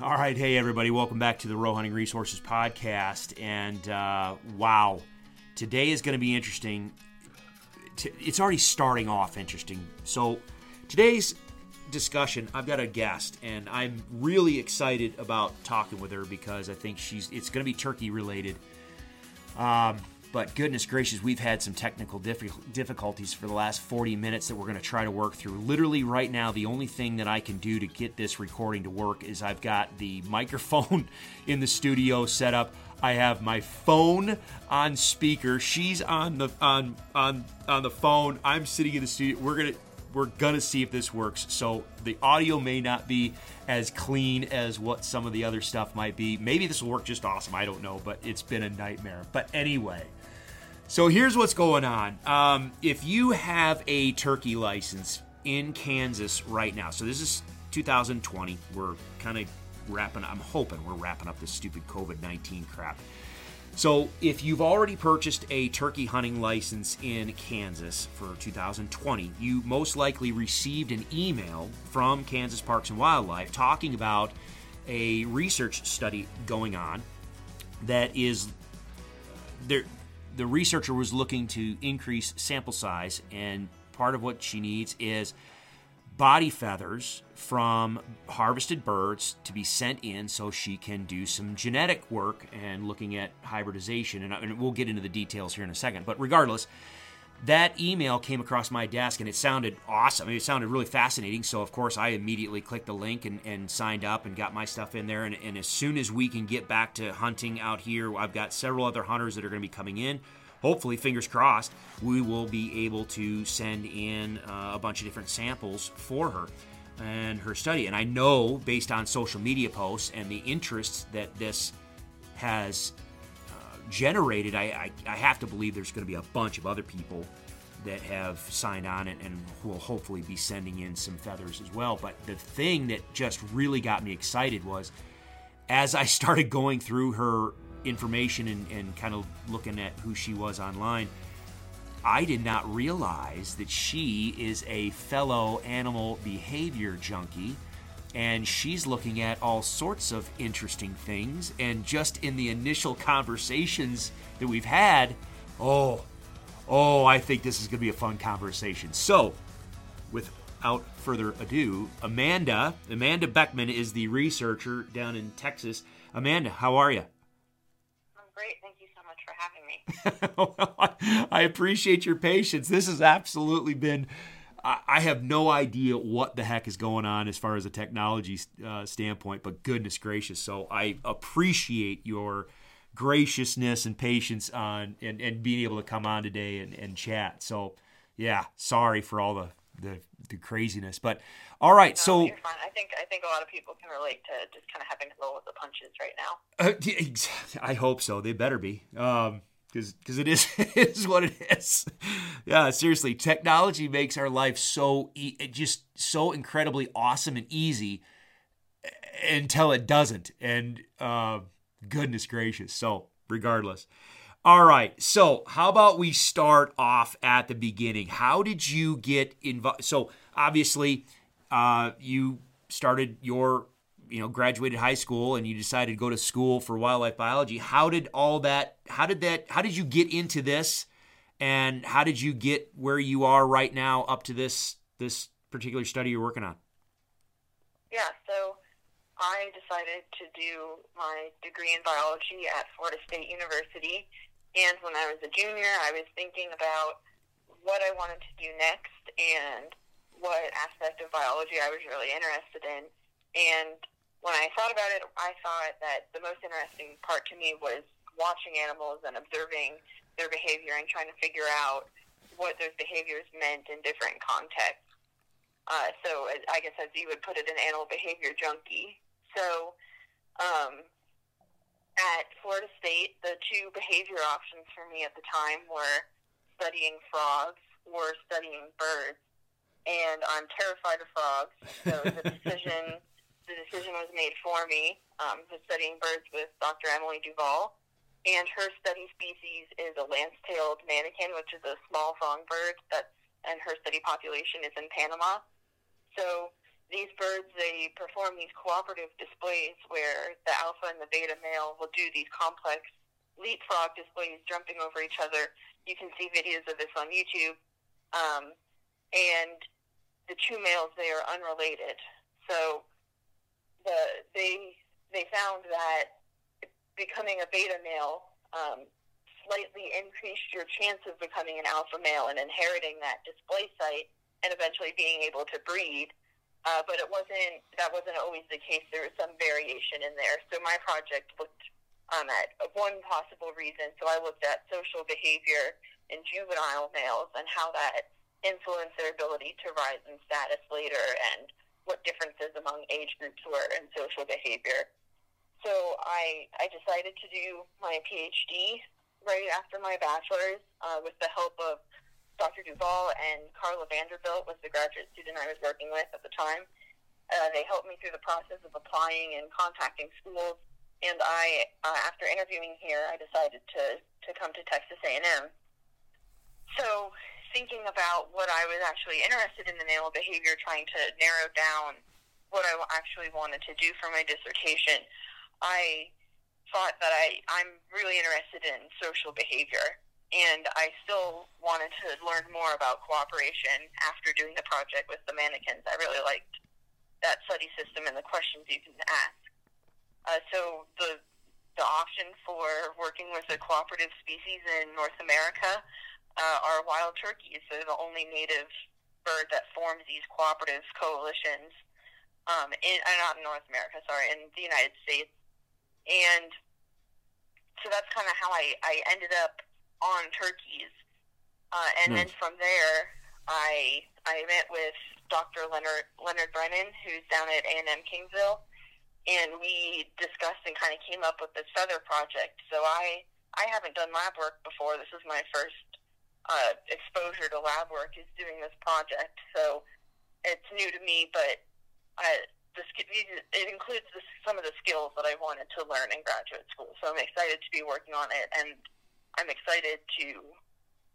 All right, hey everybody, welcome back to the Rowe Hunting Resources podcast. And uh, wow, today is going to be interesting. It's already starting off interesting. So today's discussion, I've got a guest, and I'm really excited about talking with her because I think she's it's going to be turkey related. Um, but goodness gracious, we've had some technical difficulties for the last 40 minutes that we're going to try to work through. Literally, right now, the only thing that I can do to get this recording to work is I've got the microphone in the studio set up. I have my phone on speaker. She's on the on on on the phone. I'm sitting in the studio. We're gonna we're gonna see if this works. So the audio may not be as clean as what some of the other stuff might be. Maybe this will work just awesome. I don't know, but it's been a nightmare. But anyway, so here's what's going on. Um, if you have a turkey license in Kansas right now, so this is 2020, we're kind of wrapping. I'm hoping we're wrapping up this stupid COVID 19 crap. So, if you've already purchased a turkey hunting license in Kansas for 2020, you most likely received an email from Kansas Parks and Wildlife talking about a research study going on that is there the researcher was looking to increase sample size, and part of what she needs is body feathers from harvested birds to be sent in so she can do some genetic work and looking at hybridization. And, uh, and we'll get into the details here in a second. But regardless, that email came across my desk and it sounded awesome. It sounded really fascinating. So, of course, I immediately clicked the link and, and signed up and got my stuff in there. And, and, as soon as we can get back to hunting out here, I've got several other hunters that are going to be coming in. Hopefully, fingers crossed, we will be able to send in uh, a bunch of different samples for her and her study. And I know based on social media posts and the interests that this has generated, I, I, I have to believe there's going to be a bunch of other people that have signed on and, and will hopefully be sending in some feathers as well. But the thing that just really got me excited was as I started going through her information and, and kind of looking at who she was online, I did not realize that she is a fellow animal behavior junkie and she's looking at all sorts of interesting things. And just in the initial conversations that we've had, oh, oh, I think this is going to be a fun conversation. So, without further ado, Amanda, Amanda Beckman is the researcher down in Texas. Amanda, how are you? I'm great. Thank you so much for having me. well, I appreciate your patience. This has absolutely been I have no idea what the heck is going on as far as a technology uh, standpoint, but goodness gracious. So I appreciate your graciousness and patience on and, and being able to come on today and, and chat. So yeah, sorry for all the, the, the craziness, but all right. No, so I think I think a lot of people can relate to just kind of having to roll with the punches right now. Uh, I hope so. They better be. Um, because because it is it is what it is. Yeah, seriously, technology makes our life so e- just so incredibly awesome and easy until it doesn't. And uh, goodness gracious. So regardless. All right. So how about we start off at the beginning? How did you get involved? So obviously, uh, you started your you know graduated high school and you decided to go to school for wildlife biology how did all that how did that how did you get into this? And how did you get where you are right now up to this this particular study you're working on? Yeah so i decided to do my degree in biology at florida state university. And when i was a junior i was thinking about what i wanted to do next and what aspect of biology i was really interested in. And when I thought about it, I thought that the most interesting part to me was watching animals and observing their behavior and trying to figure out what those behaviors meant in different contexts. Uh, so I guess as you would put it, an animal behavior junkie. So um, at Florida State, the two behavior options for me at the time were studying frogs or studying birds. And I'm terrified of frogs, so the decision the decision was made for me um, for studying birds with Dr. Emily Duval. And her study species is a lance-tailed manakin, which is a small songbird. That's and her study population is in Panama. So these birds they perform these cooperative displays where the alpha and the beta male will do these complex leapfrog displays jumping over each other. You can see videos of this on YouTube. Um, and the two males they are unrelated. So the they they found that becoming a beta male um, slightly increased your chance of becoming an alpha male and inheriting that display site and eventually being able to breed. Uh, but it wasn't that wasn't always the case. There was some variation in there. So my project looked um, at one possible reason. So I looked at social behavior in juvenile males and how that influenced their ability to rise in status later and what differences among age groups were in social behavior. So I I decided to do my PhD right after my bachelor's uh, with the help of Dr. Duval and Carla Vanderbilt was the graduate student I was working with at the time. Uh, they helped me through the process of applying and contacting schools. And I, uh, after interviewing here, I decided to, to come to Texas A&M. So thinking about what I was actually interested in the male behavior, trying to narrow down what I actually wanted to do for my dissertation, I thought that I, I'm really interested in social behavior and I still wanted to learn more about cooperation after doing the project with the manakins. I really liked that study system and the questions you can ask. Uh, so the the option for working with a cooperative species in North America uh, are wild turkeys. They're the only native bird that forms these cooperative coalitions um, in uh, not in North America, sorry, in the United States. And so that's kind of how I, I ended up on turkeys. Uh, and nice. then from there, I I met with Dr. Leonard Leonard Brennan, who's down at A&M Kingsville, and we discussed and kind of came up with this feather project. So I I haven't done lab work before. This is my first uh, exposure to lab work is doing this project. So it's new to me, but I, the, it includes the, some of the skills that I wanted to learn in graduate school. So I'm excited to be working on it and I'm excited to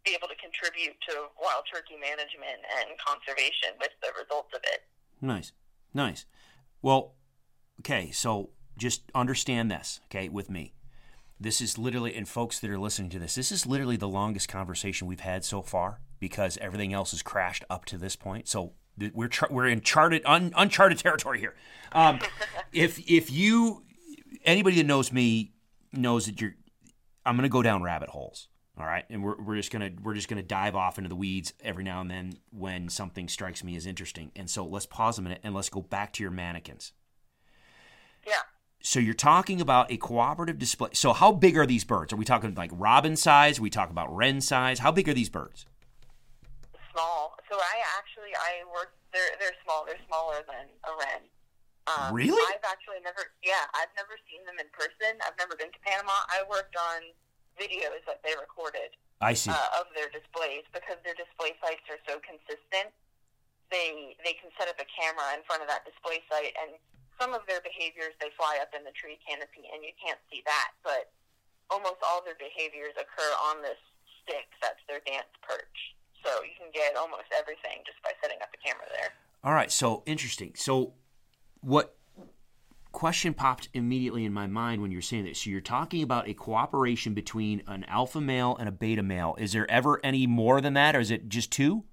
be able to contribute to wild turkey management and conservation with the results of it. Nice, nice. Well, okay, so just understand this, okay, with me. This is literally, and folks that are listening to this, this is literally the longest conversation we've had so far because everything else has crashed up to this point. So we're we're in charted un, uncharted territory here. Um, if if you anybody that knows me knows that you're I'm going to go down rabbit holes. All right, and we're, we're just gonna we're just gonna dive off into the weeds every now and then when something strikes me as interesting. And so let's pause a minute and let's go back to your manakins. Yeah. So you're talking about a cooperative display. So how big are these birds? Are we talking like robin size? Are we talk about wren size? How big are these birds? Small. So I actually I work. They're they're small. They're smaller than a wren. Um, really? I've actually never, yeah, I've never seen them in person. I've never been to Panama. I worked on videos that they recorded. I see. Uh, of their displays because their display sites are so consistent. They they can set up a camera in front of that display site, and some of their behaviors they fly up in the tree canopy, and you can't see that. But almost all their behaviors occur on this stick. That's their dance perch. So you can get almost everything just by setting up a camera there. All right. So interesting. So what question popped immediately in my mind when you're saying this. So you're talking about a cooperation between an alpha male and a beta male. Is there ever any more than that, or is it just two?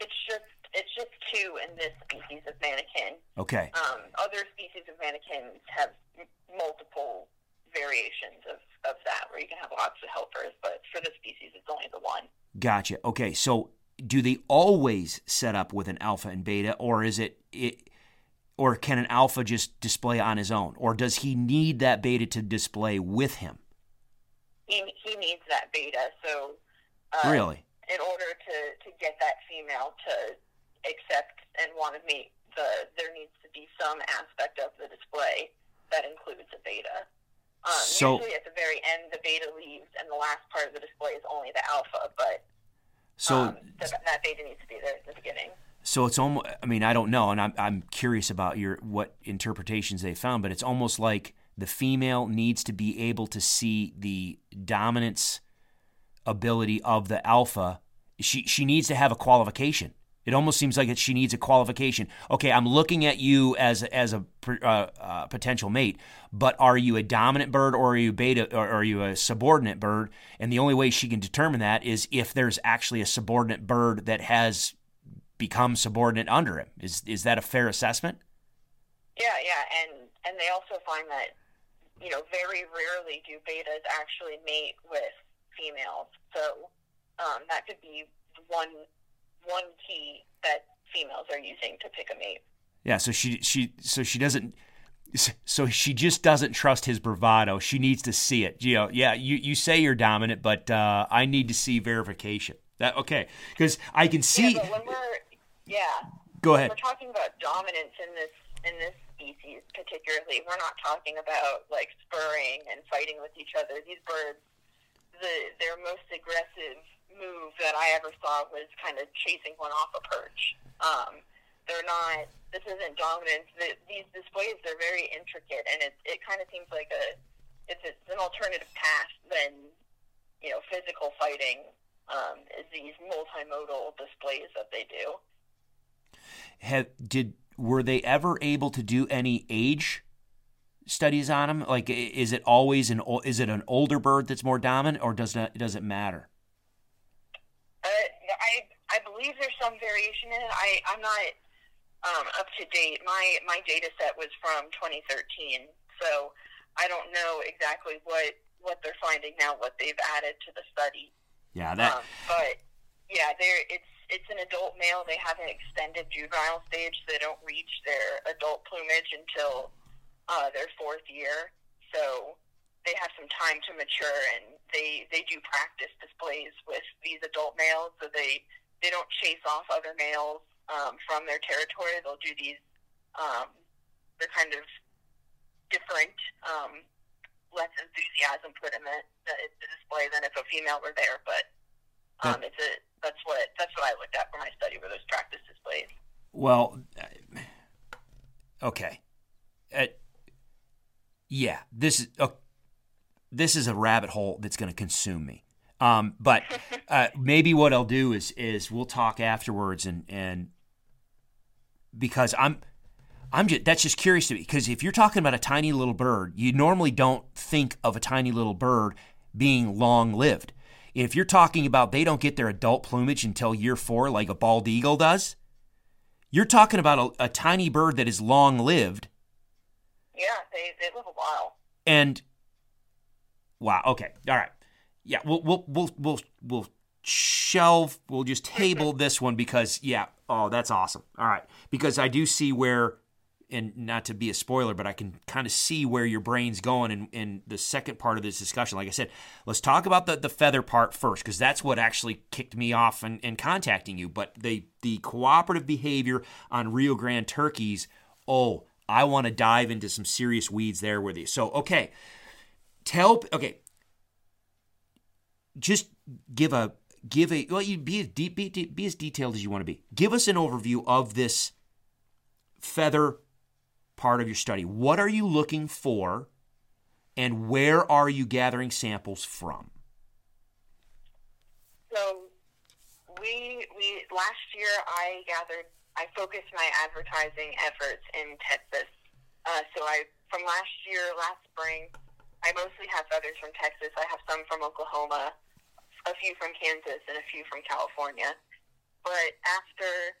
It's just it's just two in this species of manakin. Okay. Um, other species of manakins have m- multiple variations of, of that, where you can have lots of helpers, but for this species, it's only the one. Gotcha. Okay, so do they always set up with an alpha and beta, or is it, it or can an alpha just display on his own? Or does he need that beta to display with him? He, he needs that beta. So, uh, really, in order to, to get that female to accept and want to meet, the there needs to be some aspect of the display that includes a beta. Um, so, usually at the very end, the beta leaves, and the last part of the display is only the alpha. But so um, that beta needs to be there at the beginning. So it's almost. I mean, I don't know, and I'm I'm curious about your what interpretations they found, but it's almost like the female needs to be able to see the dominance ability of the alpha. She she needs to have a qualification. It almost seems like she needs a qualification. Okay, I'm looking at you as as a uh, uh, potential mate, but are you a dominant bird or are you beta or are you a subordinate bird? And the only way she can determine that is if there's actually a subordinate bird that has become subordinate under him. Is is that a fair assessment? Yeah, yeah, and and they also find that you know very rarely do betas actually mate with females. So um, that could be one one key that females are using to pick a mate. Yeah, so she she so she doesn't so she just doesn't trust his bravado. She needs to see it. You know, yeah, you, you say you're dominant, but uh, I need to see verification. That okay? Because I can see. Yeah, when we're yeah. Go ahead. We're talking about dominance in this in this species particularly. We're not talking about like spurring and fighting with each other. These birds, the their most aggressive move that I ever saw was kind of chasing one off a perch. Um, they're not. This isn't dominance. The, these displays are very intricate, and it it kind of seems like a it's, it's an alternative path than you know physical fighting. Um, is these multimodal displays that they do. Have did were they ever able to do any age studies on them? Like, is it always an is it an older bird that's more dominant, or does it does it matter? I I believe there's some variation in it. I I'm not um, up to date. My my data set was from 2013, so I don't know exactly what what they're finding now, what they've added to the study. Yeah, that. Um, but yeah, there it's it's an adult male. They have an extended juvenile stage. So they don't reach their adult plumage until uh, their fourth year. So they have some time to mature and they they do practice displays with these adult males so they they don't chase off other males um, from their territory. They'll do these um, they're kind of different um, less enthusiasm put in the, the, the display than if a female were there but um, it's a that's what that's what I looked at for my study were those practice displays. Well okay. Uh, yeah this is uh, this is a rabbit hole that's going to consume me. Um, but uh, maybe what I'll do is is we'll talk afterwards and and because I'm I'm just that's just curious to me because if you're talking about a tiny little bird, you normally don't think of a tiny little bird being long lived. If you're talking about they don't get their adult plumage until year four, like a bald eagle does, you're talking about a, a tiny bird that is long lived. Yeah, they, they live a while. And Wow. Okay. All right. Yeah. We'll we'll we'll we'll we'll shelve. We'll just table this one because yeah. Oh, that's awesome. All right. Because I do see where, and not to be a spoiler, but I can kind of see where your brain's going in, in the second part of this discussion. Like I said, let's talk about the, the feather part first, because that's what actually kicked me off in, in contacting you. But the the cooperative behavior on Rio Grande turkeys. Oh, I want to dive into some serious weeds there with you. So okay tell okay. Just give a give a well you be as deep be, be as detailed as you want to be. Give us an overview of this feather part of your study. What are you looking for and where are you gathering samples from? So we we last year i gathered i focused my advertising efforts in texas. Uh, so i from last year last spring I mostly have feathers from Texas. I have some from Oklahoma, a few from Kansas, and a few from California. But after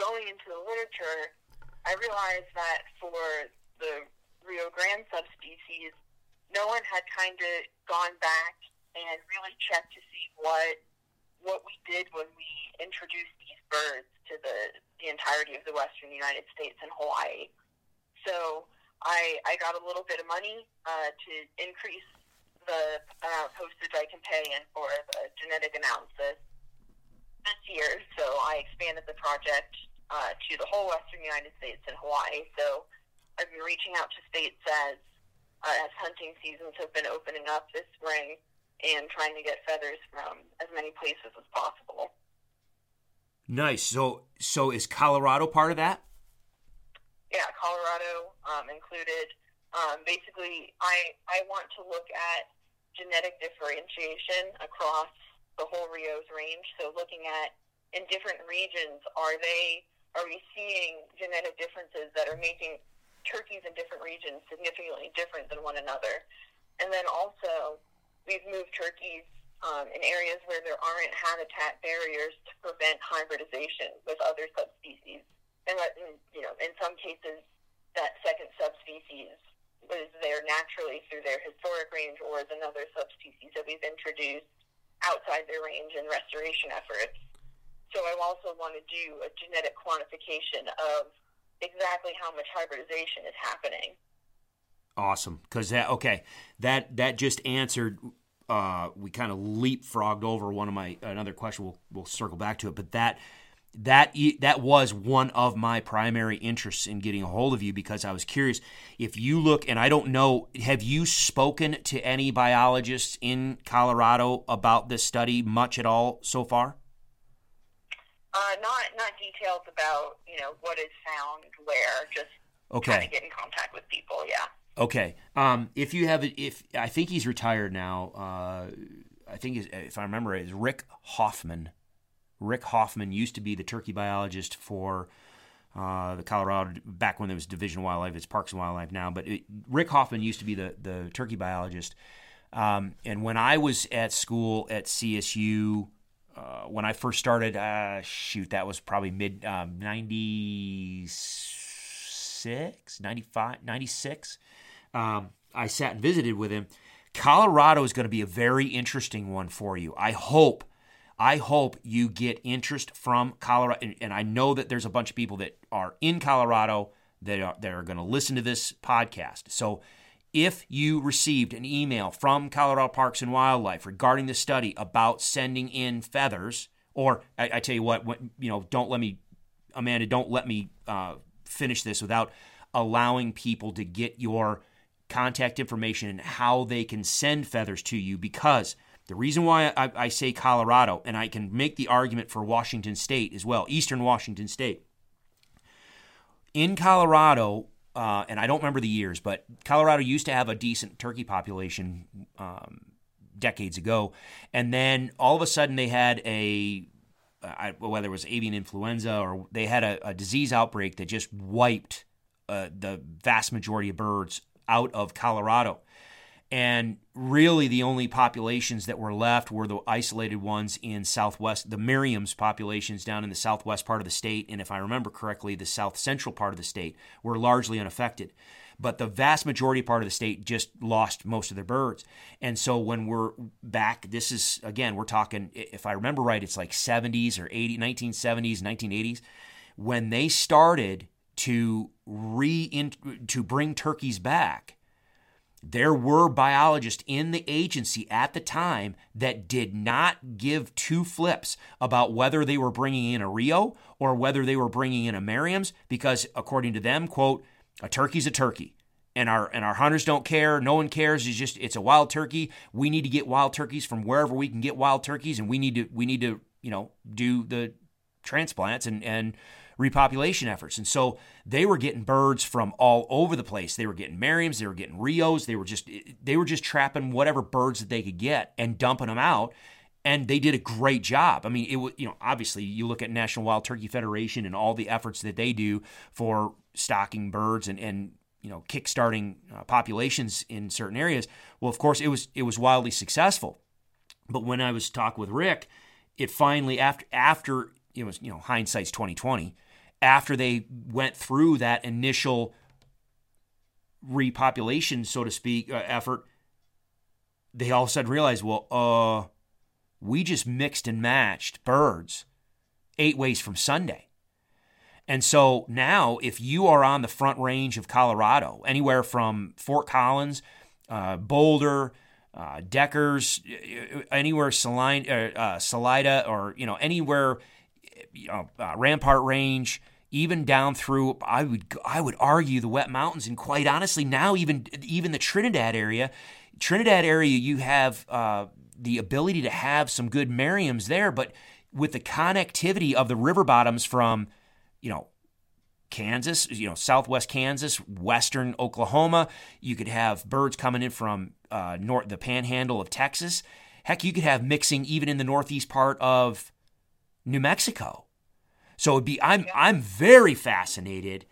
going into the literature, I realized that for the Rio Grande subspecies, no one had kind of gone back and really checked to see what what we did when we introduced these birds to the the entirety of the western United States and Hawaii. So I, I got a little bit of money uh, to increase the amount postage I can pay in for the genetic analysis this year. So I expanded the project uh, to the whole western United States and Hawaii. So I've been reaching out to states as uh, as hunting seasons have been opening up this spring and trying to get feathers from as many places as possible. Nice. So so is Colorado part of that? Yeah, Colorado um, included. Um, basically, I I want to look at genetic differentiation across the whole Rios range. So looking at in different regions, are they are we seeing genetic differences that are making turkeys in different regions significantly different than one another? And then also, we've moved turkeys um, in areas where there aren't habitat barriers to prevent hybridization with other subspecies. And, that, you know, in some cases, that second subspecies was there naturally through their historic range or is another subspecies that we've introduced outside their range in restoration efforts. So I also want to do a genetic quantification of exactly how much hybridization is happening. Awesome, because that okay, that that just answered. Uh, we kind of leapfrogged over one of my another question. We'll we'll circle back to it, but that that that was one of my primary interests in getting a hold of you because I was curious if you look and I don't know have you spoken to any biologists in Colorado about this study much at all so far? Uh, not not details about you know what is found where, just okay. trying to get in contact with people. Yeah. Okay. Um, if you have, if I think he's retired now. Uh, I think if I remember, it is Rick Hoffman. Rick Hoffman used to be the turkey biologist for uh, the Colorado back when there was Division of Wildlife. It's Parks and Wildlife now, but it, Rick Hoffman used to be the the turkey biologist. Um, and when I was at school at CSU, uh, when I first started, uh, shoot, that was probably mid um, 96, 95, 96. Um, I sat and visited with him. Colorado is going to be a very interesting one for you. I hope, I hope you get interest from Colorado. And, and I know that there's a bunch of people that are in Colorado that are, that are going to listen to this podcast. So if you received an email from Colorado Parks and Wildlife regarding the study about sending in feathers, or I, I tell you what, when, you know, don't let me, Amanda, don't let me uh, finish this without allowing people to get your contact information and how they can send feathers to you because the reason why I, I, say Colorado, and I can make the argument for Washington State as well, Eastern Washington State. In Colorado, uh, and I don't remember the years, but Colorado used to have a decent turkey population um, decades ago, and then all of a sudden they had a I, whether it was avian influenza or they had a, a disease outbreak that just wiped uh, the vast majority of birds out of Colorado. And really, the only populations that were left were the isolated ones in southwest, the Merriam's populations down in the southwest part of the state. And if I remember correctly, the south central part of the state were largely unaffected. But the vast majority part of the state just lost most of their birds. And so when we're back, this is, again, we're talking, if I remember right, it's like 70s or 80, 1970s, 1980s. When they started to re to bring turkeys back, there were biologists in the agency at the time that did not give two flips about whether they were bringing in a Rio or whether they were bringing in a Merriam's because according to them, quote, a turkey's a turkey. And our and our hunters don't care. No one cares. It's just it's a wild turkey. We need to get wild turkeys from wherever we can get wild turkeys, and we need to we need to you know do the transplants and and repopulation efforts. And so they were getting birds from all over the place. They were getting Merriams, they were getting Rios, they were just they were just trapping whatever birds that they could get and dumping them out. And they did a great job. I mean, it was, you know, obviously you look at National Wild Turkey Federation and all the efforts that they do for stocking birds and, and you know, kickstarting uh, populations in certain areas. Well, of course, it was it was wildly successful. But when I was talking with Rick, it finally after after it was you know hindsight's 2020 after they went through that initial repopulation, so to speak, uh, effort, they all of a sudden realized, well, uh, we just mixed and matched birds eight ways from Sunday. And so now, if you are on the front range of Colorado, anywhere from Fort Collins, uh, Boulder, uh, Deckers, uh, anywhere Salina, uh, Salida, or you know anywhere, you know, uh, Rampart Range, even down through I would I would argue the wet mountains and quite honestly now even even the Trinidad area Trinidad area you have uh, the ability to have some good Merriams there but with the connectivity of the river bottoms from you know Kansas, you know, southwest Kansas, western Oklahoma. You could have birds coming in from uh, north, the panhandle of Texas. Heck, you could have mixing even in the northeast part of New Mexico. So it'd be I'm I'm very fascinated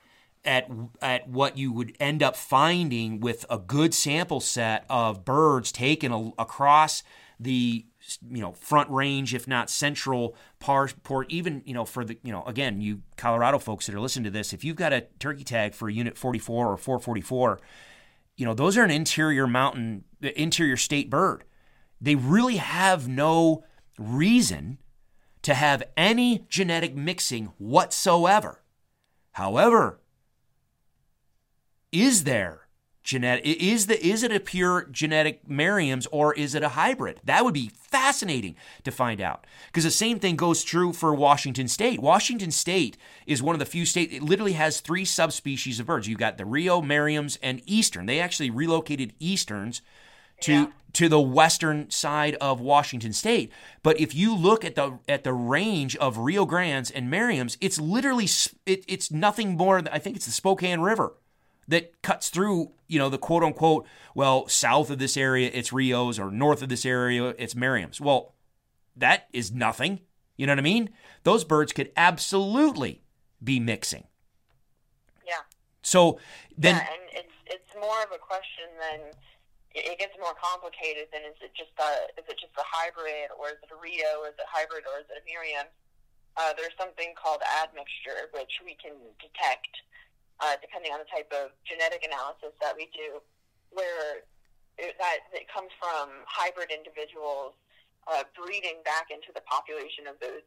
at at what you would end up finding with a good sample set of birds taken a, across the you know front range if not central part port even you know for the you know again you colorado folks that are listening to this if you've got a turkey tag for unit 44 or 444 you know those are an interior mountain interior state bird. They really have no reason to have any genetic mixing whatsoever however is there genetic is the is it a pure genetic Merriam's or is it a hybrid? That would be fascinating to find out. Because the same thing goes true for Washington State. Washington State is one of the few states it literally has three subspecies of birds. You've got the Rio, Merriam's, and Eastern. They actually relocated Easterns to yeah. To the western side of Washington State. But if you look at the at the range of Rio Grandes and Merriam's, it's literally it, it's nothing more. Than, I think it's the Spokane River that cuts through, you know, the quote unquote, well, south of this area it's Rios or north of this area it's Merriam's. Well, that is nothing. You know what I mean? Those birds could absolutely be mixing. Yeah. So then yeah, and it's it's more of a question than it gets more complicated than is it just a is it just a hybrid or is it a Rio? Is it hybrid or is it a Merriam? Uh, there's something called admixture, which we can detect uh, depending on the type of genetic analysis that we do, where it, that it comes from hybrid individuals uh, breeding back into the population of those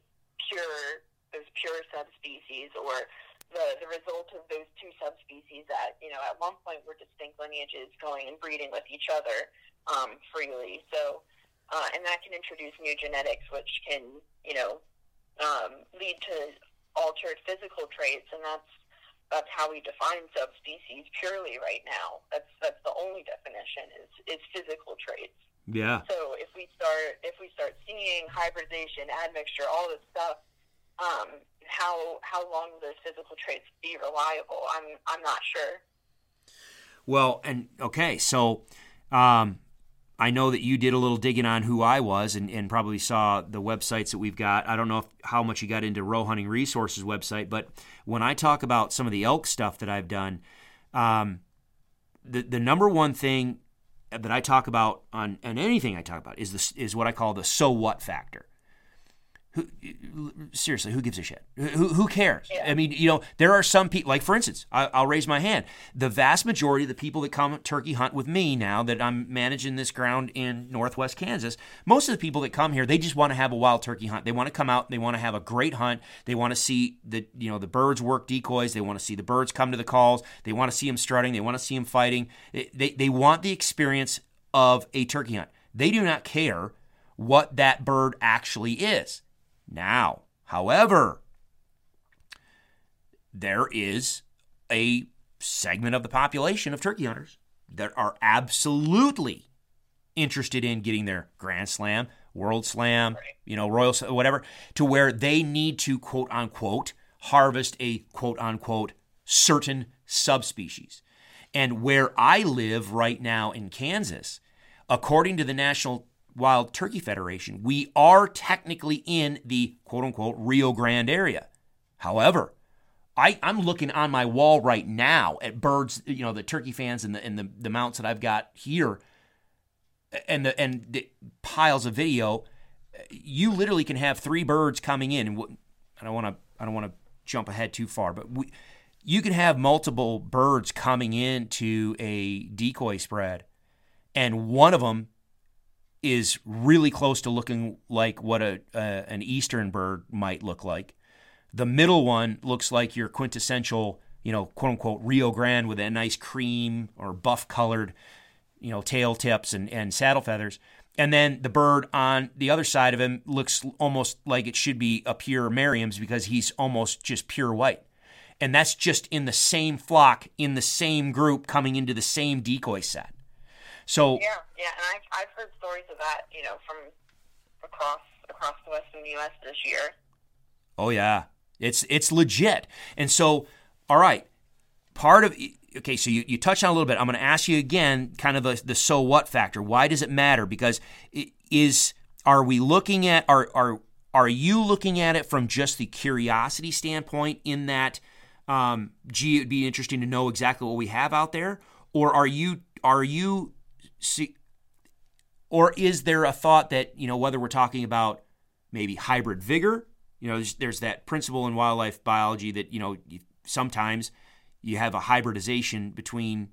pure those pure subspecies or the, the result of those two subspecies that, you know, at one point were distinct lineages going and breeding with each other um, freely. So, uh, and that can introduce new genetics, which can, you know, um, lead to altered physical traits, and that's that's how we define subspecies purely right now. That's that's the only definition is is physical traits. Yeah. So if we start if we start seeing hybridization, admixture, all this stuff, um, how how long those physical traits be reliable? I'm I'm not sure. Well, and okay, so um, I know that you did a little digging on who I was and, and probably saw the websites that we've got. I don't know if, how much you got into Rowe Hunting Resources website, but when I talk about some of the elk stuff that I've done, um, the the number one thing that I talk about on and anything I talk about is this is what I call the so what factor. Who, seriously, who gives a shit? Who, who cares? Yeah. I mean, you know, there are some people, like for instance, I, will raise my hand. The vast majority of the people that come turkey hunt with me now that I'm managing this ground in northwest Kansas, most of the people that come here, they just want to have a wild turkey hunt. They want to come out, they want to have a great hunt. They want to see the, you know, the birds work decoys. They want to see the birds come to the calls. They want to see them strutting. They want to see them fighting. They, they want the experience of a turkey hunt. They do not care what that bird actually is. Now, however, there is a segment of the population of turkey hunters that are absolutely interested in getting their Grand Slam, World Slam, you know, Royal, whatever, to where they need to quote unquote harvest a quote unquote certain subspecies. And where I live right now in Kansas, according to the National Wild Turkey Federation, we are technically in the quote unquote Rio Grande area. However, I, I'm looking on my wall right now at birds, you know, the turkey fans and the and the, the mounts that I've got here and the and the piles of video. You literally can have three birds coming in I don't want to I don't want to jump ahead too far, but we, you can have multiple birds coming into a decoy spread and one of them is really close to looking like what a, an eastern bird might look like. The middle one looks like your quintessential, you know, quote unquote Rio Grande with a nice cream or buff colored, you know, tail tips and, and saddle feathers. And then the bird on the other side of him looks almost like it should be a pure Merriam's because he's almost just pure white. And that's just in the same flock, in the same group, coming into the same decoy set. So yeah, yeah, and I've I've heard stories of that, you know, from across across the western U.S. this year. Oh yeah, it's it's legit. And so, all right, part of okay, so you, you touched on a little bit. I'm going to ask you again, kind of the, the so what factor. Why does it matter? Because it is are we looking at are are are you looking at it from just the curiosity standpoint in that um, gee it'd be interesting to know exactly what we have out there or are you are you see or is there a thought that you know whether we're talking about maybe hybrid vigor you know there's, there's that principle in wildlife biology that you know sometimes you have a hybridization between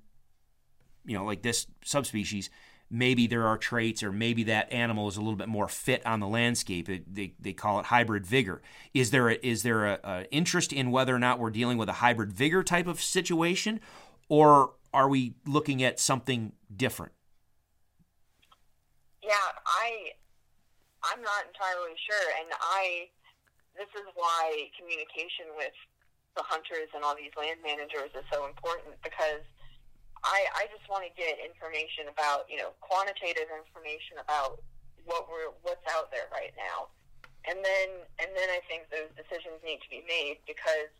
you know like this subspecies. Maybe there are traits or maybe that animal is a little bit more fit on the landscape. It, they, they call it hybrid vigor. Is there a, is there a, a interest in whether or not we're dealing with a hybrid vigor type of situation or are we looking at something different yeah i i'm not entirely sure. And i this is why communication with the hunters and all these land managers is so important because I, I just want to get information about, you know, quantitative information about what we're what's out there right now, and then and then I think those decisions need to be made because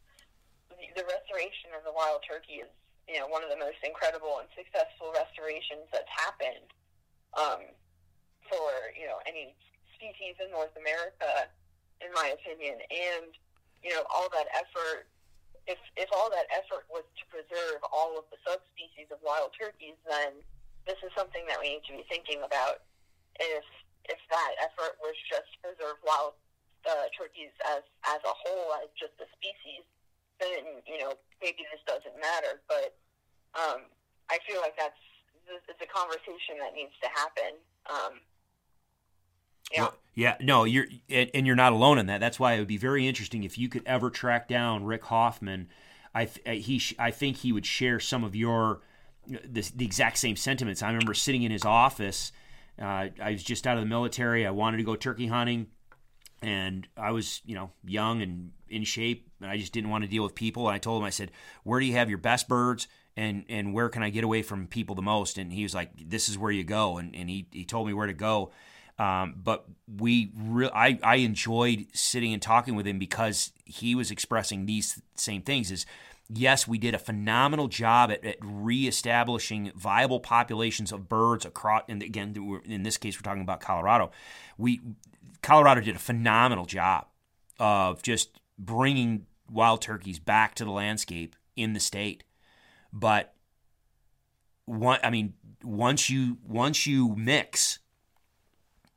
the, restoration of the wild turkey is, you know, one of the most incredible and successful restorations that's happened. Um, for you know any species in North America, in my opinion, and you know all that effort if if all that effort was to preserve all of the subspecies of wild turkeys, then this is something that we need to be thinking about. If if that effort was just to preserve wild uh, turkeys as as a whole, as just a species, then you know maybe this doesn't matter. But um, I feel like that's it's a conversation that needs to happen. Um, yeah. Yeah, no, you're and you're not alone in that. That's why it would be very interesting if you could ever track down Rick Hoffman. I uh, he I think he would share some of your the, the exact same sentiments. I remember sitting in his office. Uh, I was just out of the military. I wanted to go turkey hunting, and I was you know young and in shape, and I just didn't want to deal with people. And I told him, I said, "Where do you have your best birds?" And, and where can I get away from people the most? And he was like, "This is where you go." And, and he, he told me where to go um, but we, re- I, I enjoyed sitting and talking with him because he was expressing these same things. Is yes, we did a phenomenal job at, at reestablishing viable populations of birds across. And again, in this case, we're talking about Colorado. We Colorado did a phenomenal job of just bringing wild turkeys back to the landscape in the state. But one, I mean, once you once you mix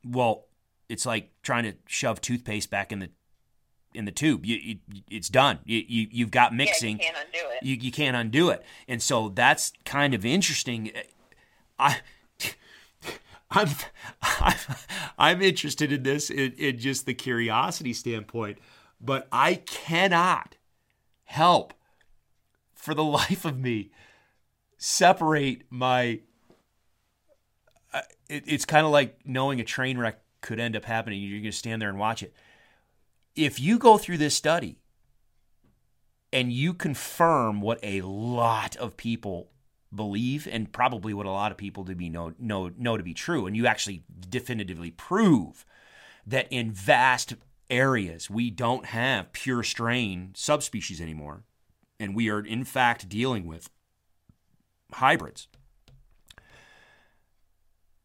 well, it's like trying to shove toothpaste back in the in the tube. You, you it's done. You, you have got mixing. Yeah, you can't undo it. You, you can't undo it, and so that's kind of interesting. I. I'm, I'm, I'm interested in this in, in just the curiosity standpoint, but I cannot help for the life of me separate my it, it's kind of like knowing a train wreck could end up happening. You're going to stand there and watch it. If you go through this study and you confirm what a lot of people believe and probably what a lot of people to be know, know, know to be true, and you actually definitively prove that in vast areas we don't have pure strain subspecies anymore, and we are in fact dealing with hybrids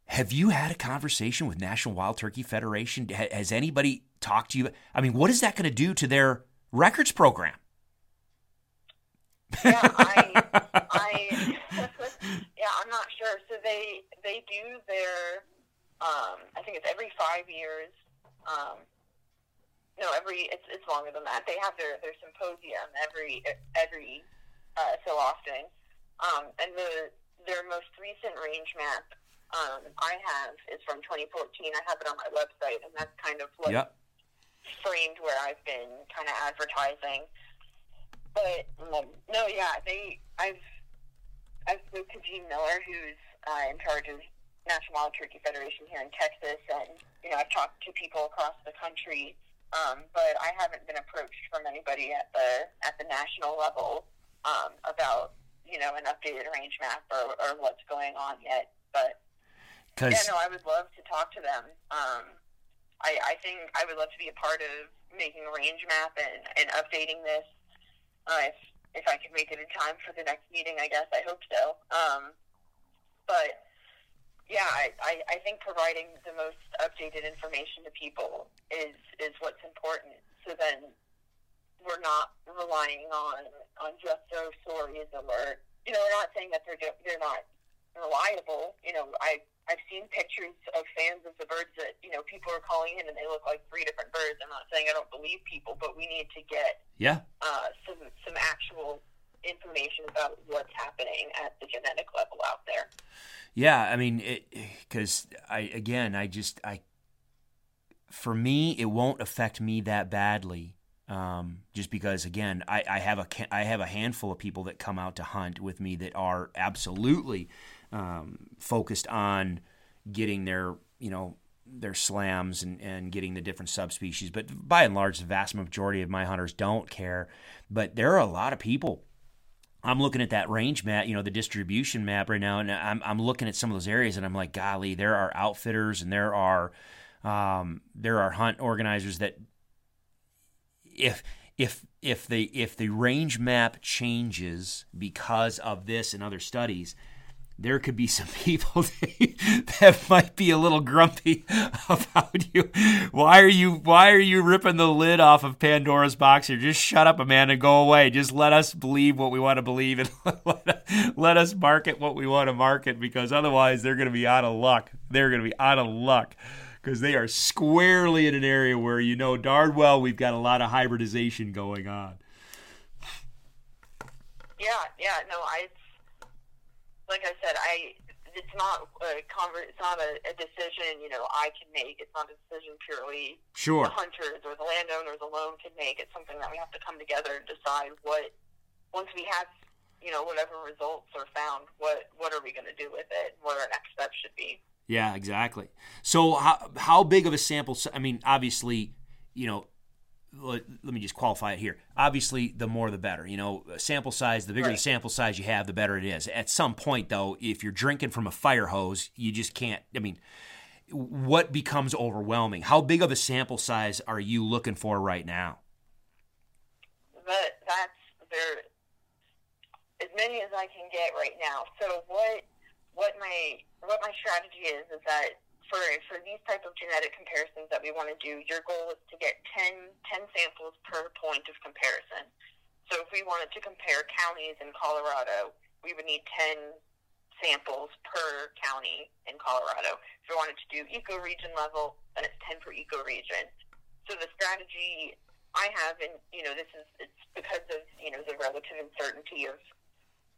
have you had a conversation with National Wild Turkey Federation? Has anybody talked to you? I mean, what is that going to do to their records program? yeah, I, I yeah, I'm not sure. So they they do their, um, I think it's every five years. Um, no, every it's it's longer than that. They have their their symposium every every uh, so often, um, and the their most recent range map um, I have is from 2014. I have it on my website, and that's kind of what yep. framed where I've been kind of advertising. But um, no, yeah, they I've I've spoke to Gene Miller, who's uh, in charge of National Wild Turkey Federation here in Texas, and you know I've talked to people across the country, um, but I haven't been approached from anybody at the at the national level um, about you know an updated range map or, or what's going on yet. But Cause yeah, no, I would love to talk to them. Um, I, I think I would love to be a part of making a range map and, and updating this. Uh, if if I can make it in time for the next meeting, I guess I hope so. Um, but yeah, I, I, I think providing the most updated information to people is is what's important. So then we're not relying on on just those stories or you know, we're not saying that they're they're not reliable. You know, I I've seen pictures of fans of the birds that you know people are calling in and they look like three different birds. I'm not saying I don't believe people, but we need to get yeah uh, some some actual information about what's happening at the genetic level out there. Yeah, I mean, because I again, I just I for me, it won't affect me that badly. Um, just because, again, I, I have a I have a handful of people that come out to hunt with me that are absolutely um, focused on getting their you know their slams and, and getting the different subspecies. But by and large, the vast majority of my hunters don't care. But there are a lot of people I'm looking at that range map, you know, the distribution map right now, and I'm, I'm looking at some of those areas, and I'm like, golly, there are outfitters and there are um, there are hunt organizers that if if if the if the range map changes because of this and other studies, there could be some people that might be a little grumpy about you. Why are you why are you ripping the lid off of Pandora's box here? Just shut up, Amanda, and go away. Just let us believe what we want to believe and let us market what we want to market because otherwise they're going to be out of luck. They're going to be out of luck because they are squarely in an area where you know darn well we've got a lot of hybridization going on. Yeah, yeah, no, I like I said, I it's not a convert, it's not a, a decision you know I can make. It's not a decision purely sure the hunters or the landowners alone can make. It's something that we have to come together and decide what once we have you know whatever results are found, what what are we going to do with it? What our next steps should be. Yeah, exactly. So how how big of a sample? I mean, obviously, you know, let, let, me just qualify it here. Obviously, the more the better. You know, sample size, the bigger right. the sample size you have, the better it is. At some point, though, if you're drinking from a fire hose, you just can't. I mean, what becomes overwhelming? How big of a sample size are you looking for right now? But that's there. As many as I can get right now. So what what my what my strategy is is that for for these type of genetic comparisons that we want to do, your goal is to get 10, 10 samples per point of comparison. So if we wanted to compare counties in Colorado, we would need 10 samples per county in Colorado. If we wanted to do ecoregion level, then it's 10 per ecoregion. So the strategy I have, and you know, this is it's because of you know the relative uncertainty of,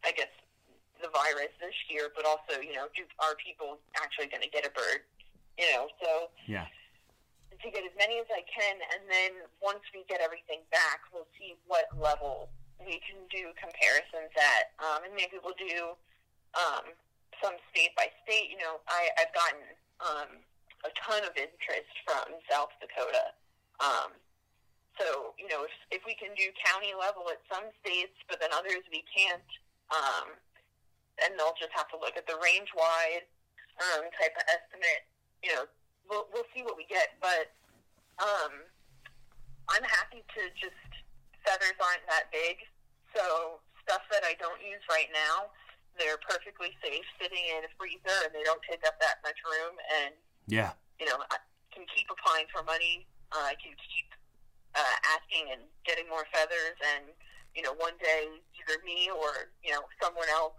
I guess, the virus this year, but also you know, do, are people actually going to get a bird? You know, so yeah. To get as many as I can, and then once we get everything back, we'll see what level we can do comparisons at, um, and maybe we'll do um, some state by state. You know, I, I've gotten um, a ton of interest from South Dakota. Um, so, you know, if, if we can do county level at some states, but then others we can't, um, then they'll just have to look at the range wide um, type of estimate you know, we'll we'll see what we get. But um, I'm happy to just feathers aren't that big, so stuff that I don't use right now, they're perfectly safe sitting in a freezer, and they don't take up that much room. And yeah, you know, I can keep applying for money. Uh, I can keep uh, asking and getting more feathers, and you know, one day either me or you know someone else,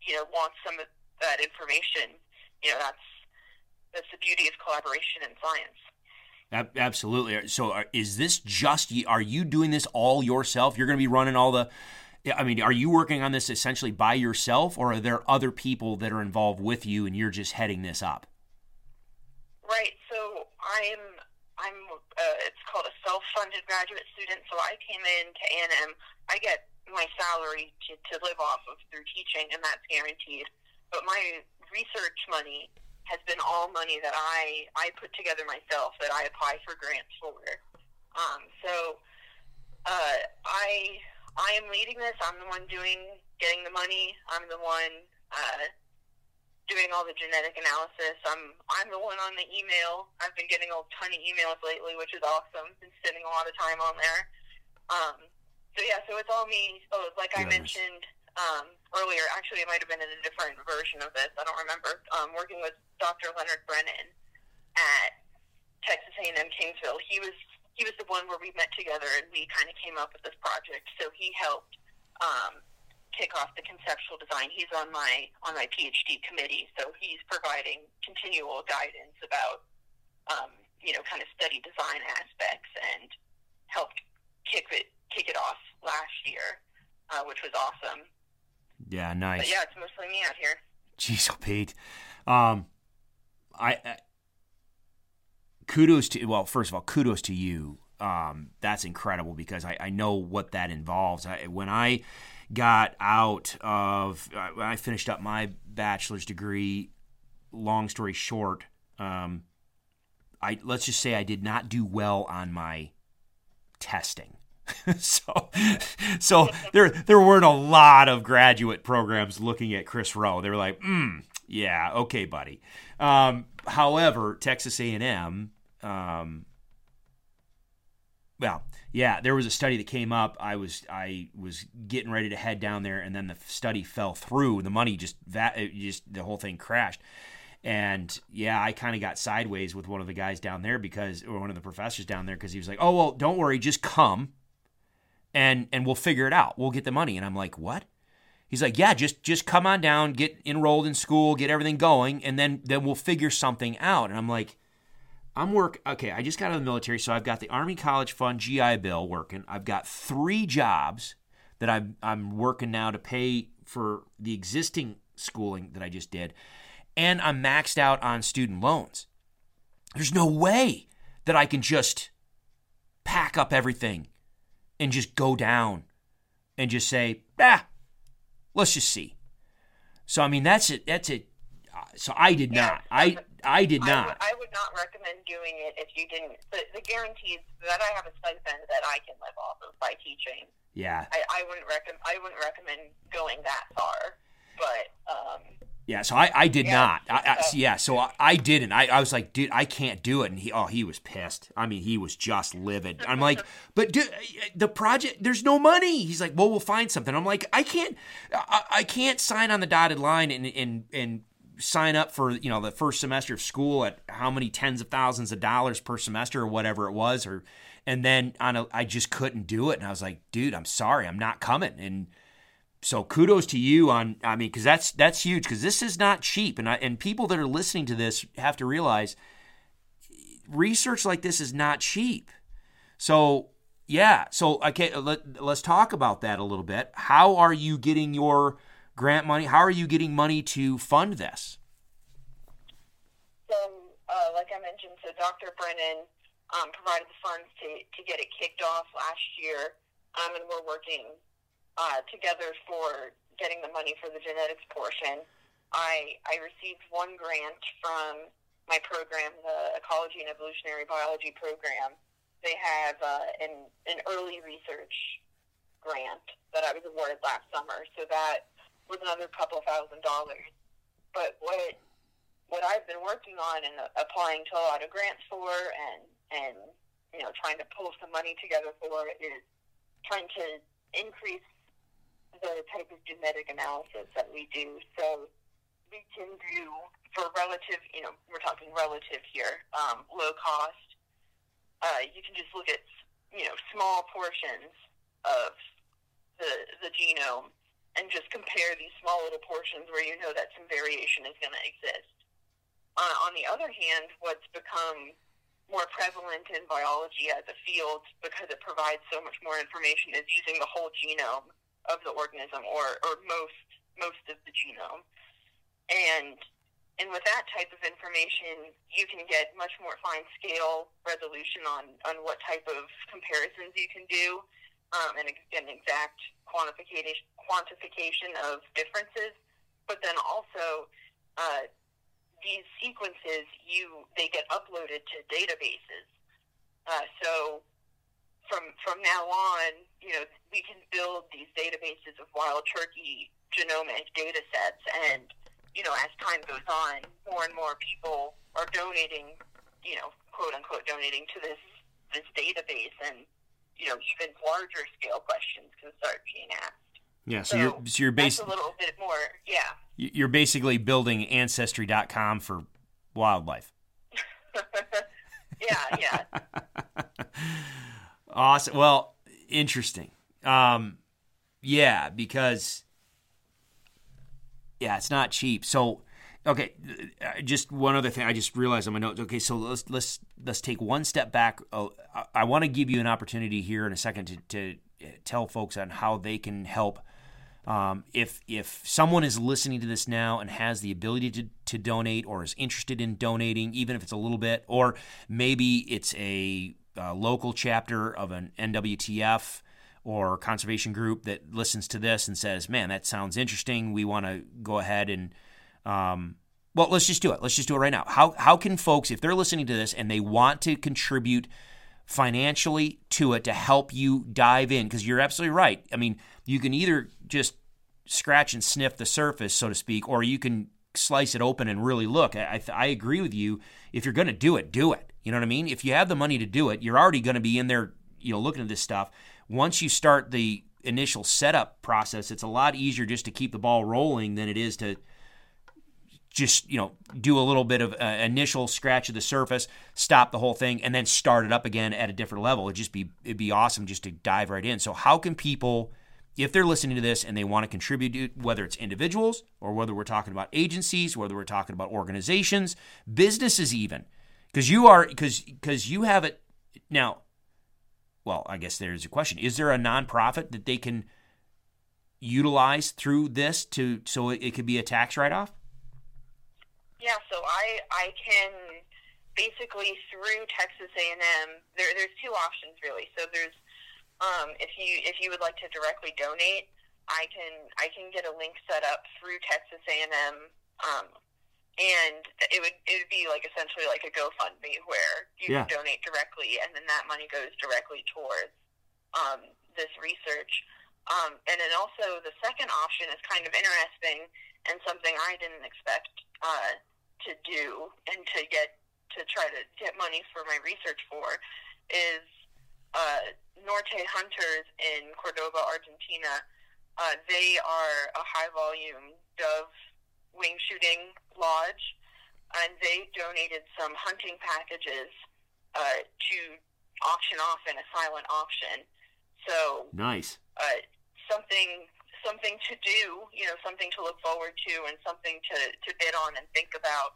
you know, wants some of that information. You know, that's that's the beauty of collaboration in science. Absolutely. So, is this just are you doing this all yourself? You're going to be running all the. I mean, are you working on this essentially by yourself, or are there other people that are involved with you, and you're just heading this up? Right. So I'm I'm uh, it's called a self-funded graduate student. So I came in to A&M. I get my salary to, to live off of through teaching, and that's guaranteed. But my research money has been all money that I I put together myself that I apply for grants for. Um, so uh, I I am leading this. I'm the one doing getting the money. I'm the one uh, doing all the genetic analysis. I'm I'm the one on the email. I've been getting a ton of emails lately, which is awesome. Been spending a lot of time on there. Um, so yeah, so it's all me. Oh, like I mentioned, um, earlier. Actually, it might have been in a different version of this. I don't remember. Um, working with Dr. Leonard Brennan at Texas A&M Kingsville. He was he was the one where we met together and we kind of came up with this project. So he helped um, kick off the conceptual design. He's on my on my PhD committee, so he's providing continual guidance about um, you know kind of study design aspects and helped kick it kick it off last year, uh, which was awesome. Yeah, nice. But yeah, it's mostly me out here. Jeez, oh, Pete. Um, I, I kudos to well, first of all, kudos to you. Um, that's incredible because I, I know what that involves. I, when I got out of uh, when I finished up my bachelor's degree, long story short, um, I let's just say I did not do well on my testing. so, so there there weren't a lot of graduate programs looking at Chris Rowe. They were like, mm, yeah, okay, buddy. Um, however, Texas A&M, um, well, yeah, there was a study that came up. I was I was getting ready to head down there, and then the study fell through. The money just that just the whole thing crashed. And yeah, I kind of got sideways with one of the guys down there because, or one of the professors down there, because he was like, "Oh well, don't worry, just come, and and we'll figure it out. We'll get the money." And I'm like, "What?" He's like, "Yeah, just just come on down, get enrolled in school, get everything going, and then then we'll figure something out." And I'm like, "I'm work okay. I just got out of the military, so I've got the Army College Fund GI Bill working. I've got three jobs that I'm I'm working now to pay for the existing schooling that I just did." and I'm maxed out on student loans. There's no way that I can just pack up everything and just go down and just say, ah, let's just see. So I mean, that's it. That's it. So I did yeah, not. I I did not. I would, I would, not recommend doing it if you didn't. The, the guarantees that I have a stipend that I can live off of by teaching. Yeah. I, I wouldn't recommend. I wouldn't recommend going that far. But um, yeah, so I, I did yeah, not. I, I, uh, yeah, so I, I didn't. I, I was like, dude, I can't do it. And he, oh, he was pissed. I mean, he was just livid. I'm like, but dude, the project, there's no money. He's like, well, we'll find something. I'm like, I can't, I, I can't sign on the dotted line and and and sign up for you know the first semester of school at how many tens of thousands of dollars per semester or whatever it was, or and then on a, I just couldn't do it. And I was like, dude, I'm sorry, I'm not coming. And so kudos to you on I mean because that's that's huge because this is not cheap and I, and people that are listening to this have to realize research like this is not cheap. So yeah, so okay, let, let's talk about that a little bit. How are you getting your grant money? How are you getting money to fund this? So, uh, like I mentioned, so Dr. Brennan um, provided the funds to, to get it kicked off last year, um, and we're working uh, together for getting the money for the genetics portion. I I received one grant from my program, the Ecology and Evolutionary Biology program. They have uh, an an early research grant that I was awarded last summer, so that was another couple thousand dollars. But what what I've been working on and applying to a lot of grants for, and and you know trying to pull some money together for is trying to increase the type of genetic analysis that we do. So we can do for relative, you know, we're talking relative here, um, low cost. Uh, you can just look at, you know, small portions of the the genome and just compare these small little portions where you know that some variation is going to exist. Uh, on the other hand, what's become more prevalent in biology as a field because it provides so much more information is using the whole genome of the organism or, or most most of the genome. And and with that type of information, you can get much more fine scale resolution on, on what type of comparisons you can do um, and an exact quantification quantification of differences. But then also uh, these sequences you they get uploaded to databases. Uh, so from from now on, you know, we can build these databases of wild turkey genomic data sets, and you know, as time goes on, more and more people are donating, you know, quote unquote, donating to this this database, and you know, even larger scale questions can start being asked. Yeah, so, so you're so you're basically a little bit more. Yeah. You're basically building ancestry.com for wildlife. yeah, yeah. awesome. Well, interesting. Um, yeah, because yeah, it's not cheap. So, okay, uh, just one other thing. I just realized on my notes. Okay, so let's let's let's take one step back. Uh, I, I want to give you an opportunity here in a second to, to tell folks on how they can help. Um, if if someone is listening to this now and has the ability to, to donate or is interested in donating, even if it's a little bit, or maybe it's a, a local chapter of an NWTF or conservation group that listens to this and says, "Man, that sounds interesting. We want to go ahead and." Um, well, let's just do it. Let's just do it right now. How how can folks, if they're listening to this and they want to contribute financially to it to help you dive in because you're absolutely right. I mean, you can either just scratch and sniff the surface, so to speak, or you can slice it open and really look. I, I agree with you. If you're going to do it, do it. You know what I mean? If you have the money to do it, you're already going to be in there, you know, looking at this stuff. Once you start the initial setup process, it's a lot easier just to keep the ball rolling than it is to just you know do a little bit of uh, initial scratch of the surface, stop the whole thing, and then start it up again at a different level. It'd just be it'd be awesome just to dive right in. So how can people, if they're listening to this and they want to contribute, whether it's individuals or whether we're talking about agencies, whether we're talking about organizations, businesses, even, because you are because because you have it now. Well, I guess there's a question: Is there a nonprofit that they can utilize through this to so it, could be a tax write-off? Yeah, so I I can basically through Texas A&M. There, there's two options really. So there's um, if you if you would like to directly donate, I can I can get a link set up through Texas A&M, um, and it would it would be like essentially like a GoFundMe where you yeah. donate directly, and then that money goes directly towards um, this research. Um, and then also the second option is kind of interesting and something I didn't expect uh, to do and to get to try to get money for my research for is uh, Norte Hunters in Cordoba, Argentina. Uh, they are a high volume dove wing shooting lodge, and they donated some hunting packages uh, to auction off in a silent auction. So nice. Uh, something something to do, you know, something to look forward to, and something to, to bid on and think about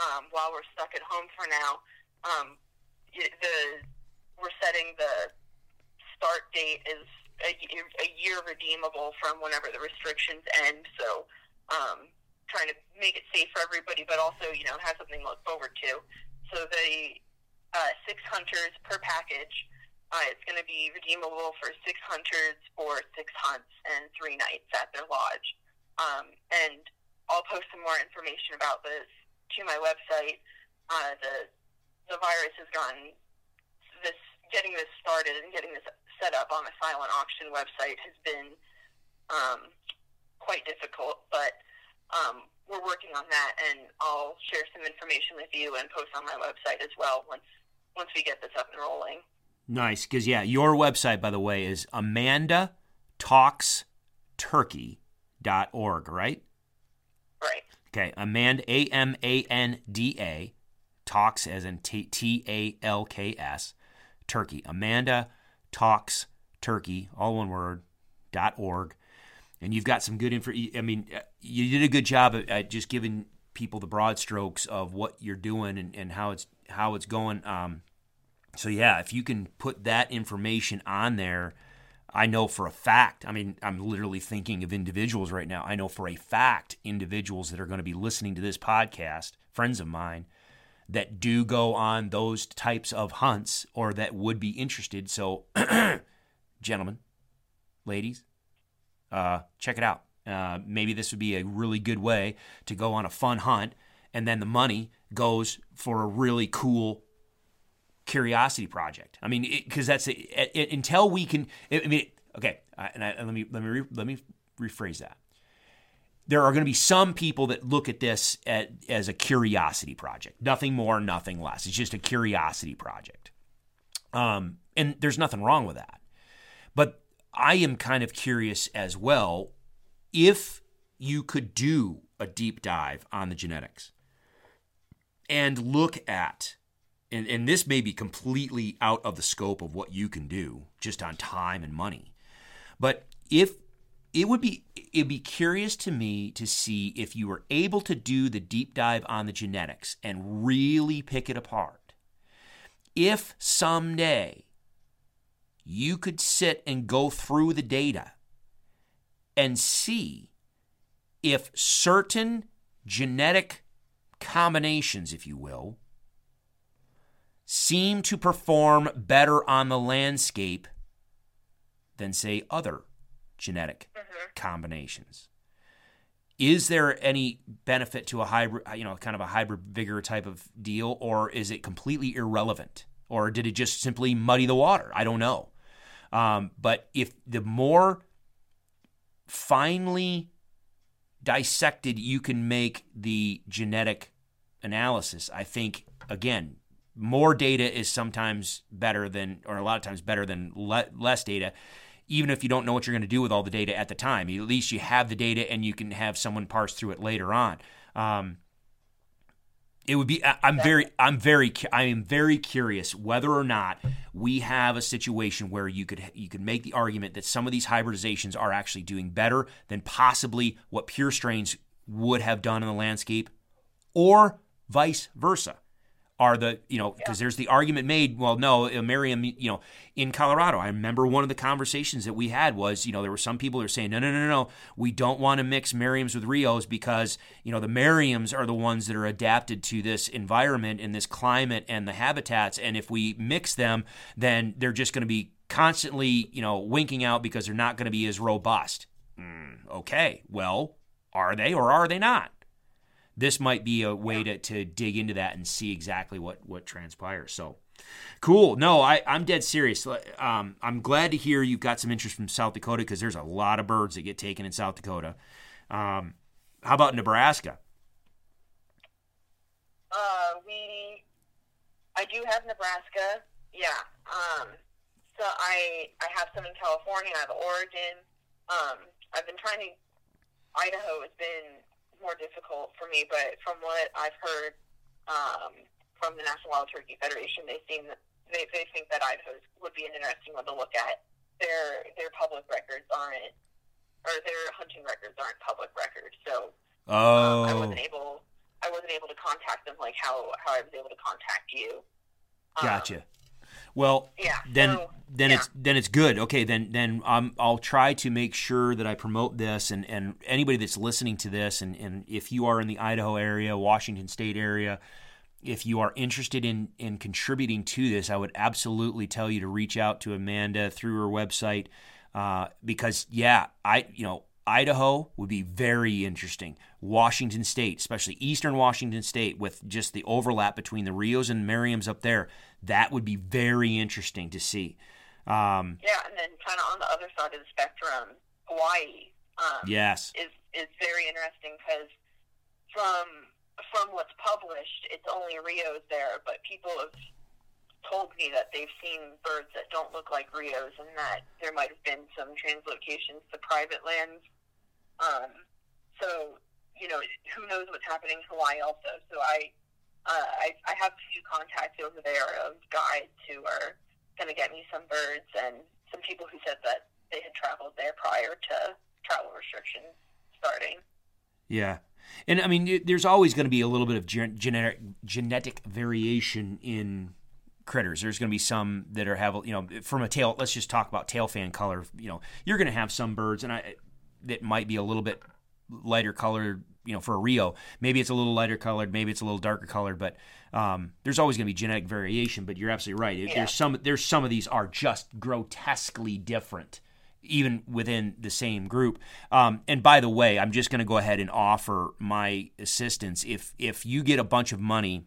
um, while we're stuck at home for now. Um, the we're setting the start date is a, a year redeemable from whenever the restrictions end. So, um, trying to make it safe for everybody, but also you know have something to look forward to. So the uh, six hunters per package uh, it's going to be redeemable for six hunters for six hunts and three nights at their lodge. Um, and I'll post some more information about this to my website. Uh, the the virus has gone this getting this started and getting this set up on the silent auction website has been um, quite difficult, but um, we're working on that, and I'll share some information with you and post on my website as well once once we get this up and rolling. Nice, because yeah, your website, by the way, is Amanda Talks Turkey.org, right? Right. Okay, Amanda A M A N D A talks as in T A L K S Turkey. Amanda talks Turkey, all one word. dot org, and you've got some good info. I mean, uh, you did a good job at, just giving people the broad strokes of what you're doing and, and how it's how it's going. Um, so yeah, if you can put that information on there, I know for a fact. I mean, I'm literally thinking of individuals right now. I know for a fact individuals that are going to be listening to this podcast, friends of mine, that do go on those types of hunts or that would be interested. So, gentlemen, ladies, uh, check it out. Uh, maybe this would be a really good way to go on a fun hunt, and then the money goes for a really cool curiosity project. I mean, because that's it, until we can. I mean, okay, and, I, let me let me re, let me rephrase that. There are going to be some people that look at this at, as a curiosity project, nothing more, nothing less. It's just a curiosity project, um, and there's nothing wrong with that. But I am kind of curious as well if you could do a deep dive on the genetics and look at and, and this may be completely out of the scope of what you can do just on time and money but if it would be it'd be curious to me to see if you were able to do the deep dive on the genetics and really pick it apart. If someday you could sit and go through the data and see if certain genetic combinations, if you will, seem to perform better on the landscape than, say, other genetic Mhm. combinations. Is there any benefit to a hybrid, you know, kind of a hybrid vigor type of deal, or is it completely irrelevant? Or did it just simply muddy the water? I don't know. Um, but if the more finely dissected you can make the genetic analysis, I think, again, more data is sometimes better than, or a lot of times better than le- less data, even if you don't know what you're going to do with all the data at the time. At least you have the data and you can have someone parse through it later on. Um, it would be. I'm very. I'm very. I am very curious whether or not we have a situation where you could you could make the argument that some of these hybridizations are actually doing better than possibly what pure strains would have done in the landscape, or vice versa. Are the you know because there's the argument made? Well, no, uh, Merriam. You know, in Colorado, I remember one of the conversations that we had was you know there were some people who were saying no, no, no, no, no, we don't want to mix Merriams with Rios because you know the Merriams are the ones that are adapted to this environment and this climate and the habitats, and if we mix them, then they're just going to be constantly you know winking out because they're not going to be as robust. Mm, okay, well, are they or are they not? This might be a way to, to dig into that and see exactly what what transpires. So cool. No, I, I'm dead serious. Um, I'm glad to hear you've got some interest from South Dakota because there's a lot of birds that get taken in South Dakota. Um, how about Nebraska? Uh, we, I do have Nebraska. Yeah. Um, so I, I have some in California. I have Oregon. Um, I've been trying to. Idaho has been more difficult for me, but from what I've heard um, from the National Wild Turkey Federation, they seem they they think that Idaho would be an interesting one to look at. Their their public records aren't, or their hunting records aren't public records, so um, I Oh, wasn't able. I wasn't able to contact them like how how I was able to contact you. Um, gotcha. Well, Yeah. then so, then yeah. it's then it's good. Okay, then then um, I'll try to make sure that I promote this and, and anybody that's listening to this and, and if you are in the Idaho area, Washington State area, if you are interested in in contributing to this, I would absolutely tell you to reach out to Amanda through her website uh, because yeah, I you know Idaho would be very interesting. Washington State, especially Eastern Washington State, with just the overlap between the Rios and Merriams up there, that would be very interesting to see. Um, Yeah, and then kind of on the other side of the spectrum, Hawaii um, yes, is is very interesting because from from what's published, it's only Rios there, but people have told me that they've seen birds that don't look like Rios, and that there might have been some translocations to private lands. Um, so you know, who knows what's happening in Hawaii also. So I. Uh, I, I have a few contacts over there of guides who are going to get me some birds and some people who said that they had traveled there prior to travel restrictions starting. yeah. And I mean, there's always going to be a little bit of gen- genetic genetic variation in critters. There's going to be some that are have you know from a tail. Let's just talk about tail fan color. You know, you're going to have some birds, and I that might be a little bit lighter colored. You know, for a Rio, maybe it's a little lighter colored, maybe it's a little darker colored, but um, there's always going to be genetic variation. But you're absolutely right. Yeah. There's some there's some of these are just grotesquely different even within the same group. Um, and by the way, I'm just going to go ahead and offer my assistance. If if you get a bunch of money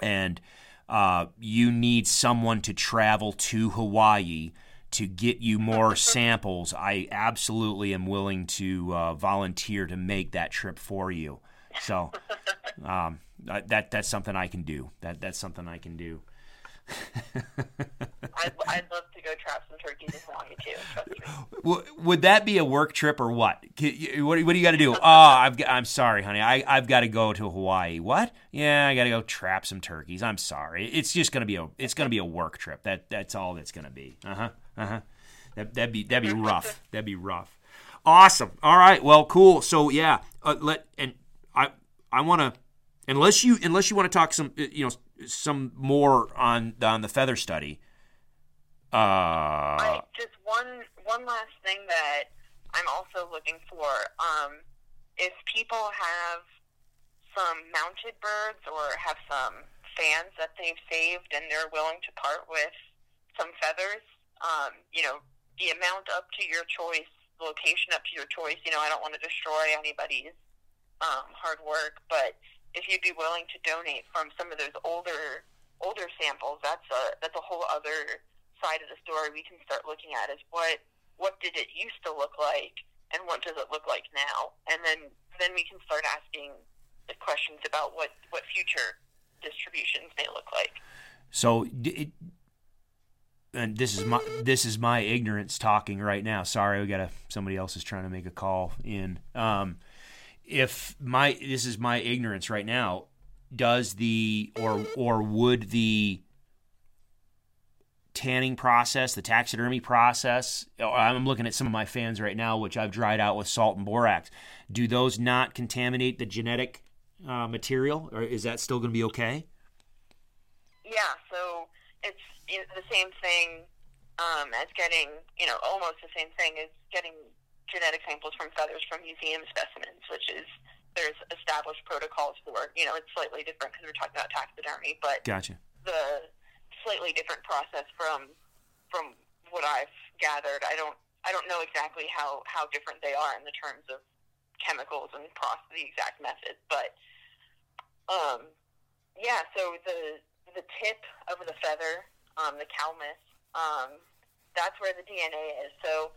and uh, you need someone to travel to Hawaii to get you more samples, I absolutely am willing to uh, volunteer to make that trip for you. So um, that that's something I can do. That that's something I can do. I'd, I'd love to go trap some turkeys in Hawaii too. Trust me. Would that be a work trip or what? What, what do you got to do? Oh, I've I'm sorry, honey. I, I've got to go to Hawaii. What? Yeah, I got to go trap some turkeys. I'm sorry. It's just gonna be a it's gonna be a work trip. That that's all it's gonna be. Uh huh. Uh huh. That that'd be that'd be rough. That'd be rough. Awesome. All right. Well, cool. So yeah, uh, let and I I want to unless you unless you want to talk some uh, you know some more on on the feather study. Uh, I, just one one last thing that I'm also looking for. Um, if people have some mounted birds or have some fans that they've saved and they're willing to part with some feathers, um, you know, the amount up to your choice, location up to your choice. You know, I don't want to destroy anybody's um, hard work, but if you'd be willing to donate from some of those older older samples, that's a that's a whole other side of the story we can start looking at is what what did it used to look like and what does it look like now and then then we can start asking the questions about what what future distributions may look like So, and this is my this is my ignorance talking right now. Sorry, we got a somebody else is trying to make a call in. Um, if my this is my ignorance right now, does the or or would the tanning process, the taxidermy process? oh, I'm looking at some of my fans right now, which I've dried out with salt and borax. Do those not contaminate the genetic uh, material, or is that still going to be okay? yeah so it's the same thing um, as getting you know almost the same thing as getting genetic samples from feathers from museum specimens which is there's established protocols for you know it's slightly different because we're talking about taxidermy but Gotcha. the slightly different process from from what I've gathered. I don't I don't know exactly how how different they are in the terms of chemicals and process the exact method, but um, yeah. So the the tip of the feather, um, the calamus, um, that's where the DNA is. So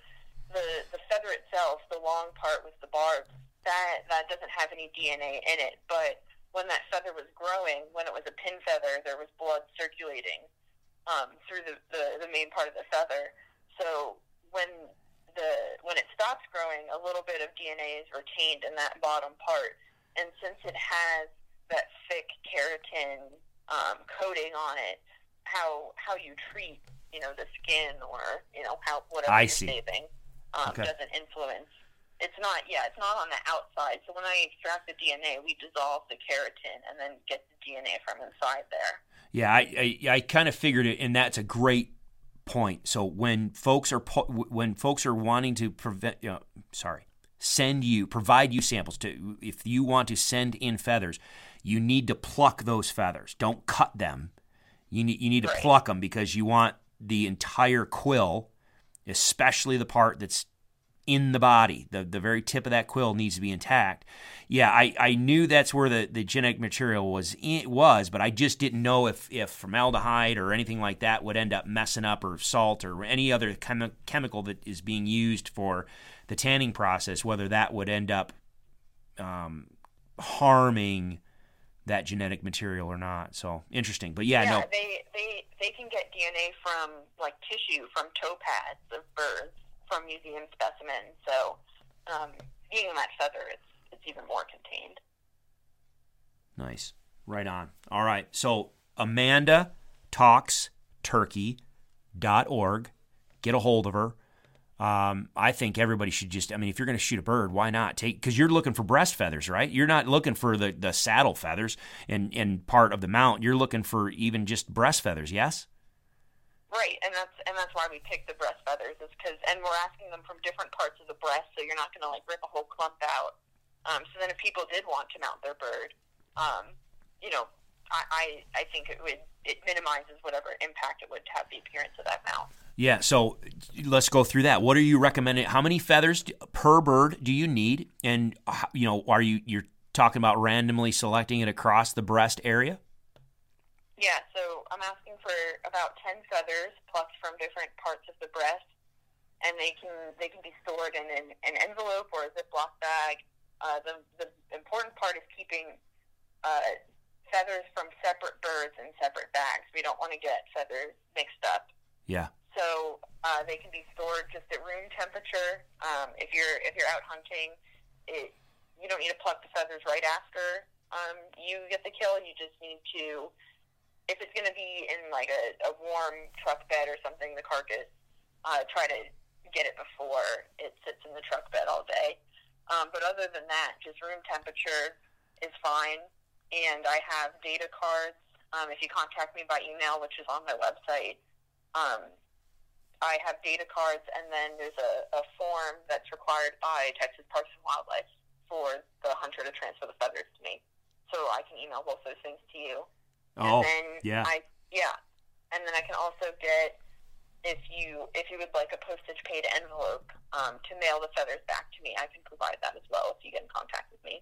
the the feather itself, the long part with the barbs, that that doesn't have any DNA in it, but when that feather was growing, when it was a pin feather, there was blood circulating um, through the, the, the main part of the feather. So when the when it stops growing, a little bit of DNA is retained in that bottom part, and since it has that thick keratin um, coating on it, how how you treat you know the skin or you know how whatever I you're see. saving um, Okay. doesn't influence. It's not yeah, it's not on the outside. So when I extract the DNA, we dissolve the keratin and then get the DNA from inside there. Yeah, I I, I kind of figured it, and that's a great point. So when folks are po- when folks are wanting to prevent, you know, sorry, send you provide you samples to if you want to send in feathers, you need to pluck those feathers. Don't cut them. You need you need to Right. pluck them because you want the entire quill, especially the part that's in the body. The the very tip of that quill needs to be intact. Yeah, I, I knew that's where the, the genetic material was in, was, but I just didn't know if, if formaldehyde or anything like that would end up messing up or salt or any other chemi- chemical that is being used for the tanning process, whether that would end up um, harming that genetic material or not. So interesting, but yeah, no, they, they they can get DNA from like tissue from toe pads of birds from museum specimens. So um, being in that feather, it's it's even more contained. Nice. Right on. All right. So Amanda talks turkey.org. Get a hold of her. Um, I think everybody should just, I mean, if you're going to shoot a bird, why not take, because you're looking for breast feathers, right? You're not looking for the, the saddle feathers and, and part of the mount. You're looking for even just breast feathers, yes? Right, and that's and that's why we pick the breast feathers is because and we're asking them from different parts of the breast, so you're not going to like rip a whole clump out. Um, so then, if people did want to mount their bird, um, you know, I, I I think it would it minimizes whatever impact it would have the appearance of that mount. Yeah, so let's go through that. What are you recommending? How many feathers per bird do you need? And you know, are you you're talking about randomly selecting it across the breast area? Yeah, so I'm asking for about ten feathers plucked from different parts of the breast, and they can they can be stored in an, an envelope or a Ziploc bag. Uh, the the important part is keeping uh, feathers from separate birds in separate bags. We don't want to get feathers mixed up. Yeah. So uh, they can be stored just at room temperature. Um, if you're if you're out hunting, it, you don't need to pluck the feathers right after um, you get the kill. You just need to, if it's going to be in like a, a warm truck bed or something, the carcass, uh, try to get it before it sits in the truck bed all day. Um, but other than that, just room temperature is fine. And I have data cards. Um, if you contact me by email, which is on my website, um, I have data cards, and then there's a, a form that's required by Texas Parks and Wildlife for the hunter to transfer the feathers to me. So I can email both those things to you. Oh, and then yeah. I yeah, and then I can also get if you if you would like a postage paid envelope um, to mail the feathers back to me, I can provide that as well if you get in contact with me.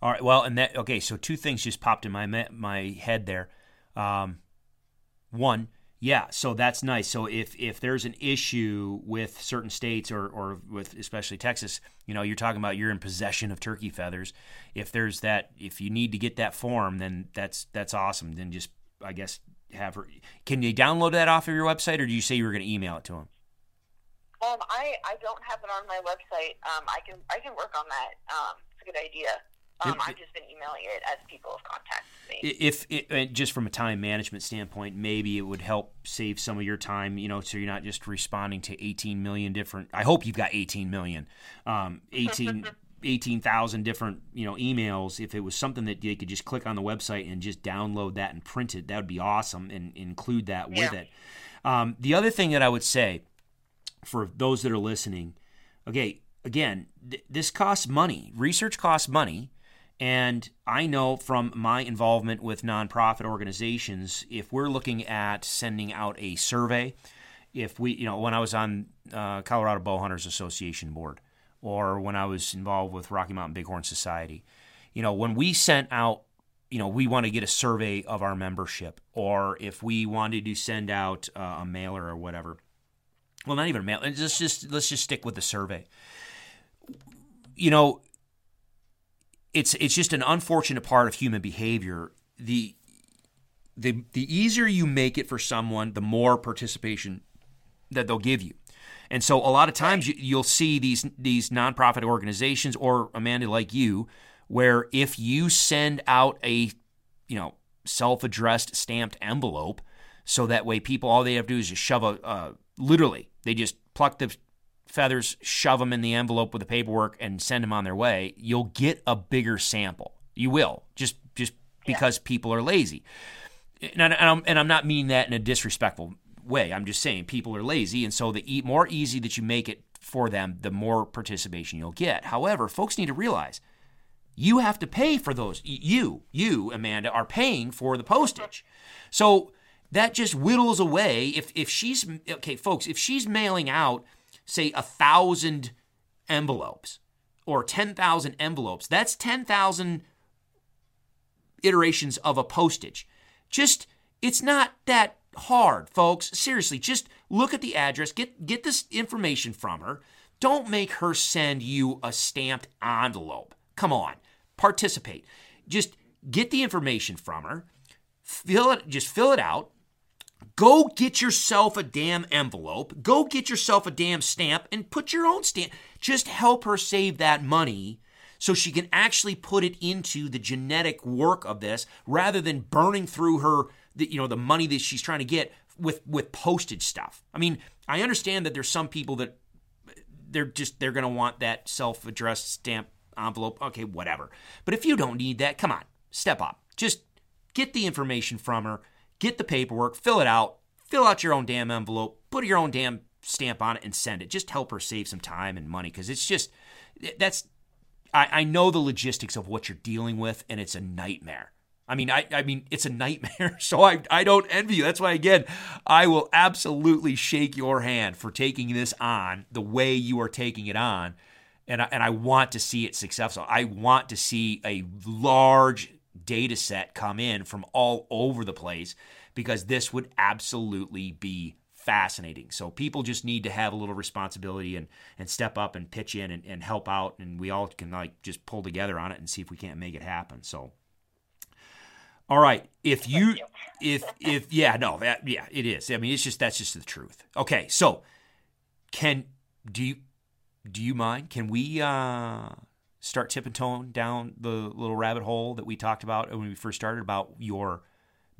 All right. Well, and that okay. So two things just popped in my my head there. Um, one, yeah. So that's nice. So if if there's an issue with certain states or or with especially Texas, you know, you're talking about you're in possession of turkey feathers. If there's that, if you need to get that form, then that's that's awesome. Then just I guess have her. Can you download that off of your website, or do you say you were going to email it to them? Um, I I don't have it on my website. Um, I can I can work on that. Um, it's a good idea. Um, I've just been emailing it as people have contacted me. If it, just from a time management standpoint, maybe it would help save some of your time. You know, so you're not just responding to 18 million different. I hope you've got 18 million, um, 18. 18,000 different, you know, emails. If it was something that they could just click on the website and just download that and print it, that would be awesome and include that with Yeah. it. Um, the other thing that I would say for those that are listening, okay, again, th- this costs money. Research costs money. And I know from my involvement with nonprofit organizations, if we're looking at sending out a survey, if we, you know, when I was on uh, Colorado Bow Hunters Association board, or when I was involved with Rocky Mountain Bighorn Society, you know, when we sent out, you know, we want to get a survey of our membership, or if we wanted to send out uh, a mailer or whatever. Well, not even a mail. Let's just let's just stick with the survey. You know, it's it's just an unfortunate part of human behavior. The the the easier you make it for someone, the more participation that they'll give you. And so a lot of times you, you'll see these these nonprofit organizations or Amanda like you, where if you send out a you know self-addressed stamped envelope, so that way people all they have to do is just shove a uh, literally they just pluck the feathers, shove them in the envelope with the paperwork, and send them on their way. You'll get a bigger sample. You will just just because people are lazy. And, I'm, and I'm not meaning that in a disrespectful way. I'm just saying people are lazy, and so the e- more easy that you make it for them, the more participation you'll get. However, folks need to realize you have to pay for those. You, you, Amanda, are paying for the postage. So that just whittles away. If if she's okay, folks, if she's mailing out, say a thousand envelopes or ten thousand envelopes, that's ten thousand iterations of a postage. Just it's not that hard, folks. Seriously, just look at the address, get get this information from her. Don't make her send you a stamped envelope. Come on. Participate. Just get the information from her. Fill it just fill it out. Go get yourself a damn envelope. Go get yourself a damn stamp and put your own stamp. Just help her save that money so she can actually put it into the genetic work of this rather than burning through her you know the money that she's trying to get with with postage stuff. I mean, I understand that there's some people that they're just they're going to want that self-addressed stamp envelope. Okay, whatever. But if you don't need that, come on, step up. Just get the information from her, get the paperwork, fill it out, fill out your own damn envelope, put your own damn stamp on it, and send it. Just help her save some time and money because it's just that's. I, I know the logistics of what you're dealing with, and it's a nightmare. I mean, I, I mean, it's a nightmare. So I, I don't envy you. That's why, again, I will absolutely shake your hand for taking this on the way you are taking it on. And I, and I want to see it successful. I want to see a large data set come in from all over the place because this would absolutely be fascinating. So people just need to have a little responsibility and, and step up and pitch in and, and help out. And we all can like just pull together on it and see if we can't make it happen. So All right. If you, you. if if yeah, no, that yeah, it is. I mean, it's just that's just the truth. Okay, so can do you do you mind? Can we uh, start tone down the little rabbit hole that we talked about when we first started about your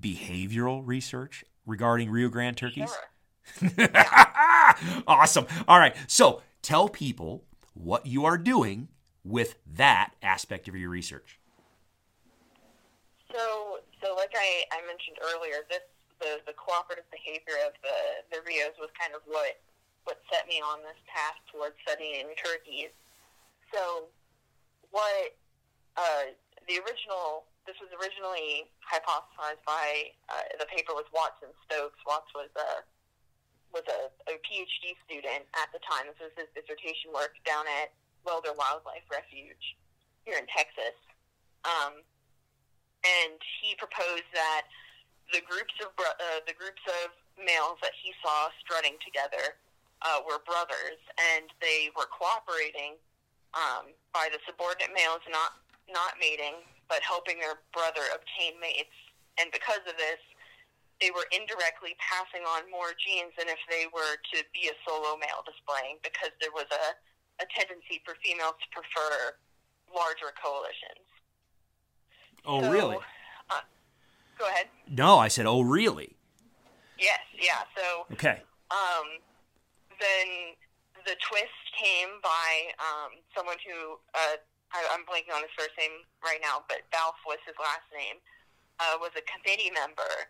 behavioral research regarding Rio Grande turkeys? Sure. awesome. All right. So tell people what you are doing with that aspect of your research. So, so like I, I mentioned earlier, this the, the cooperative behavior of the, the Rios was kind of what what set me on this path towards studying turkeys. So, what uh, the original this was originally hypothesized by uh, the paper was Watts and Stokes. Watts was a was a, a PhD student at the time. This was his dissertation work down at Welder Wildlife Refuge here in Texas. Um, and he proposed that the groups of uh, the groups of males that he saw strutting together uh, were brothers, and they were cooperating um, by the subordinate males not not mating, but helping their brother obtain mates. And because of this, they were indirectly passing on more genes than if they were to be a solo male displaying, because there was a, a tendency for females to prefer larger coalitions. Oh, So, really? Uh, go ahead. No, I said, oh, really? Yes, yeah. So Okay. um, then the twist came by um, someone who uh, I, I'm blanking on his first name right now, but Balph was his last name. Uh, was a committee member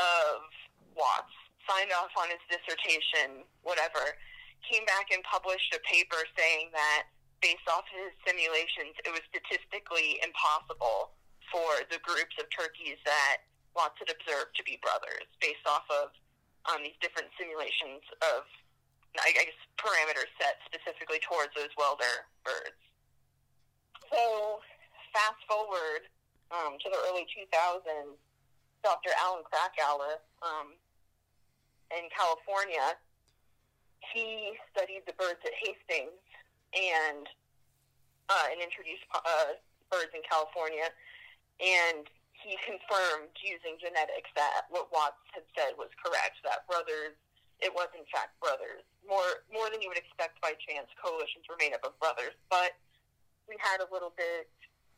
of Watts, signed off on his dissertation, whatever. Came back and published a paper saying that based off his simulations, it was statistically impossible for the groups of turkeys that Watts had observed to be brothers, based off of um, these different simulations of, I guess, parameters set specifically towards those welder birds. So, fast forward um, to the early 2000s, Dr. Alan Krakauer um, in California, he studied the birds at Hastings and uh, and introduced uh, birds in California, and he confirmed using genetics that what Watts had said was correct. That brothers, it was in fact brothers. More more than you would expect by chance. Coalitions were made up of brothers, but we had a little bit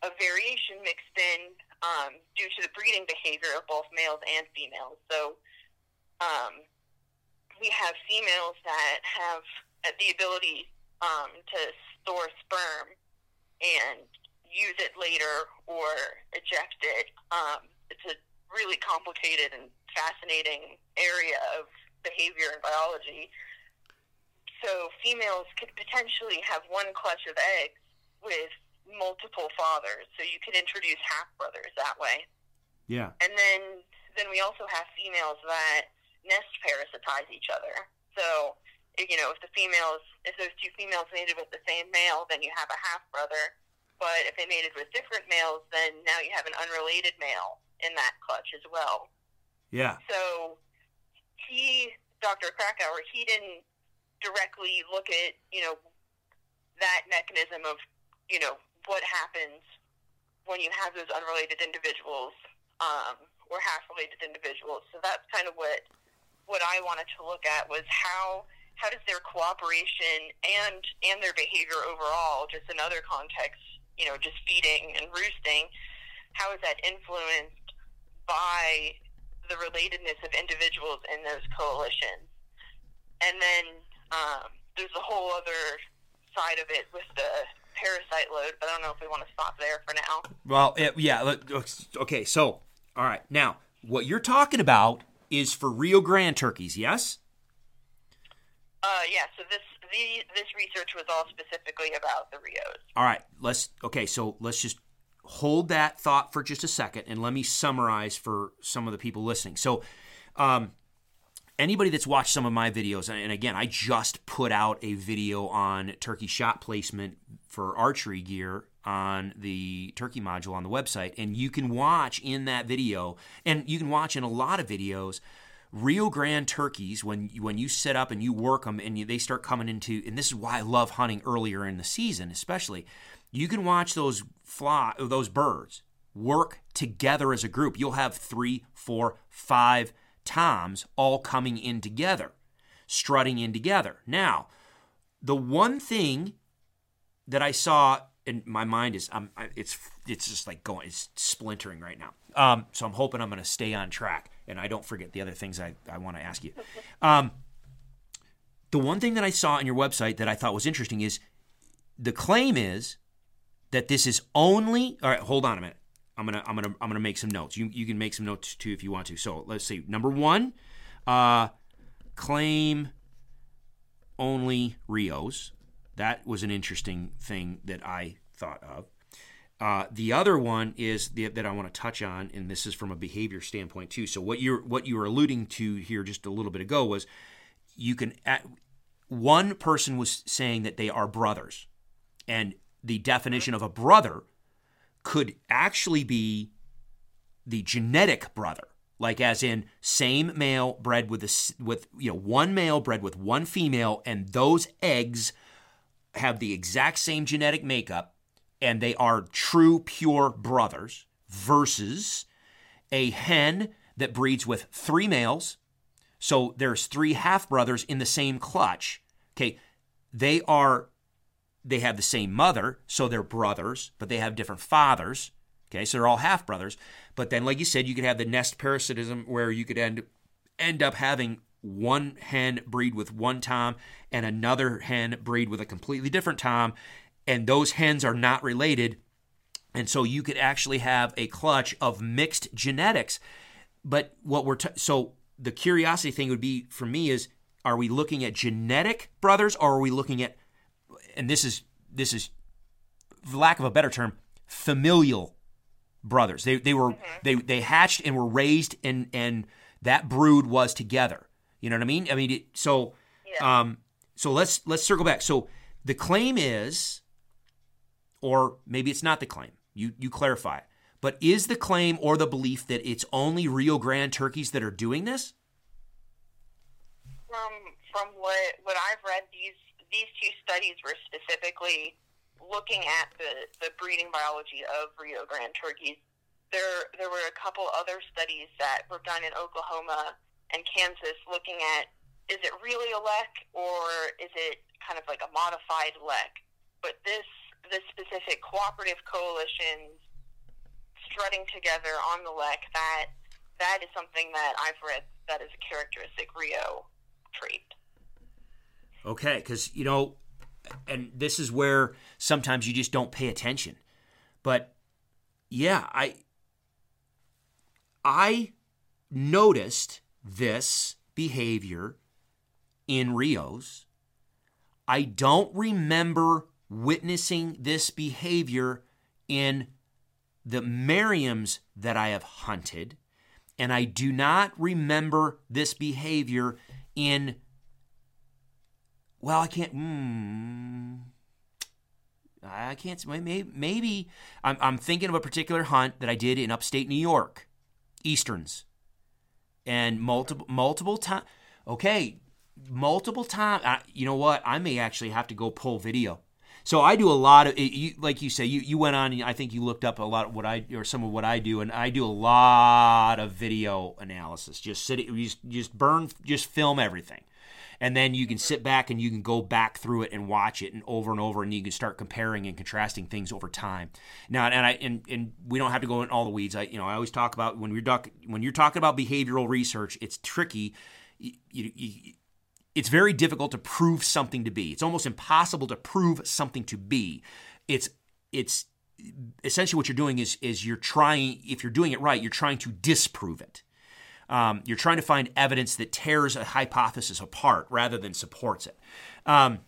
of variation mixed in um, due to the breeding behavior of both males and females. So um, we have females that have the ability um, to store sperm and use it later or eject it. Um, it's a really complicated and fascinating area of behavior and biology. So females could potentially have one clutch of eggs with multiple fathers. So you could introduce half brothers that way. Yeah. And then then we also have females that nest parasitize each other. So you know, if the females, if those two females mated with the same male, then you have a half brother. But if they mated with different males, then now you have an unrelated male in that clutch as well. Yeah. So he, Dr. Krakauer, he didn't directly look at, you know, that mechanism of, you know, what happens when you have those unrelated individuals um, or half-related individuals. So that's kind of what what I wanted to look at was how how does their cooperation and and their behavior overall, just in other contexts, you know, just feeding and roosting, how is that influenced by the relatedness of individuals in those coalitions? And then um, there's a whole other side of it with the parasite load, but I don't know if we want to stop there for now. Well, yeah. Okay. So, all right. Now, what you're talking about is for Rio Grande turkeys, yes? Uh, yeah, so this the this research was all specifically about the Rios. All right. Let's. Okay. So let's just hold that thought for just a second, and let me summarize for some of the people listening. So, um, anybody that's watched some of my videos, and again, I just put out a video on turkey shot placement for archery gear on the turkey module on the website, and you can watch in that video, and you can watch in a lot of videos. Rio Grande turkeys, when you, when you set up and you work them, and you, they start coming into, and this is why I love hunting earlier in the season, especially. You can watch those fly, those birds work together as a group. You'll have three, four, five toms all coming in together, strutting in together. Now, the one thing that I saw and my mind is um, it's it's just like going it's splintering right now. Um, so I'm hoping I'm going to stay on track and I don't forget the other things I, I want to ask you. Um, the one thing that I saw on your website that I thought was interesting is the claim is that this is only all right. Hold on a minute. I'm gonna I'm gonna I'm gonna make some notes. You you can make some notes too if you want to. So let's see. Number one, uh, claim only Rios. That was an interesting thing that I thought of. Uh, the other one is the, that I want to touch on, and this is from a behavior standpoint too. So what you're what you were alluding to here just a little bit ago was you can. At, one person was saying that they are brothers, and the definition of a brother could actually be the genetic brother. Like as in same male bred with a, with you know one male bred with one female and those eggs have the exact same genetic makeup and they are true pure brothers versus a hen that breeds with three males. So there's three half brothers in the same clutch. Okay they are they have the same mother so they're brothers but they have different fathers. Okay so they're all half brothers. But then like you said you could have the nest parasitism where you could end end up having one hen breed with one tom and another hen breed with a completely different tom and those hens are not related. And so you could actually have a clutch of mixed genetics. But what we're t- so the curiosity thing would be for me is are we looking at genetic brothers or are we looking at and this is this is for lack of a better term familial brothers they they were mm-hmm. they they hatched and were raised and and that brood was together you know what I mean? I mean, it, so yeah. um, so let's let's circle back. So the claim is, or maybe it's not the claim. You you clarify. But is the claim or the belief that it's only Rio Grande turkeys that are doing this? From from what what I've read, these these two studies were specifically looking at the, the breeding biology of Rio Grande turkeys. There there were a couple other studies that were done in Oklahoma and Kansas looking at is it really a lek or is it kind of like a modified lek? But this this specific cooperative coalition strutting together on the lek that that is something that I've read that is a characteristic Rio trait. Okay, because you know, and this is where sometimes you just don't pay attention. But yeah, I I noticed this behavior in Rios. I don't remember witnessing this behavior in the Merriams that I have hunted, and I do not remember this behavior in. Well, I can't. Mm, I can't. Maybe, maybe I'm, I'm thinking of a particular hunt that I did in upstate New York, Easterns and multiple multiple time. Okay, multiple time. you know what? I may actually have to go pull video. So I do a lot of, you, like you say, you, you went on. I think you looked up a lot of what I or some of what I do, and I do a lot of video analysis. Just sit, just just burn, just film everything and then you can sit back and you can go back through it and watch it and over and over and you can start comparing and contrasting things over time. Now and i and, and we don't have to go in all the weeds. I you know i always talk about when you're doc, when you're talking about behavioral research it's tricky. You, you, you, it's very difficult to prove something to be. It's almost impossible to prove something to be. It's it's essentially what you're doing is is you're trying if you're doing it right you're trying to disprove it um, you're trying to find evidence that tears a hypothesis apart rather than supports it. Um,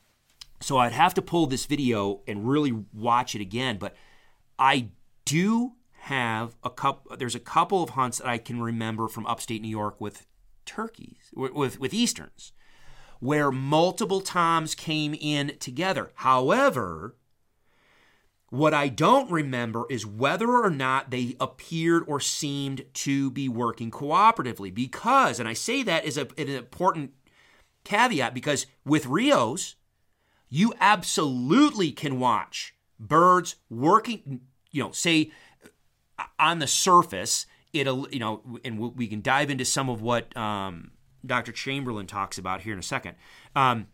so I'd have to pull this video and really watch it again. But I do have a couple. There's a couple of hunts that I can remember from upstate New York with turkeys, with with easterns, where multiple toms came in together. However, what I don't remember is whether or not they appeared or seemed to be working cooperatively. Because, and I say that as a, an important caveat, because with Rios, you absolutely can watch birds working, you know, say on the surface, it'll you know, and we can dive into some of what um, Dr. Chamberlain talks about here in a second. Um,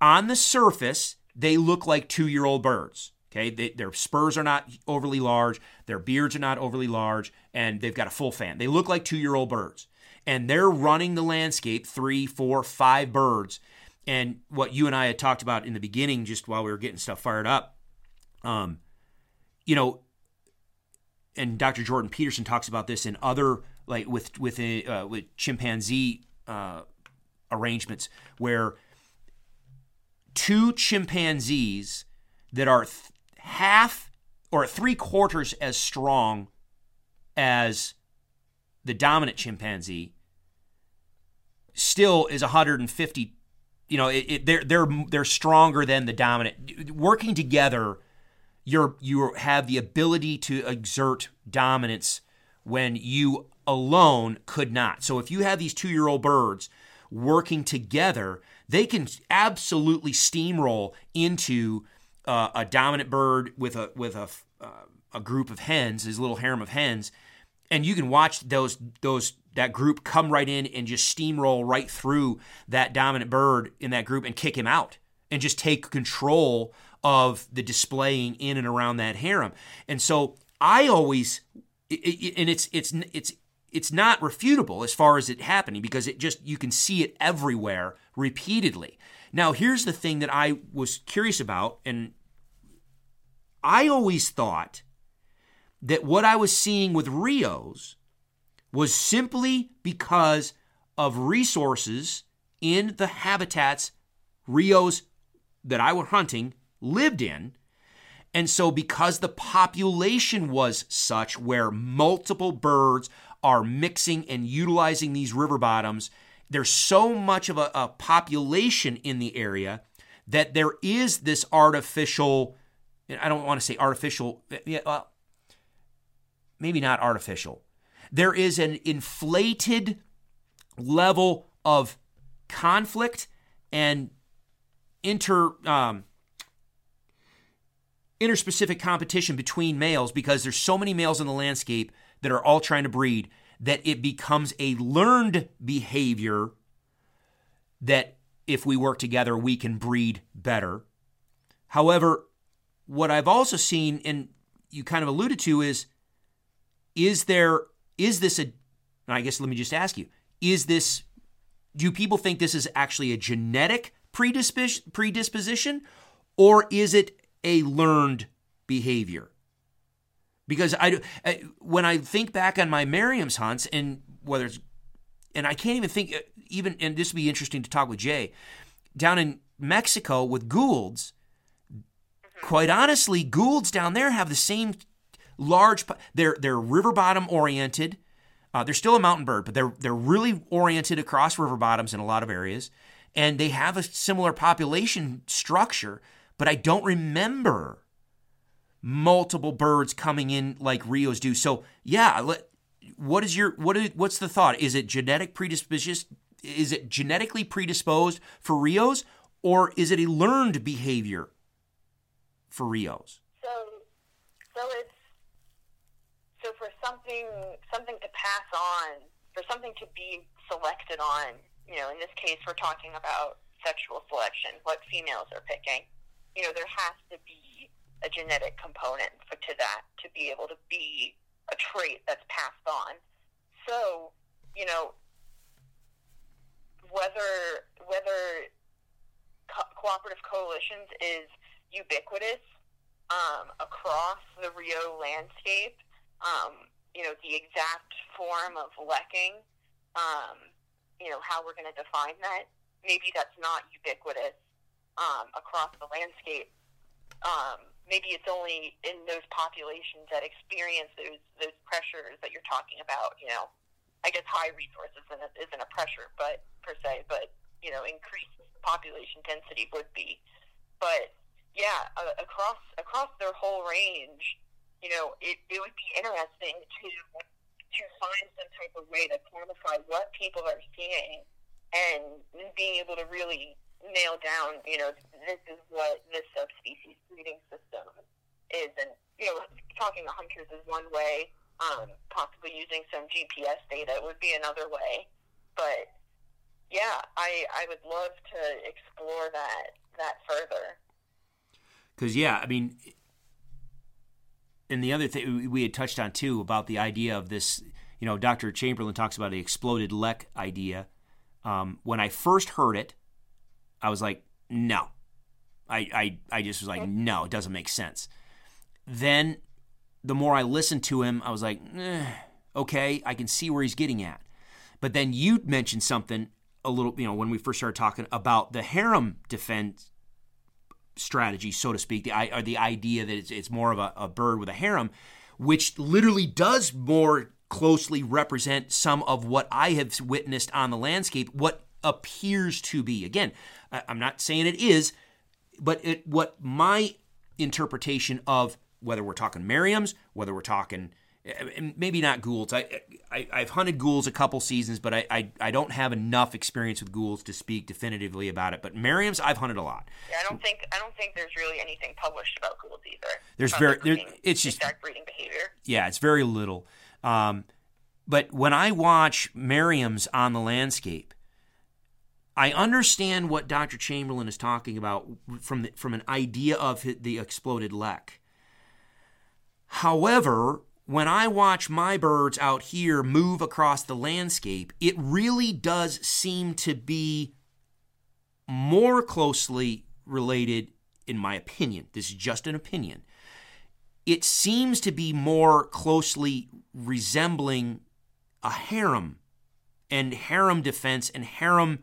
on the surface, they look like two-year-old birds. Okay, they, their spurs are not overly large, their beards are not overly large, and they've got a full fan. They look like two-year-old birds, and they're running the landscape three, four, five birds. And what you and I had talked about in the beginning, just while we were getting stuff fired up, um, you know, and Dr. Jordan Peterson talks about this in other like with with a, uh, with chimpanzee uh, arrangements where two chimpanzees that are th- half or three quarters as strong as the dominant chimpanzee still is 150 you know it, it, they're they're they're stronger than the dominant working together you're you have the ability to exert dominance when you alone could not. So if you have these two-year-old birds working together, they can absolutely steamroll into uh, a dominant bird with a with a uh, a group of hens, his little harem of hens, and you can watch those those that group come right in and just steamroll right through that dominant bird in that group and kick him out and just take control of the displaying in and around that harem. And so I always, and it's it's it's it's not refutable as far as it happening because it just you can see it everywhere repeatedly. Now here's the thing that I was curious about, and I always thought that what I was seeing with Rios was simply because of resources in the habitats Rios that I were hunting lived in. And so, because the population was such where multiple birds are mixing and utilizing these river bottoms, there's so much of a, a population in the area that there is this artificial, I don't want to say artificial, well, maybe not artificial. There is an inflated level of conflict and inter um, interspecific competition between males because there's so many males in the landscape that are all trying to breed that it becomes a learned behavior that if we work together we can breed better. However, what I've also seen and you kind of alluded to is is there is this a I guess let me just ask you, is this do people think this is actually a genetic predisposition or is it a learned behavior. Because I, I when I think back on my Merriam's hunts and whether it's and I can't even think even and this would be interesting to talk with Jay down in Mexico with Goulds. Quite honestly, Goulds down there have the same large. They're they're river bottom oriented. Uh, they're still a mountain bird, but they're they're really oriented across river bottoms in a lot of areas, and they have a similar population structure but I don't remember multiple birds coming in like Rios do. So yeah, let, what is your what is what's the thought? Is it genetic predisposition? Is it genetically predisposed for Rios, or is it a learned behavior for Rios? So, so it's so for something something to pass on, for something to be selected on. You know, in this case, we're talking about sexual selection, what females are picking you know, there has to be a genetic component for, to that to be able to be a trait that's passed on. So, you know, whether whether co- cooperative coalitions is ubiquitous um, across the Rio landscape, um, you know, the exact form of lekking, um, you know, how we're going to define that, maybe that's not ubiquitous um, across the landscape. Um, maybe it's only in those populations that experience those those pressures that you're talking about. You know, I guess high resources isn't a, isn't a pressure, but per se, but you know, increased population density would be. But yeah, uh, across across their whole range, you know, it, it would be interesting to to find some type of way to quantify what people are seeing and being able to really nail down, you know, this is what this subspecies breeding system is. And, you know, talking to hunters is one way. Um, possibly using some GPS data would be another way. But yeah, I I would love to explore that that further. Because yeah, I mean, and the other thing we had touched on too about the idea of this, you know, Dr. Chamberlain talks about the exploded lek idea. Um, when I first heard it, I was like, no. I, I, I just was like, no, it doesn't make sense. Then the more I listened to him, I was like, eh, okay, I can see where he's getting at. But then you mentioned something a little, you know, when we first started talking about the harem defense strategy, so to speak, the or the idea that it's, it's more of a, a bird with a harem, which literally does more closely represent some of what I have witnessed on the landscape, what appears to be. Again, I'm not saying it is, but it, what my interpretation of whether we're talking Merriam's, whether we're talking maybe not Goulds. I, I have hunted Goulds a couple seasons, but I, I, I don't have enough experience with Goulds to speak definitively about it. But Merriam's I've hunted a lot. Yeah, I don't think I don't think there's really anything published about Goulds either. There's very it's just exact breeding behavior. Yeah, it's very little. Um, but when I watch Merriam's on the landscape, I understand what Dr. Chamberlain is talking about from the, from an idea of the exploded lek. However, when I watch my birds out here move across the landscape, it really does seem to be more closely related, in my opinion. This is just an opinion. It seems to be more closely resembling a harem and harem defense and harem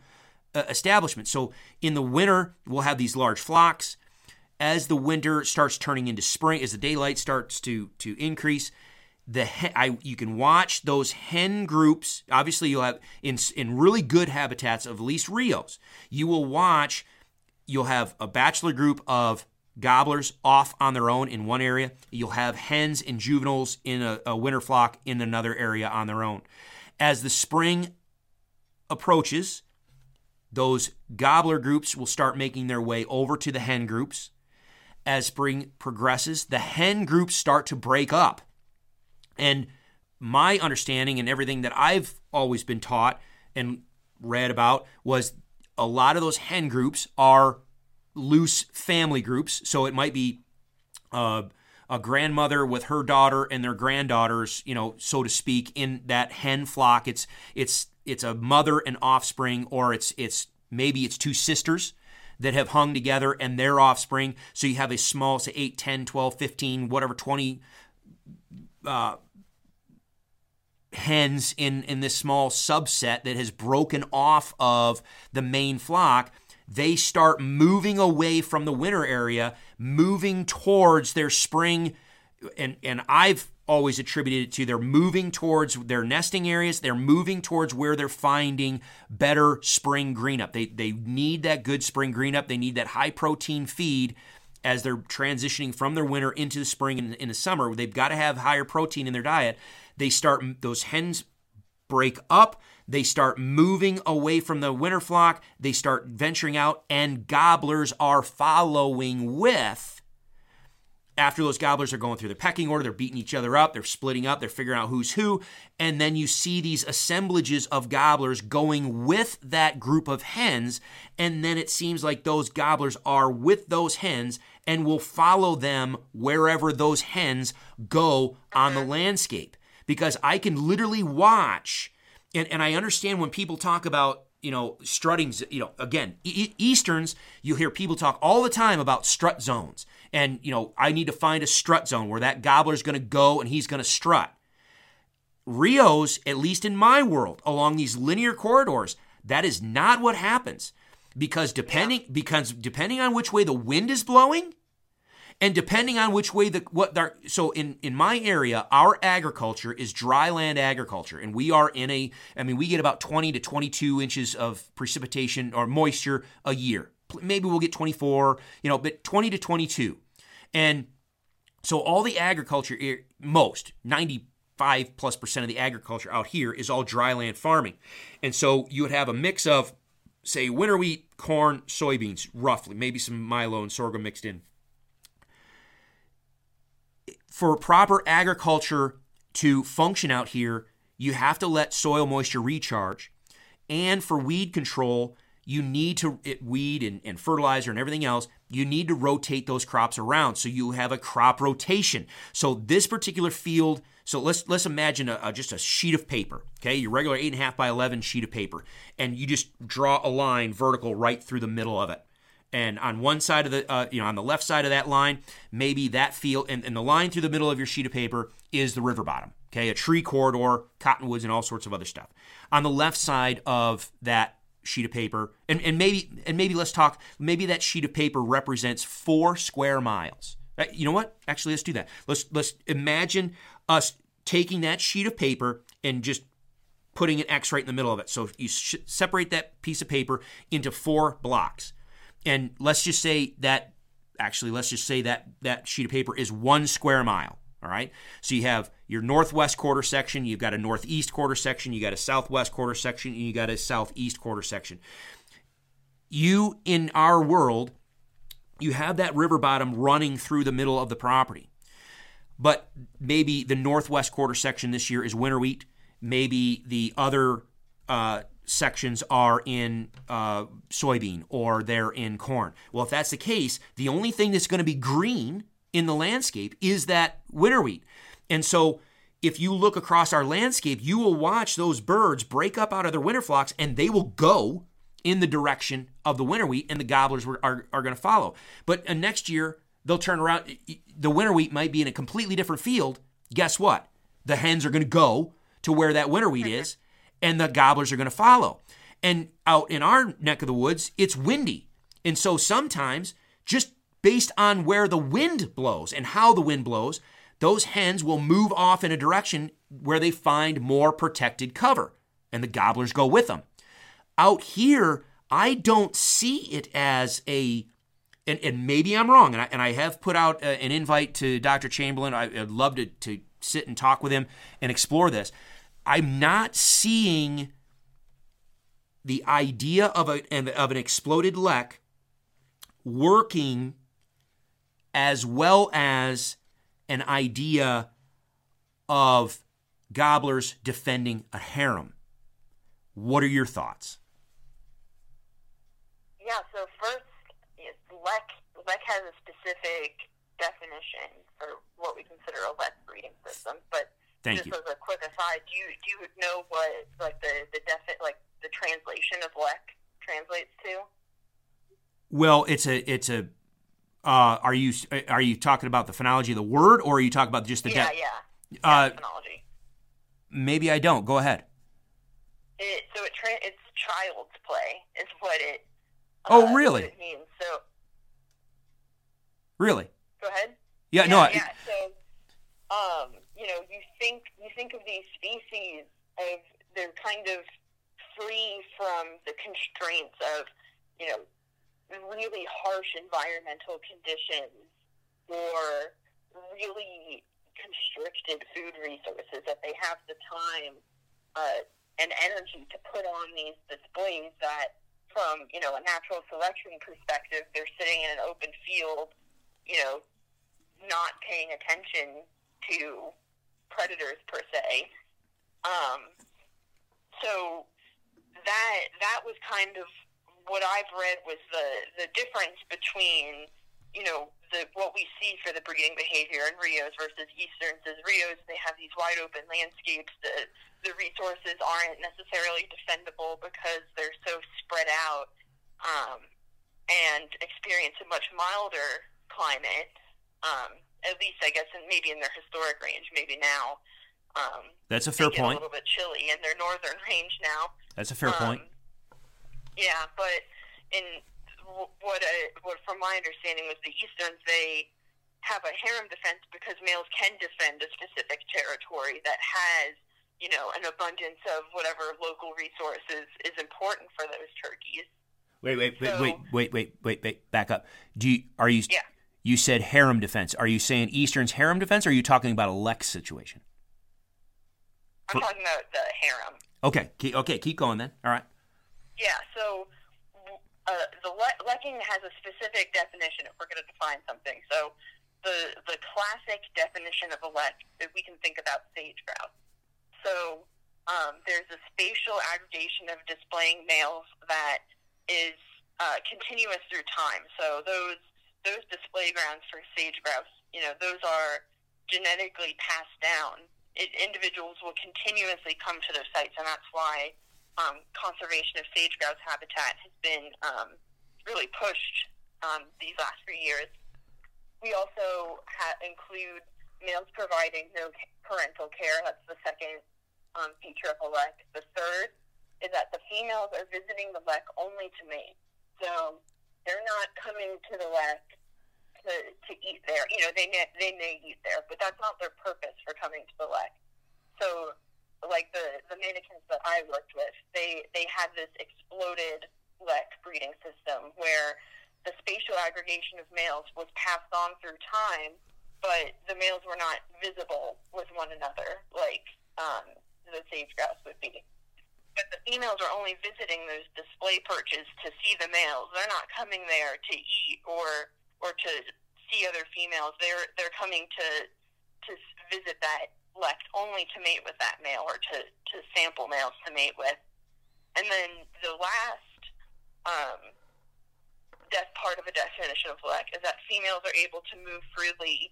Uh, establishment. So in the winter, we'll have these large flocks. As the winter starts turning into spring, as the daylight starts to to increase, the I, you can watch those hen groups. Obviously, you'll have in in really good habitats of least Rios. You will watch. You'll have a bachelor group of gobblers off on their own in one area. You'll have hens and juveniles in a, a winter flock in another area on their own. As the spring approaches, those gobbler groups will start making their way over to the hen groups. As spring progresses, the hen groups start to break up and my understanding and everything that I've always been taught and read about was a lot of those hen groups are loose family groups. So it might be uh, a grandmother with her daughter and their granddaughters, you know, so to speak, in that hen flock. It's it's it's a mother and offspring, or it's it's maybe it's two sisters that have hung together and their offspring. So you have a small, say 8, 10, 12, 15, whatever, 20 uh, hens in, in this small subset that has broken off of the main flock, they start moving away from the winter area, moving towards their spring. And, and I've always attributed it to they're moving towards their nesting areas. They're moving towards where they're finding better spring green up. They, they need that good spring green up. They need that high protein feed as they're transitioning from their winter into the spring and in the summer. They've got to have higher protein in their diet. They start, those hens break up. They start moving away from the winter flock. They start venturing out, and gobblers are following with. After those gobblers are going through the pecking order, they're beating each other up, they're splitting up, they're figuring out who's who. And then you see these assemblages of gobblers going with that group of hens. And then it seems like those gobblers are with those hens and will follow them wherever those hens go on the uh-huh. landscape because I can literally watch, and, and I understand when people talk about you know strutting you know again e- easterns you hear people talk all the time about strut zones and you know i need to find a strut zone where that gobbler's going to go and he's going to strut rios at least in my world along these linear corridors that is not what happens because depending because depending on which way the wind is blowing and depending on which way the what they're so in in my area, our agriculture is dry land agriculture, and we are in a. I mean, we get about 20 to 22 inches of precipitation or moisture a year. Maybe we'll get 24, you know, but 20 to 22, and so all the agriculture, most 95 plus percent of the agriculture out here is all dry land farming, and so you would have a mix of say winter wheat, corn, soybeans, roughly, maybe some milo and sorghum mixed in. For proper agriculture to function out here, you have to let soil moisture recharge. And for weed control, you need to it, weed and, and fertilizer and everything else you need to rotate those crops around. So you have a crop rotation. So this particular field so let's let's imagine a, a, just a sheet of paper okay? Your regular 8.5 by 11 sheet of paper. And you just draw a line vertical right through the middle of it. And on one side of the uh, you know on the left side of that line maybe that field and, and the line through the middle of your sheet of paper is the river bottom okay? A tree corridor cottonwoods and all sorts of other stuff. On the left side of that sheet of paper and, and maybe and maybe let's talk maybe that sheet of paper represents four square miles. Uh, you know what? Actually let's do that. Let's let's imagine us taking that sheet of paper and just putting an x right in the middle of it. So you sh- separate that piece of paper into four blocks. And let's just say that actually let's just say that that sheet of paper is one square mile all right. So you have your northwest quarter section, you've got a northeast quarter section, you got a southwest quarter section, and you got a southeast quarter section. You, in our world, you have that river bottom running through the middle of the property. But maybe the northwest quarter section this year is winter wheat. Maybe the other uh, sections are in uh, soybean or they're in corn. Well, if that's the case, the only thing that's going to be green in the landscape is that winter wheat. And so if you look across our landscape, you will watch those birds break up out of their winter flocks and they will go in the direction of the winter wheat and the gobblers are, are, are going to follow. But uh, next year, they'll turn around. The winter wheat might be in a completely different field. Guess what? The hens are going to go to where that winter wheat is and the gobblers are going to follow. And out in our neck of the woods, it's windy. And so sometimes just based on where the wind blows and how the wind blows, those hens will move off in a direction where they find more protected cover, and the gobblers go with them. Out here, I don't see it as a, and, and maybe I'm wrong, and I, and I have put out a, an invite to Dr. Chamberlain. I, would love to, to sit and talk with him and explore this. I'm not seeing the idea of, a, of an exploded lek working as well as an idea of gobblers defending a harem. What are your thoughts? Yeah, so first, lek, lek has a specific definition for what we consider a lek breeding system, but Thank just you. as a quick aside, do you do you know what like the the defi- like the translation of lek translates to? Well, it's a it's a uh, are you are you talking about the phonology of the word, or are you talking about just the yeah, de- yeah, uh, phonology? Maybe I don't. Go ahead. It, so it tra- it's child's play is what it. Oh, uh, really? It means so. Really? Go ahead. Yeah. yeah, no. I, yeah. So, um, you know, you think you think of these species of they're kind of free from the constraints of, you know, really harsh environmental conditions or really constricted food resources that they have the time uh, and energy to put on these displays that from you know a natural selection perspective they're sitting in an open field you know not paying attention to predators per se. Um, so that that was kind of what I've read was the the difference between you know the what we see for the breeding behavior in Rios versus Easterns is Rios they have these wide open landscapes the the resources aren't necessarily defendable because they're so spread out um, and experience a much milder climate um, at least I guess in, maybe in their historic range maybe now um, That's a fair point. a little bit chilly in their northern range now That's a fair um, point. Yeah, but in what I, what from my understanding was the Easterns they have a harem defense because males can defend a specific territory that has you know an abundance of whatever local resources is important for those turkeys. Wait, wait, wait, so- wait, wait, wait, wait, wait. Back up. Do you are you? Yeah. You said harem defense. Are you saying Eastern's harem defense, or are you talking about a Lex situation? I'm talking about the harem. Okay. Keep, okay. Keep going then. All right. Yeah, so uh, the le- lekking has a specific definition if we're going to define something. So the the classic definition of a lek that we can think about sage grouse. So um, there's a spatial aggregation of displaying males that is uh, continuous through time. So those those display grounds for sage grouse, you know, those are genetically passed down. It, individuals will continuously come to those sites, and that's why um, conservation of sage grouse habitat has been um, really pushed um, these last few years. We also ha- include males providing no parental care. That's the second um, feature of a lek. The third is that the females are visiting the lek only to mate. So they're not coming to the lek to, to eat there. You know, they may, they may eat there, but that's not their purpose for coming to the lek. So, like the, the manakins that I worked with, they, they had this exploded lek breeding system where the spatial aggregation of males was passed on through time, but the males were not visible with one another like um, the sage grouse would be. But the females are only visiting those display perches to see the males. They're not coming there to eat or or to see other females. They're they're coming to to visit that lek only to mate with that male or to to sample males to mate with. And then the last um, def- part of a definition of lek is that females are able to move freely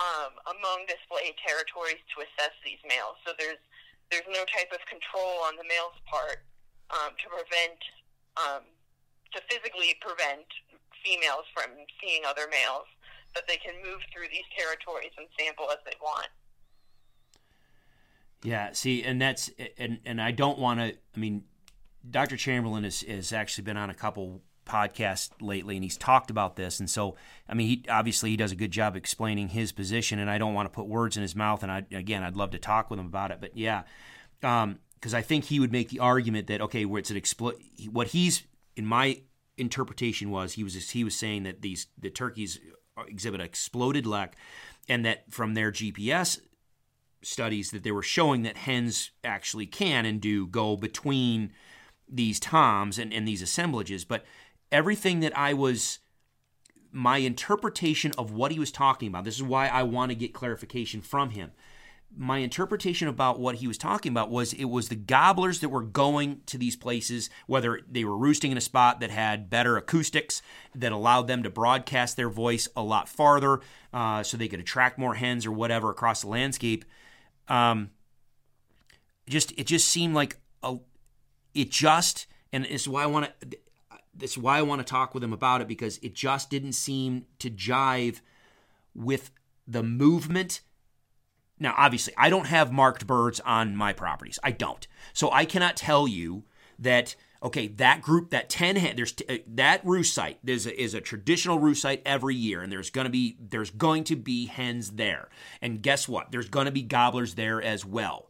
um, among display territories to assess these males. So there's there's no type of control on the male's part um, to prevent, um, to physically prevent females from seeing other males, but they can move through these territories and sample as they want. Yeah, see, and that's and and I don't want to. I mean, Dr. Chamberlain has has actually been on a couple podcasts lately, and he's talked about this. And so, I mean, he obviously he does a good job explaining his position, and I don't want to put words in his mouth. And I again, I'd love to talk with him about it. But yeah, because um, I think he would make the argument that okay, where it's an explo- what he's in my interpretation was he was he was saying that these the turkeys exhibit a exploded lek, and that from their GPS studies that they were showing that hens actually can and do go between these toms and, and these assemblages, but everything that I was my interpretation of what he was talking about. This is why I want to get clarification from him. My interpretation about what he was talking about was it was the gobblers that were going to these places, whether they were roosting in a spot that had better acoustics that allowed them to broadcast their voice a lot farther uh, so they could attract more hens or whatever across the landscape. Um, just it just seemed like a, it just and it's why I want to that's why I want to talk with him about it because it just didn't seem to jive with the movement. Now, obviously, I don't have marked birds on my properties. I don't. So I cannot tell you that okay, that group, that 10 hen, there's t- uh, that roost site there's a, is a traditional roost site every year and there's going to be there's going to be hens there. And guess what? There's going to be gobblers there as well.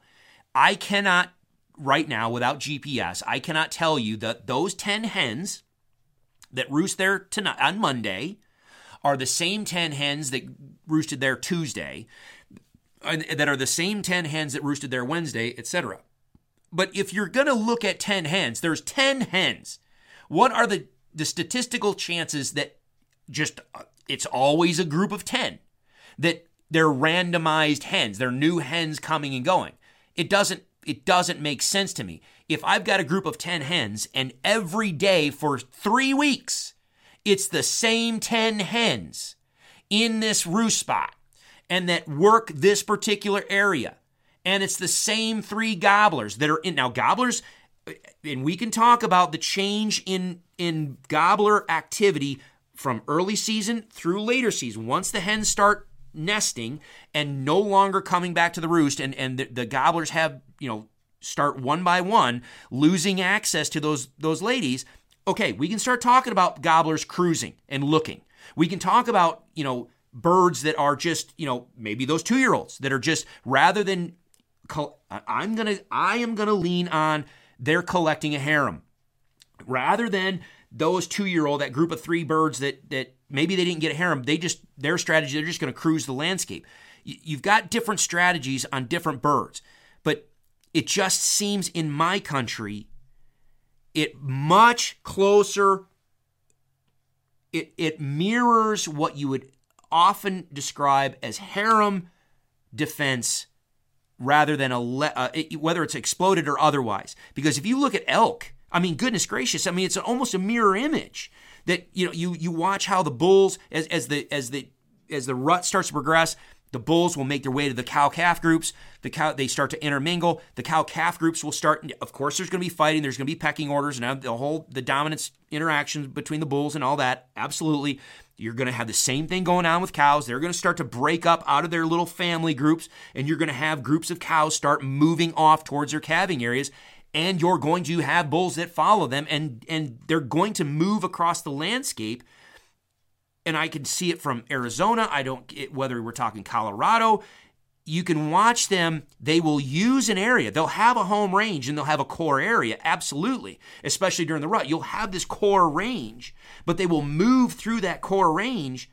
I cannot right now without GPS, I cannot tell you that those 10 hens that roost there tonight on Monday are the same 10 hens that roosted there Tuesday, that are the same 10 hens that roosted there Wednesday, etc. But if you're going to look at 10 hens, there's 10 hens. What are the, the statistical chances that just uh, it's always a group of 10 that they're randomized hens, they're new hens coming and going? It doesn't it doesn't make sense to me. If I've got a group of 10 hens and every day for three weeks, it's the same 10 hens in this roost spot and that work this particular area, and it's the same three gobblers that are in. Now, gobblers, and we can talk about the change in, in gobbler activity from early season through later season. Once the hens start nesting and no longer coming back to the roost and, and the, the gobblers have you know start one by one losing access to those those ladies okay we can start talking about gobblers cruising and looking we can talk about you know birds that are just you know maybe those two year olds that are just rather than i'm gonna i am gonna lean on they're collecting a harem. Rather than those two year old that group of three birds that that maybe they didn't get a harem they just their strategy they're just to cruise the landscape. You've got different strategies on different birds but it just seems in my country, it much closer, it, it mirrors what you would often describe as harem defense rather than a le- uh, it, whether it's exploded or otherwise. Because if you look at elk, I mean, goodness gracious, I mean, it's almost a mirror image that you know you you watch how the bulls as as the as the as the rut starts to progress. The bulls will make their way to the cow calf groups. The cow they start to intermingle. The cow calf groups will start. Of course, there's going to be fighting. There's going to be pecking orders and the whole the dominance interactions between the bulls and all that. Absolutely, you're going to have the same thing going on with cows. They're going to start to break up out of their little family groups, and you're going to have groups of cows start moving off towards their calving areas and you're going to have bulls that follow them and and they're going to move across the landscape and I can see it from Arizona I don't whether we're talking Colorado you can watch them. They will use an area. They'll have a home range and they'll have a core area. Absolutely. Especially during the rut. You'll have this core range but they will move through that core range.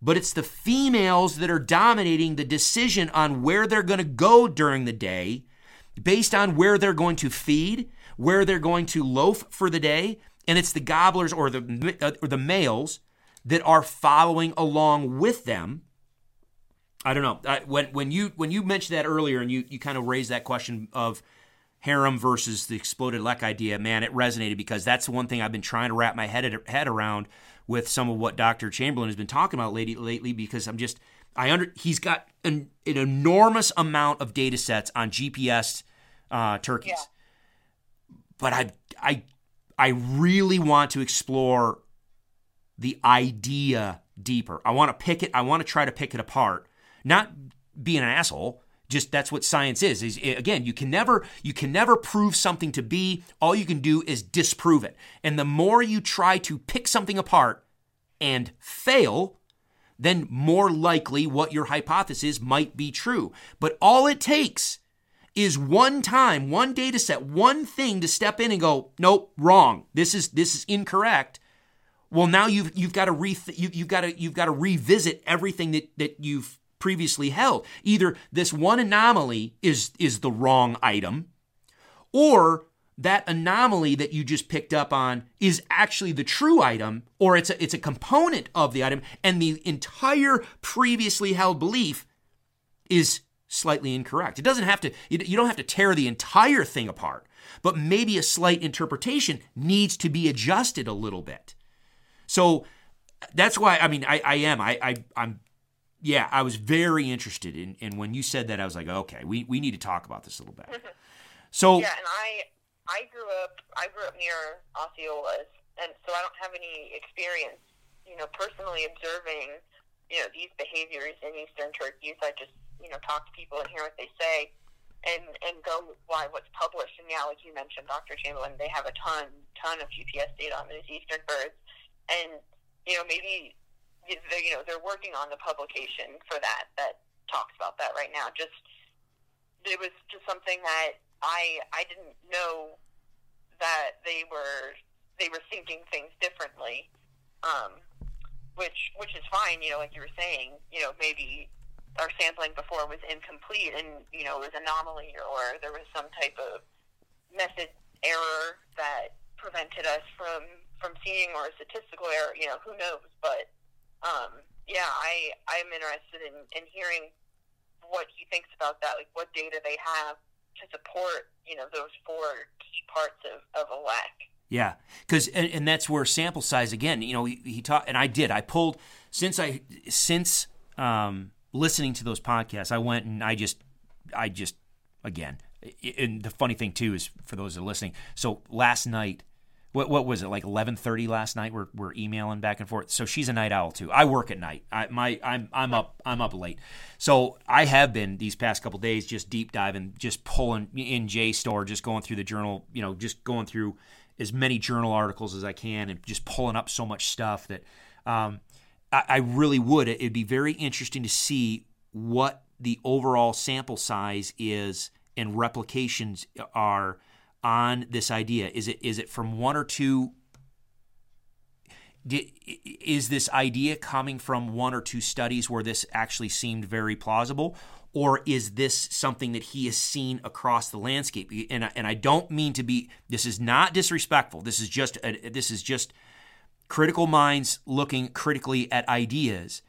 But it's the females that are dominating the decision on where they're going to go during the day based on where they're going to feed, where they're going to loaf for the day, and it's the gobblers or the or the males that are following along with them. I don't know. I, when when you when you mentioned that earlier and you you kind of raised that question of harem versus the exploded lek idea, man, it resonated because that's the one thing I've been trying to wrap my head head around with some of what Dr. Chamberlain has been talking about lately, lately because I'm just I under he's got an, an enormous amount of data sets on GPS uh, turkeys, yeah. but I I I really want to explore the idea deeper. I want to pick it. I want to try to pick it apart. Not be an asshole. Just that's what science is. Is eh, again, you can never you can never prove something to be. All you can do is disprove it. And the more you try to pick something apart and fail, then more likely what your hypothesis might be true. But all it takes is one time, one data set, one thing to step in and go, nope, wrong. This is this is incorrect. Well, now you've you've got to re you, you've got to you've got to revisit everything that that you've previously held. Either this one anomaly is is the wrong item, or that anomaly that you just picked up on is actually the true item or it's a, it's a component of the item and the entire previously held belief is slightly incorrect. It doesn't have to you don't have to tear the entire thing apart, but maybe a slight interpretation needs to be adjusted a little bit. So that's why I mean I, I am I, I I'm yeah I was very interested in and when you said that I was like okay we, we need to talk about this a little bit. Mm-hmm. So yeah, and I I grew up I grew up near Osceolas, and so I don't have any experience, you know, personally observing, you know, these behaviors in eastern turkeys. I just you know talk to people and hear what they say, and and go by what's published. And yeah, like you mentioned, Dr. Chamberlain, they have a ton ton of GPS data on these eastern birds, and you know maybe you know they're working on the publication for that that talks about that right now. Just it was just something that I I didn't know that they were they were thinking things differently, um, which which is fine. You know, like you were saying, you know, maybe our sampling before was incomplete and you know it was anomaly or there was some type of method error that prevented us from from seeing or a statistical error. You know, who knows? But um, yeah, I I'm interested in, in hearing what he thinks about that. Like what data they have to support you know those four key parts of, of a lek. Yeah, because and, and, that's where sample size again. You know, he, he taught, and I did. I pulled since I since um, listening to those podcasts. I went and I just I just again. And the funny thing too is for those that are listening. So last night what what was it like 11:30 last night? We're we're emailing back and forth. So she's a night owl too. I work at night. I my I'm I'm up I'm up late. So I have been these past couple days just deep diving just pulling in JSTOR just going through the journal you know just going through as many journal articles as I can and just pulling up so much stuff that um, I, I really would. It'd be very interesting to see what the overall sample size is and replications are on this idea? Is it is it from one or two? Is this idea coming from one or two studies where this actually seemed very plausible, or is this something that he has seen across the landscape? And I, and I don't mean to be. This is not disrespectful. This is just a, this is just critical minds looking critically at ideas.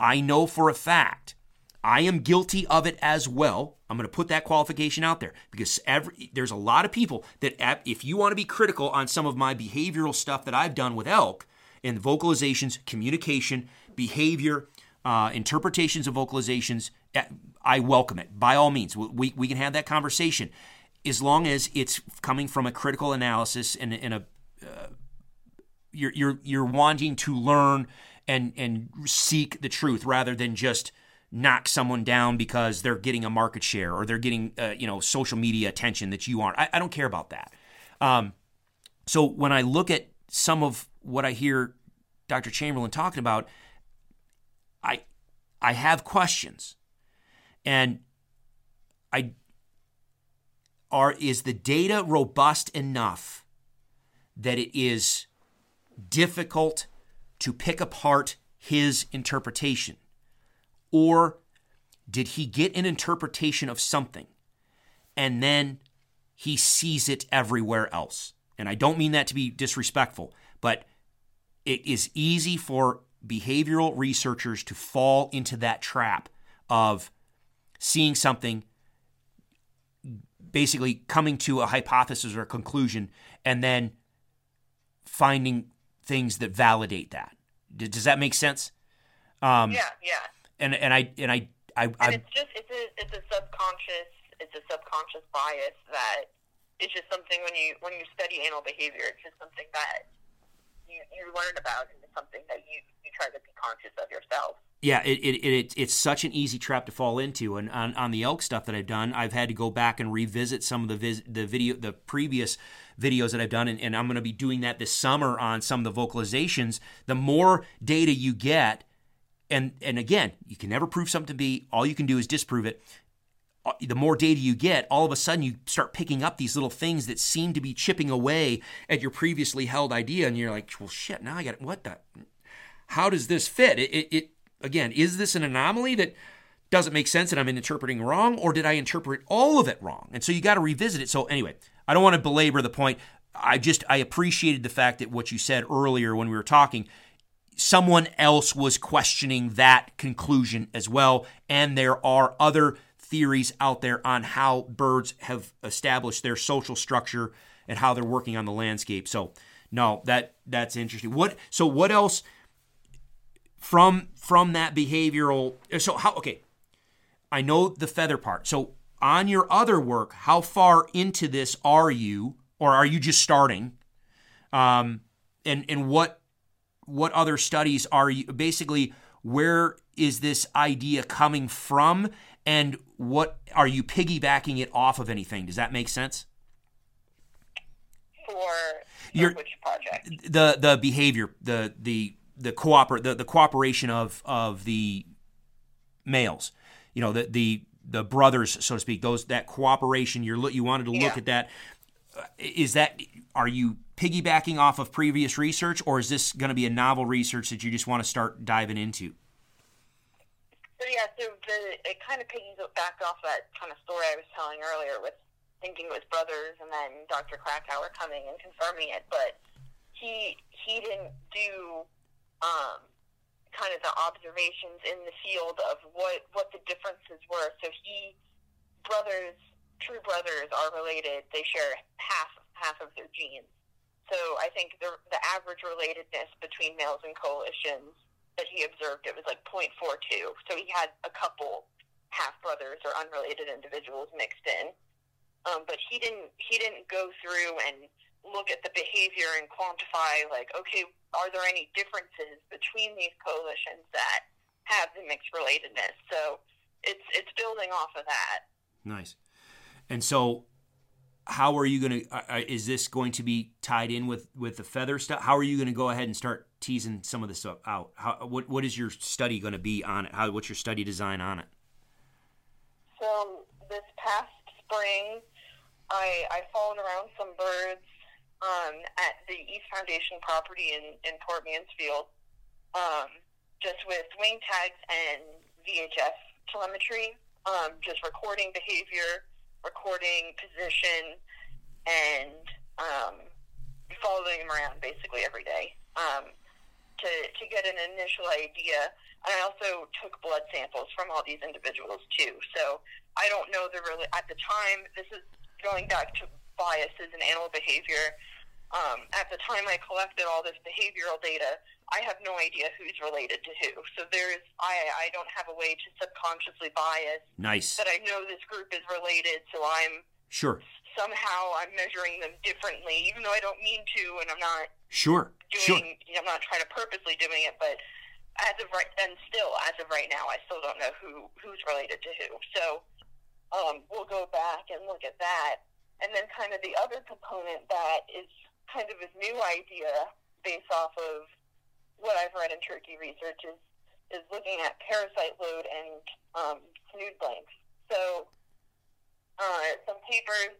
I know for a fact I am guilty of it as well. I'm going to put that qualification out there because every, there's a lot of people that, if you want to be critical on some of my behavioral stuff that I've done with elk and vocalizations, communication, behavior, uh, interpretations of vocalizations, eh, I welcome it by all means. We, we can have that conversation as long as it's coming from a critical analysis and, and a uh, you're, you're you're wanting to learn and and seek the truth rather than just knock someone down because they're getting a market share or they're getting uh, you know social media attention that you aren't. I, I don't care about that. Um, so when I look at some of what I hear Dr. Chamberlain talking about, I I have questions, and I are is the data robust enough that it is difficult to pick apart his interpretation or did he get an interpretation of something and then he sees it everywhere else? And I don't mean that to be disrespectful, but it is easy for behavioral researchers to fall into that trap of seeing something, basically coming to a hypothesis or a conclusion, and then finding things that validate that. Does that make sense? Um, yeah, yeah and and I and I I, and it's just it's a it's a subconscious it's a subconscious bias that it's just something when you when you study animal behavior it's just something that you, you learn about and it's something that you, you try to be conscious of yourself. Yeah, it, it, it, it's such an easy trap to fall into. And on, on the elk stuff that I've done, I've had to go back and revisit some of the vis, the video, the previous videos that I've done, and, and I'm going to be doing that this summer on some of the vocalizations. The more data you get, and and again, you can never prove something to be. All you can do is disprove it. Uh, the more data you get, all of a sudden you start picking up these little things that seem to be chipping away at your previously held idea, and you're like, well, shit. Now I got what the? How does this fit? It, it, it again is this an anomaly that doesn't make sense and I'm interpreting wrong, or did I interpret all of it wrong? And so you got to revisit it. So anyway, I don't want to belabor the point. I just I appreciated the fact that what you said earlier when we were talking someone else was questioning that conclusion as well. And there are other theories out there on how birds have established their social structure and how they're working on the landscape. So, no, that that's interesting. What so what else from from that behavioral so how okay. I know the feather part. So on your other work, how far into this are you or are you just starting? Um and and what what other studies are you basically where is this idea coming from? And what are you piggybacking it off of anything? Does that make sense? For, Your, which project? The the behavior the the the cooper the, the cooperation of of the males. You know the the the brothers so to speak those that cooperation you're you wanted to look yeah. at that. Uh, is that are you piggybacking off of previous research, or is this going to be a novel research that you just want to start diving into? So yeah, so the, it kind of piggybacks off that kind of story I was telling earlier with thinking it was brothers, and then Dr. Krakauer coming and confirming it. But he he didn't do um, kind of the observations in the field of what what the differences were. So he brothers true brothers are related. They share half half of their genes. So I think the the average relatedness between males and coalitions that he observed it was like 0.42. So he had a couple half brothers or unrelated individuals mixed in. Um, but he didn't he didn't go through and look at the behavior and quantify like okay are there any differences between these coalitions that have the mixed relatedness so it's it's building off of that nice and so, how are you going to? Uh, uh, is this going to be tied in with with the feather stuff? How are you going to go ahead and start teasing some of this stuff out? How what what is your study going to be on it? How what's your study design on it? So this past spring, I I followed around some birds um, at the East Foundation property in in Port Mansfield, um, just with wing tags and VHF telemetry, um, just recording behavior recording position and um, following him around basically every day um, to, to get an initial idea. And I also took blood samples from all these individuals too. So I don't know the really at the time. This is going back to biases in animal behavior. Um, at the time I collected all this behavioral data, I have no idea who's related to who. So there's I I don't have a way to subconsciously bias. Nice. That I know this group is related, so I'm sure somehow I'm measuring them differently, even though I don't mean to, and I'm not sure doing. Sure. I'm not trying to purposely doing it, but as of right and still as of right now, I still don't know who who's related to who. So um, we'll go back and look at that, and then kind of the other component that is kind of a new idea based off of what I've read in turkey research is is looking at parasite load and um, snood length. So uh, some papers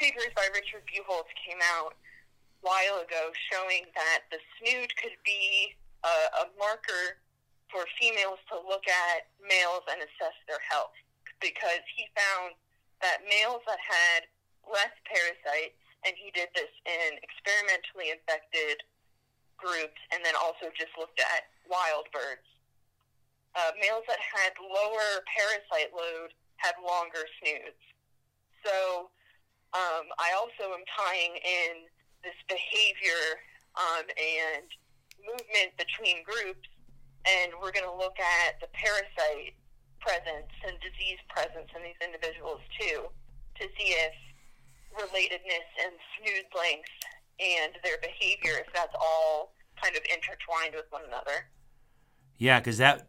papers by Richard Buchholz came out a while ago showing that the snood could be a, a marker for females to look at males and assess their health because he found that males that had less parasites, and he did this in experimentally infected groups and then also just looked at wild birds. Uh, males that had lower parasite load had longer snoods. So um, I also am tying in this behavior um, and movement between groups, and we're going to look at the parasite presence and disease presence in these individuals too to see if relatedness and snood length and their behavior, if that's all kind of intertwined with one another. Yeah, because that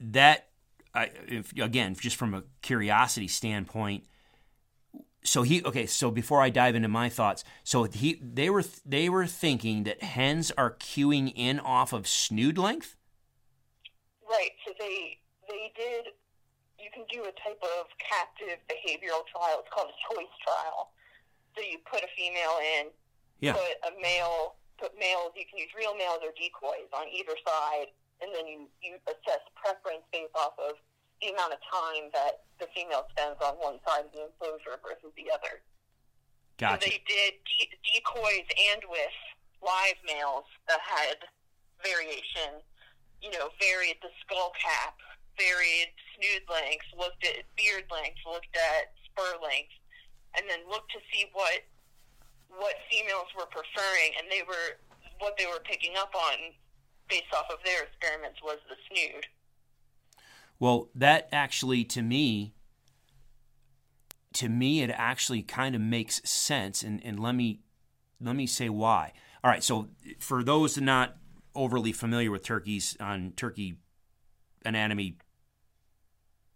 that I, if, again, just from a curiosity standpoint. So he okay. So before I dive into my thoughts, so he they were they were thinking that hens are cueing in off of snood length. Right. So they they did. You can do a type of captive behavioral trial. It's called a choice trial. So you put a female in, yeah. put a male, put males. You can use real males or decoys on either side, and then you you assess preference based off of the amount of time that the female spends on one side of the enclosure versus the other. Gotcha. So they did de- decoys and with live males that had variation. You know, varied the skull cap, varied snood length, looked at beard length, looked at spur length, and then looked to see what what females were preferring, and they were what they were picking up on based off of their experiments was the snood. Well, that actually, to me, to me, it actually kind of makes sense, and, and let me let me say why. All right, so for those not overly familiar with turkeys on turkey anatomy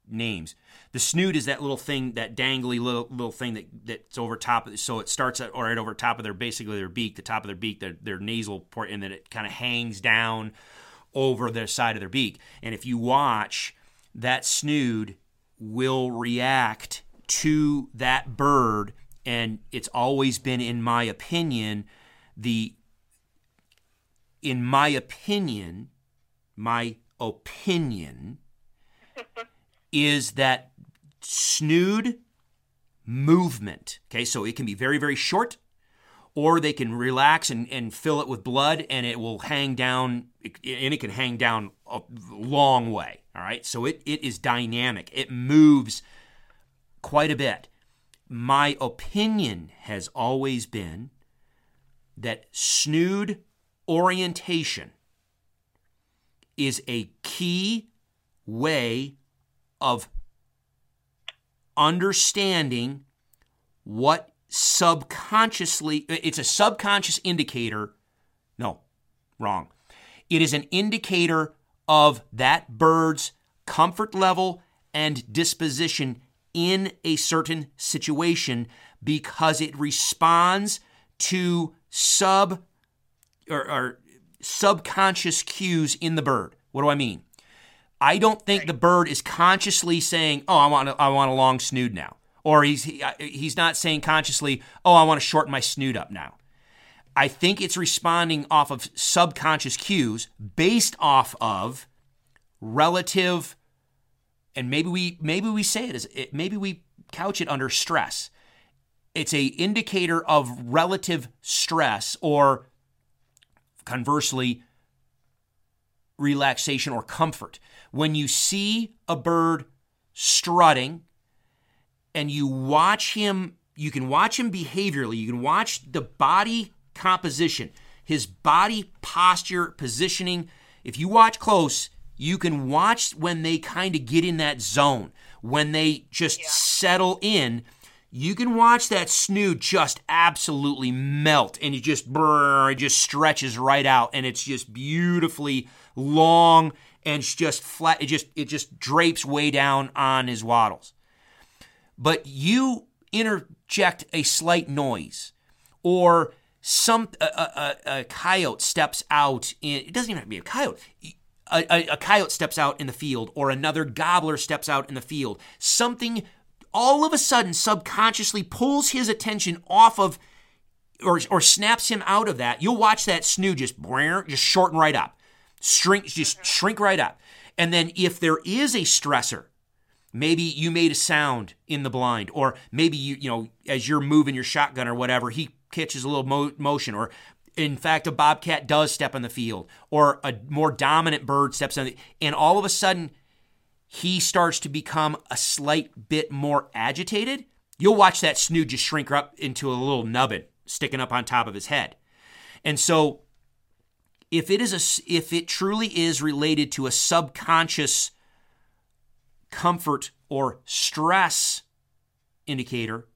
names, the snood is that little thing, that dangly little little thing that that's over top of. So it starts at, right over top of their basically their beak, the top of their beak, their their nasal port, and then it kind of hangs down over the side of their beak. And if you watch, that snood will react to that bird, and it's always been, in my opinion, the in my opinion, my opinion is that snood movement. Okay, so it can be very, very short, or they can relax and, and fill it with blood and it will hang down, and it can hang down a long way. All right, so it, it is dynamic, it moves quite a bit. My opinion has always been that snood orientation is a key way of understanding what subconsciously it's a subconscious indicator no wrong it is an indicator of that bird's comfort level and disposition in a certain situation because it responds to sub or, or subconscious cues in the bird. What do I mean? I don't think the bird is consciously saying, "Oh, I want a, I want a long snood now," or he's he, he's not saying consciously, "Oh, I want to shorten my snood up now." I think it's responding off of subconscious cues based off of relative, and maybe we maybe we say it as it, maybe we couch it under stress. It's a indicator of relative stress or conversely relaxation or comfort. When you see a bird strutting and you watch him, you can watch him behaviorally, you can watch the body composition, his body posture, positioning. If you watch close, you can watch when they kind of get in that zone, when they just yeah. settle in. You can watch that snood just absolutely melt and it just brr, it just stretches right out and it's just beautifully long and just flat it just it just drapes way down on his wattles. But you interject a slight noise or some a, a, a coyote steps out in, it doesn't even have to be a coyote a, a, a coyote steps out in the field or another gobbler steps out in the field. Something all of a sudden subconsciously pulls his attention off of or, or snaps him out of that. You'll watch that snood just just shorten right up, shrink just shrink right up. And then if there is a stressor, maybe you made a sound in the blind, or maybe you you know as you're moving your shotgun or whatever, he catches a little mo- motion, or in fact, a bobcat does step on the field, or a more dominant bird steps on the, and all of a sudden he starts to become a slight bit more agitated, you'll watch that snood just shrink up into a little nubbin sticking up on top of his head. And so if it is a if it truly is related to a subconscious comfort or stress indicator,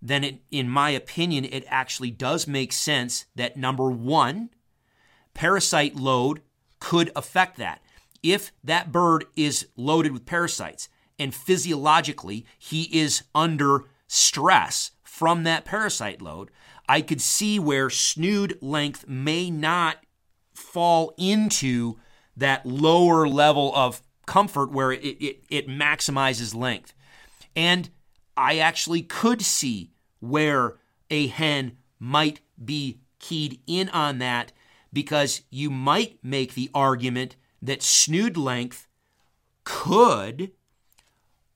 then it, in my opinion, it actually does make sense that number one, parasite load could affect that. If that bird is loaded with parasites and physiologically he is under stress from that parasite load, I could see where snood length may not fall into that lower level of comfort where it, it, it maximizes length. And I actually could see where a hen might be keyed in on that because you might make the argument that snood length could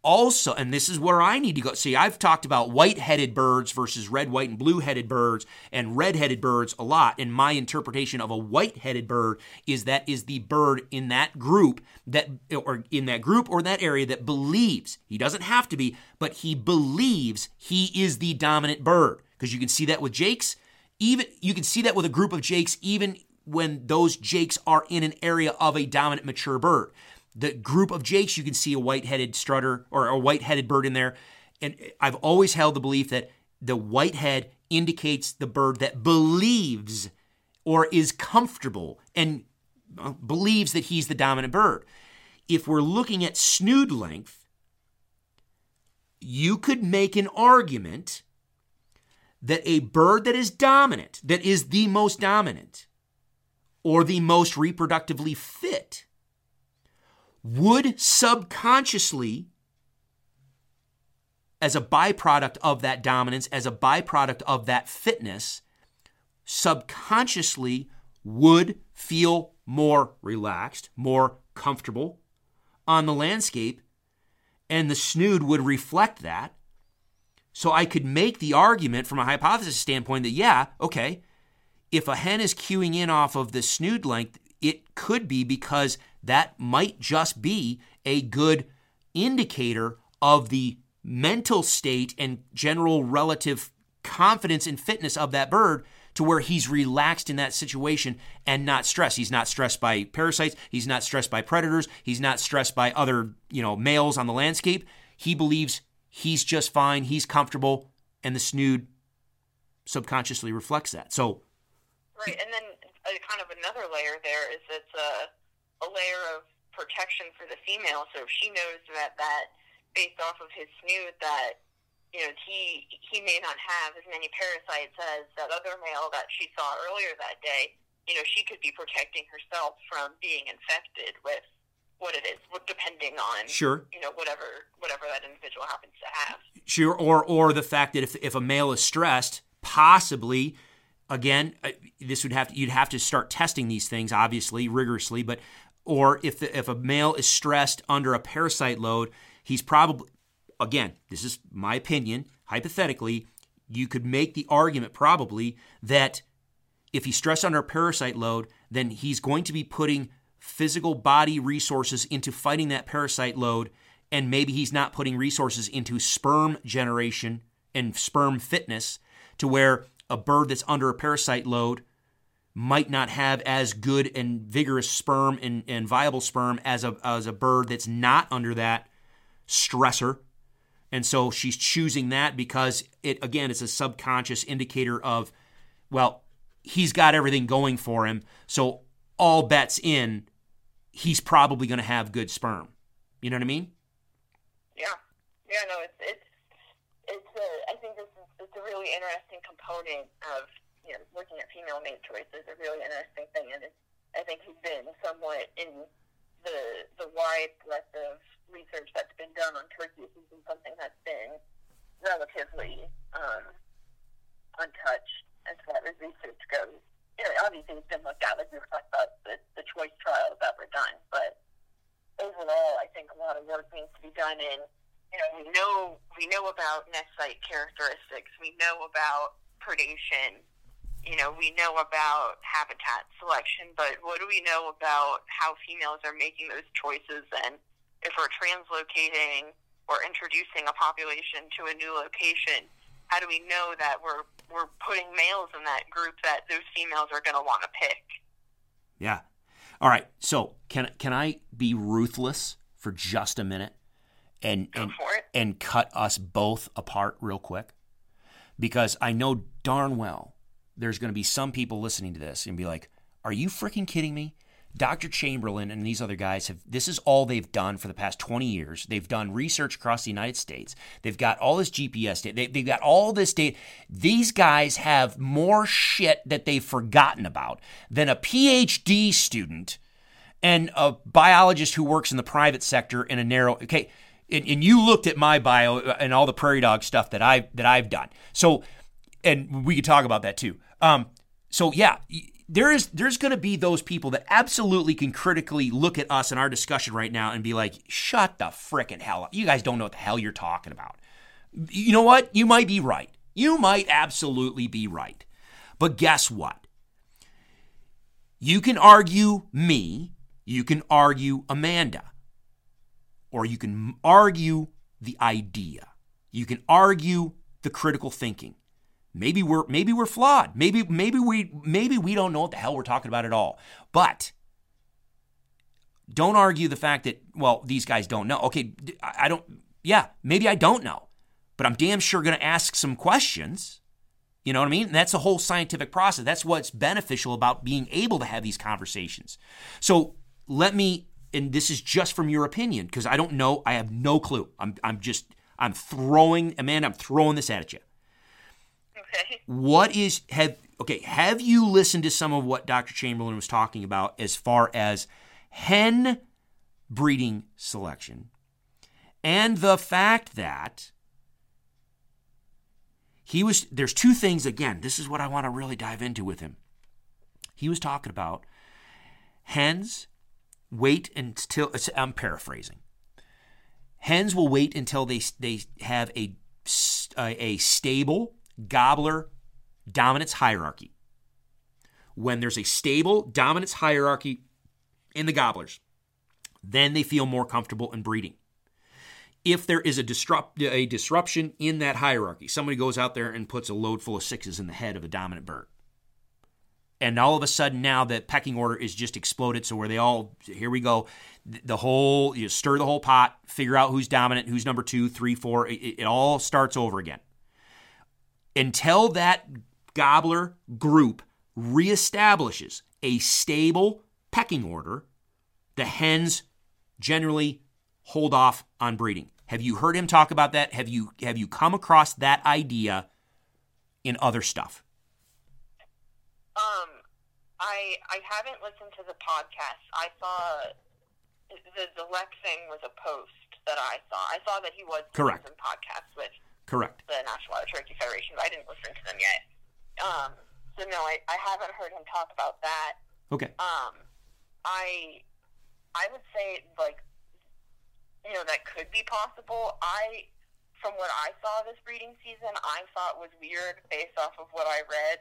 also, and this is where I need to go. See, I've talked about white headed birds versus red, white, and blue headed birds and red headed birds a lot. And my interpretation of a white headed bird is that is the bird in that group that, or in that group or that area that believes, he doesn't have to be, but he believes he is the dominant bird. Because you can see that with jakes. Even you can see that with a group of jakes, even when those jakes are in an area of a dominant mature bird the group of jakes, you can see a white-headed strutter or a white-headed bird in there. And I've always held the belief that the white head indicates the bird that believes or is comfortable and uh, believes that he's the dominant bird. If we're looking at snood length, you could make an argument that a bird that is dominant, that is the most dominant, or the most reproductively fit, would subconsciously, as a byproduct of that dominance, as a byproduct of that fitness, subconsciously would feel more relaxed, more comfortable on the landscape, and the snood would reflect that. So I could make the argument from a hypothesis standpoint that, yeah, okay, if a hen is cueing in off of the snood length, it could be because that might just be a good indicator of the mental state and general relative confidence and fitness of that bird to where he's relaxed in that situation and not stressed. He's not stressed by parasites, he's not stressed by predators, he's not stressed by other, you know, males on the landscape. He believes he's just fine, he's comfortable, and the snood subconsciously reflects that. So Right, and then uh, kind of another layer there is it's a a layer of protection for the female. So if she knows that that based off of his snood that you know he he may not have as many parasites as that other male that she saw earlier that day. You know, she could be protecting herself from being infected with what it is, depending on sure, you know, whatever whatever that individual happens to have. Sure, or or the fact that if if a male is stressed, possibly again, uh, this would have to, you'd have to start testing these things obviously rigorously, but or if the, if a male is stressed under a parasite load, he's probably again, this is my opinion, hypothetically, you could make the argument probably that if he's stressed under a parasite load, then he's going to be putting physical body resources into fighting that parasite load, and maybe he's not putting resources into sperm generation and sperm fitness to where a bird that's under a parasite load might not have as good and vigorous sperm and, and viable sperm as a, as a bird that's not under that stressor. And so she's choosing that because it, again, it's a subconscious indicator of, well, he's got everything going for him. So all bets in, he's probably going to have good sperm. You know what I mean? Yeah. Yeah, no, it's, it's, it's a, I think this is, it's a really interesting component of, you know, looking at female mate choices, is a really interesting thing. And it's, I think he's been somewhat in the, the wide breadth of research that's been done on turkeys has been something that's been relatively um, untouched as far as research goes. You know, obviously, it's been looked at, like we were talking about the, the choice trials that were done, but overall, I think a lot of work needs to be done in. You know, we know we know about nest site characteristics. We know about predation. You know, we know about habitat selection, but what do we know about how females are making those choices and if we're translocating or introducing a population to a new location, how do we know that we're we're putting males in that group that those females are going to want to pick? Yeah. All right. So can can I be ruthless for just a minute and and, and cut us both apart real quick? Because I know darn well there's going to be some people listening to this and be like, "Are you freaking kidding me?" Dr. Chamberlain and these other guys have this is all they've done for the past 20 years. They've done research across the United States. They've got all this GPS data. They, they've got all this data. These guys have more shit that they've forgotten about than a PhD student and a biologist who works in the private sector in a narrow okay and, and you looked at my bio and all the prairie dog stuff that I that I've done. So and we could talk about that too. Um, so yeah, there is there's going to be those people that absolutely can critically look at us and our discussion right now and be like, "Shut the frickin' hell up! You guys don't know what the hell you're talking about." You know what? You might be right. You might absolutely be right. But guess what? You can argue me. You can argue Amanda. Or you can argue the idea. You can argue the critical thinking. Maybe we're maybe we're flawed. Maybe maybe we maybe we don't know what the hell we're talking about at all. But don't argue the fact that well these guys don't know. Okay, I don't. Yeah, maybe I don't know, but I'm damn sure going to ask some questions. You know what I mean? And that's a whole scientific process. That's what's beneficial about being able to have these conversations. So let me, and this is just from your opinion because I don't know. I have no clue. I'm I'm just I'm throwing Amanda. I'm throwing this at you. Okay. What is have okay? Have you listened to some of what Dr. Chamberlain was talking about as far as hen breeding selection and the fact that he was there's two things again. This is what I want to really dive into with him. He was talking about hens wait until I'm paraphrasing. Hens will wait until they they have a a stable gobbler dominance hierarchy. When there's a stable dominance hierarchy in the gobblers, then they feel more comfortable in breeding. If there is a, disrupt, a disruption in that hierarchy, somebody goes out there and puts a load full of sixes in the head of a dominant bird. And all of a sudden now the pecking order is just exploded. So where they all, here we go, the whole, you stir the whole pot, figure out who's dominant, who's number two, three, four. It, it all starts over again until that gobbler group reestablishes a stable pecking order, the hens generally hold off on breeding. Have you heard him talk about that? Have you have you come across that idea in other stuff? Um, I I haven't listened to the podcast. I saw the the lek thing was a post that I saw. I saw that he was Correct. podcasts with Correct. the National Wild Turkey Federation, but I didn't listen to them yet. Um, so no, I, I haven't heard him talk about that. Okay. Um, I I would say like you know that could be possible. I from what I saw this breeding season, I thought was weird based off of what I read.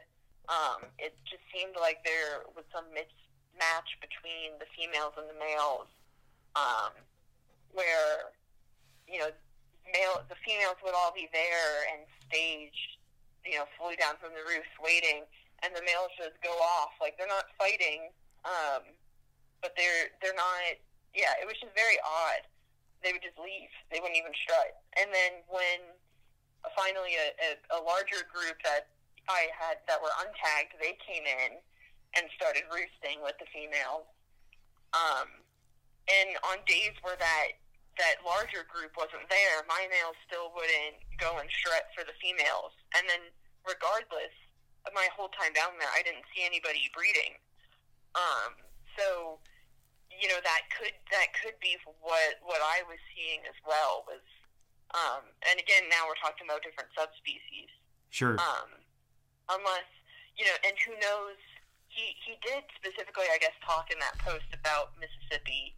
Um, it just seemed like there was some mis- match between the females and the males, um, where you know male the females would all be there and staged, you know, fully down from the roof waiting, and the males just go off like they're not fighting, um, but they're they're not. Yeah, it was just very odd. They would just leave. They wouldn't even strut. And then when finally a, a, a larger group that I had that were untagged, they came in and started roosting with the females. Um, and on days where that that larger group wasn't there, my males still wouldn't go and strut for the females. And then, regardless of my whole time down there, I didn't see anybody breeding. Um, so, you know, that could that could be what what I was seeing as well was. Um, and again, now we're talking about different subspecies. Sure. Um, unless you know, and who knows? He he did specifically, I guess, talk in that post about Mississippi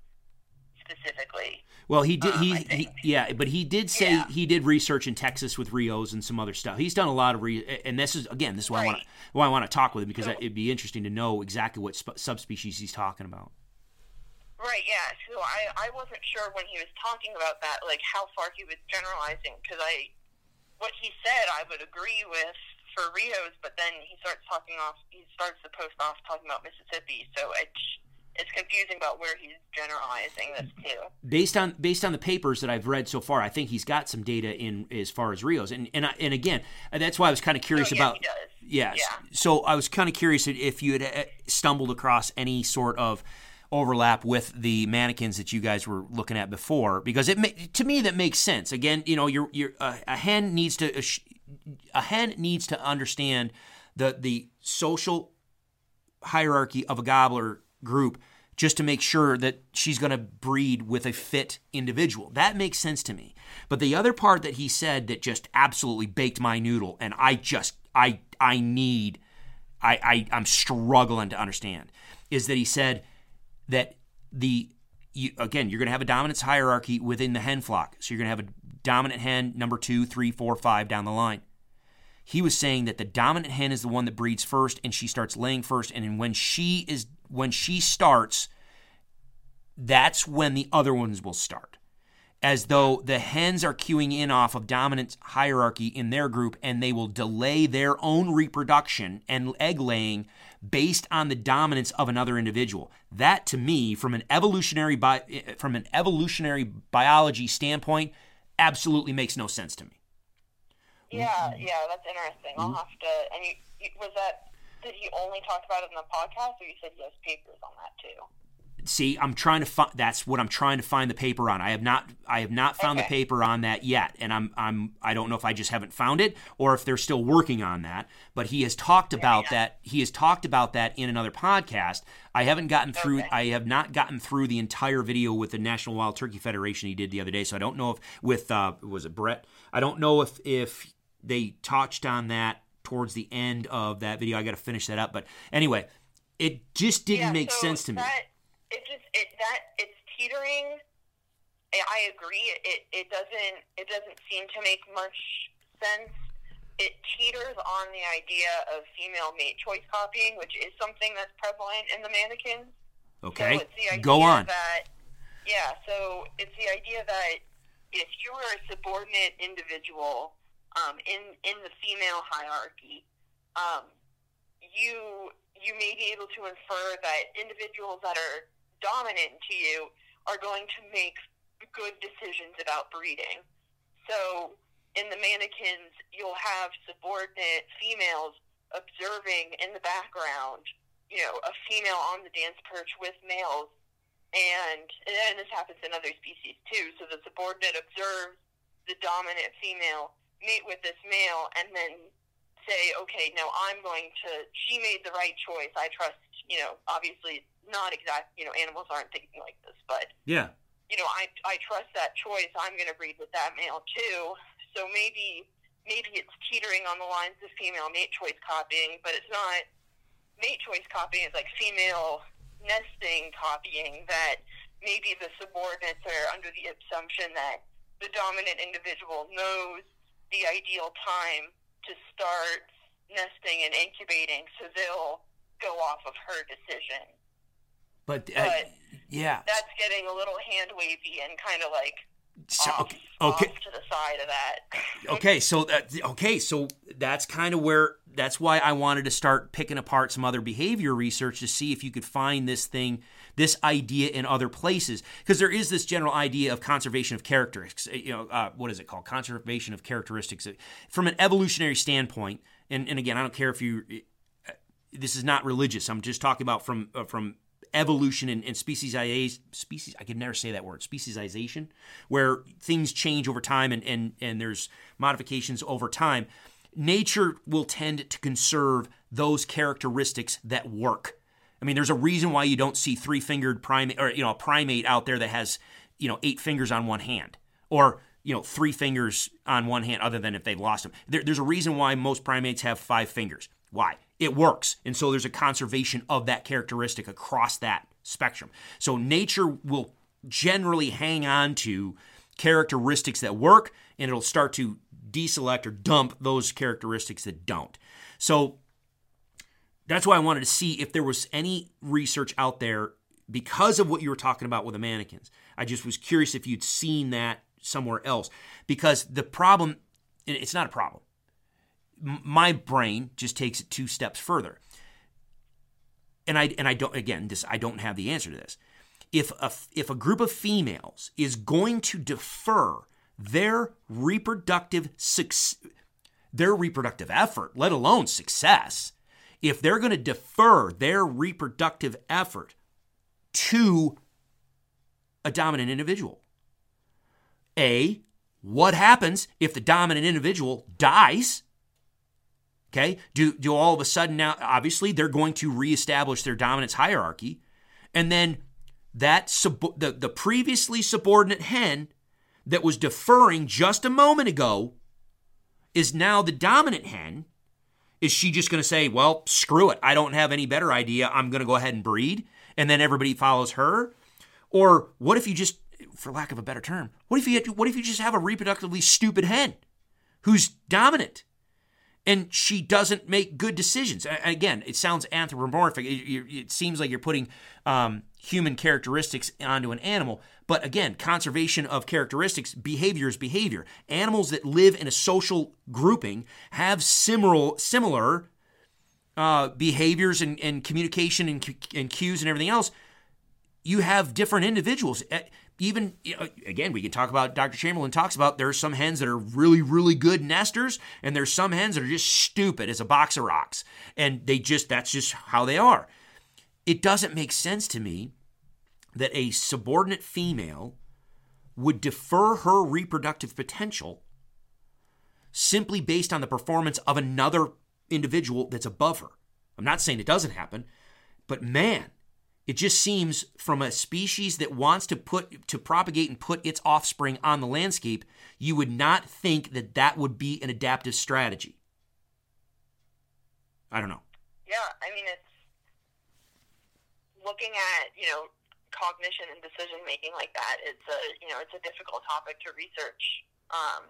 specifically. Well, he did. Um, he, he yeah, but he did say Yeah. he did research in Texas with Rios and some other stuff. He's done a lot of re, and this is again, this is why I want to why I want to talk with him because So- it'd be interesting to know exactly what sp- subspecies he's talking about. Right, yeah. So I, I wasn't sure when he was talking about that, like how far he was generalizing, because I, what he said, I would agree with for Rios, but then he starts talking off, he starts the post off talking about Mississippi, so it's, it's confusing about where he's generalizing this to. Based on based on the papers that I've read so far, I think he's got some data in as far as Rios, and and I, and again, that's why I was kind of curious Oh, yeah, about. he does. Yes. Yeah. So I was kind of curious if you had uh, stumbled across any sort of overlap with the manakins that you guys were looking at before, because it to me that makes sense. Again, you know, you're, you're uh, a hen needs to a, sh- a hen needs to understand the the social hierarchy of a gobbler group just to make sure that she's going to breed with a fit individual. That makes sense to me. But the other part that he said that just absolutely baked my noodle and I just I I need I, I I'm struggling to understand is that he said that the you, again you're going to have a dominance hierarchy within the hen flock. So you're going to have a dominant hen number two, three, four, five down the line he was saying that the dominant hen is the one that breeds first and she starts laying first and when she is when she starts that's when the other ones will start. As though the hens are cueing in off of dominance hierarchy in their group and they will delay their own reproduction and egg laying based on the dominance of another individual. That to me from an evolutionary bi- from an evolutionary biology standpoint absolutely makes no sense to me. Yeah, yeah, that's interesting. I'll have to, and you, you, was that, did he only talk about it in the podcast, or you said he has papers on that too? See, I'm trying to find. That's what I'm trying to find the paper on. I have not. I have not found the paper on that yet, and I'm. I'm. I don't know if I just haven't found it or if they're still working on that. But he has talked about yeah. that. He has talked about that in another podcast. I haven't gotten through. Okay. I have not gotten through the entire video with the National Wild Turkey Federation he did the other day. So I don't know if with uh, was it Brett? I don't know if if they touched on that towards the end of that video. I got to finish that up. But anyway, it just didn't yeah, make so sense to me. It just it that it's teetering. I agree. It it doesn't it doesn't seem to make much sense. It teeters on the idea of female mate choice copying, which is something that's prevalent in the manakins. Okay, So it's the idea go on. That, yeah, so it's the idea that if you are a subordinate individual um, in in the female hierarchy, um, you you may be able to infer that individuals that are dominant to you are going to make good decisions about breeding. So in the manakins, you'll have subordinate females observing in the background, you know, a female on the dance perch with males. And, and this happens in other species too. So the subordinate observes the dominant female mate with this male and then say, okay, now I'm going to, she made the right choice. I trust, you know, obviously not exact, you know, animals aren't thinking like this, but Yeah. you know, I I trust that choice. I'm going to breed with that male too. So maybe maybe it's teetering on the lines of female mate choice copying, but it's not. Mate choice copying is like female nesting copying. That maybe the subordinates are under the assumption that the dominant individual knows the ideal time to start nesting and incubating, so they'll go off of her decision. But, uh, But yeah. that's getting a little hand wavy and kind of like So, off, okay. Okay. off to the side of that. okay so that, okay so that's kind of where that's why i wanted to start picking apart some other behavior research to see if you could find this thing this idea in other places because there is this general idea of conservation of characteristics you know uh, what is it called? Conservation of characteristics. From an evolutionary standpoint and, and again i don't care if you this is not religious. I'm just talking about from uh, from evolution and, and speciesization species i could never say that word speciesization where things change over time and, and and there's modifications over time. Nature will tend to conserve those characteristics that work i mean there's a reason why you don't see three-fingered primate or you know a primate out there that has you know eight fingers on one hand or you know three fingers on one hand other than if they've lost them. There, there's a reason why most primates have five fingers. Why? It works. And so there's a conservation of that characteristic across that spectrum. So nature will generally hang on to characteristics that work and it'll start to deselect or dump those characteristics that don't. So that's why i wanted to see if there was any research out there because of what you were talking about with the manakins. I just was curious if you'd seen that somewhere else. Because the problem it's not a problem. My brain just takes it two steps further. And i and i don't again this i don't have the answer to this. If a, if a group of females is going to defer their reproductive success, their reproductive effort, let alone success, if they're going to defer their reproductive effort to a dominant individual, a what happens if the dominant individual dies? Okay, do do all of a sudden now? Obviously, they're going to reestablish their dominance hierarchy, and then that sub- the, the previously subordinate hen that was deferring just a moment ago is now the dominant hen. Is she just going to say, well, screw it. I don't have any better idea. I'm going to go ahead and breed. And then everybody follows her? Or what if you just, for lack of a better term, what if you, what if you just have a reproductively stupid hen who's dominant? and she doesn't make good decisions. Again, it sounds anthropomorphic. It, seems like you're putting um, human characteristics onto an animal. But again, conservation of characteristics, behavior is behavior. Animals that live in a social grouping have similar similar uh, behaviors and, and communication and, and cues and everything else. You have different individuals even again we can talk about dr chamberlain talks about there's some hens that are really really good nesters and there's some hens that are just stupid as a box of rocks and they just that's just how they are it doesn't make sense to me that a subordinate female would defer her reproductive potential simply based on the performance of another individual that's above her i'm not saying it doesn't happen but man it just seems from a species that wants to put to propagate and put its offspring on the landscape, you would not think that that would be an adaptive strategy. I don't know. Yeah, I mean it's looking at, you know, cognition and decision making like that. It's a, you know, it's a difficult topic to research. Um,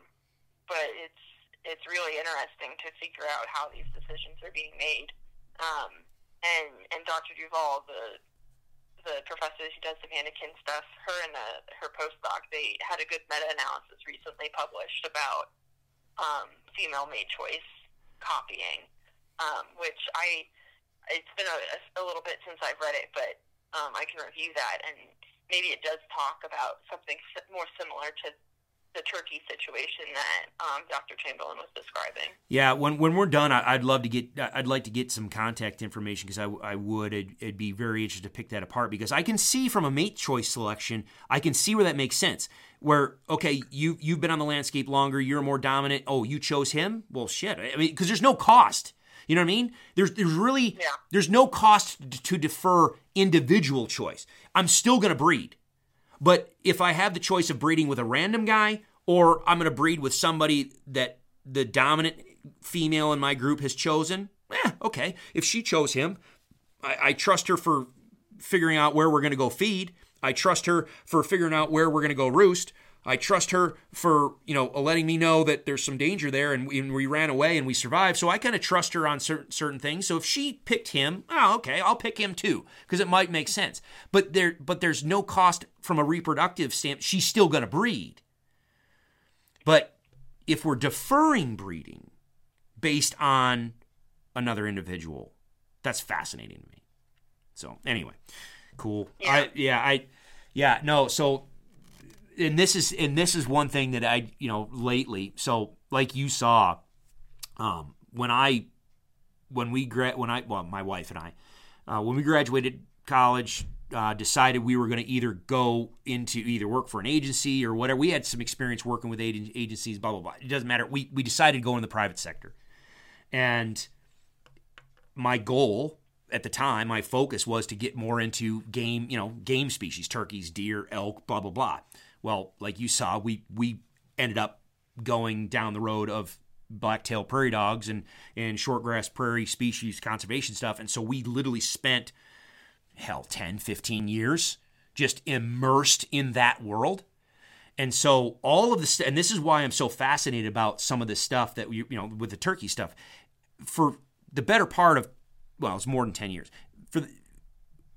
but it's it's really interesting to figure out how these decisions are being made. Um, and and Dr. Duvall, the the professor who does the manakin stuff, her and the, her postdoc, they had a good meta-analysis recently published about um, female mate choice copying, um, which I it's been a, a, little bit since I've read it, but um, I can review that and maybe it does talk about something more similar to the turkey situation that um, Dr. Chamberlain was describing. Yeah, when when we're done, I, would love to get I'd like to get some contact information because I, I would it'd, it'd, be very interested to pick that apart because I can see from a mate choice selection I can see where that makes sense. Where okay, you you've been on the landscape longer, you're more dominant. Oh, you chose him. Well, shit. I mean, because there's no cost. You know what I mean? There's there's really yeah. there's no cost to defer individual choice. I'm still going to breed. But if I have the choice of breeding with a random guy or I'm going to breed with somebody that the dominant female in my group has chosen, eh, okay. If she chose him, I, I trust her for figuring out where we're going to go feed. I trust her for figuring out where we're going to go roost. I trust her for you know letting me know that there's some danger there, and we, and we ran away and we survived. So I kind of trust her on certain certain things. So if she picked him, oh okay, I'll pick him too because it might make sense. But there but there's no cost from a reproductive stamp. She's still going to breed. But if we're deferring breeding based on another individual, that's fascinating to me. So anyway, cool. Yeah. I yeah I yeah no so and this is and this is one thing that I you know lately. So like you saw, um, when I when we gra- when I well my wife and I uh, when we graduated college. Uh, decided we were going to either go into either work for an agency or whatever. We had some experience working with agen- agencies, blah blah blah. It doesn't matter. We we decided to go in the private sector, and my goal at the time, my focus was to get more into game, you know, game species, turkeys, deer, elk, blah blah blah. Well, like you saw, we we ended up going down the road of blacktail prairie dogs and and shortgrass prairie species conservation stuff, and so we literally spent hell 10, 15 years just immersed in that world. And so all of this, and this is why I'm so fascinated about some of this stuff that you, you know, with the turkey stuff. For the better part of, well, it's more than 10 years. For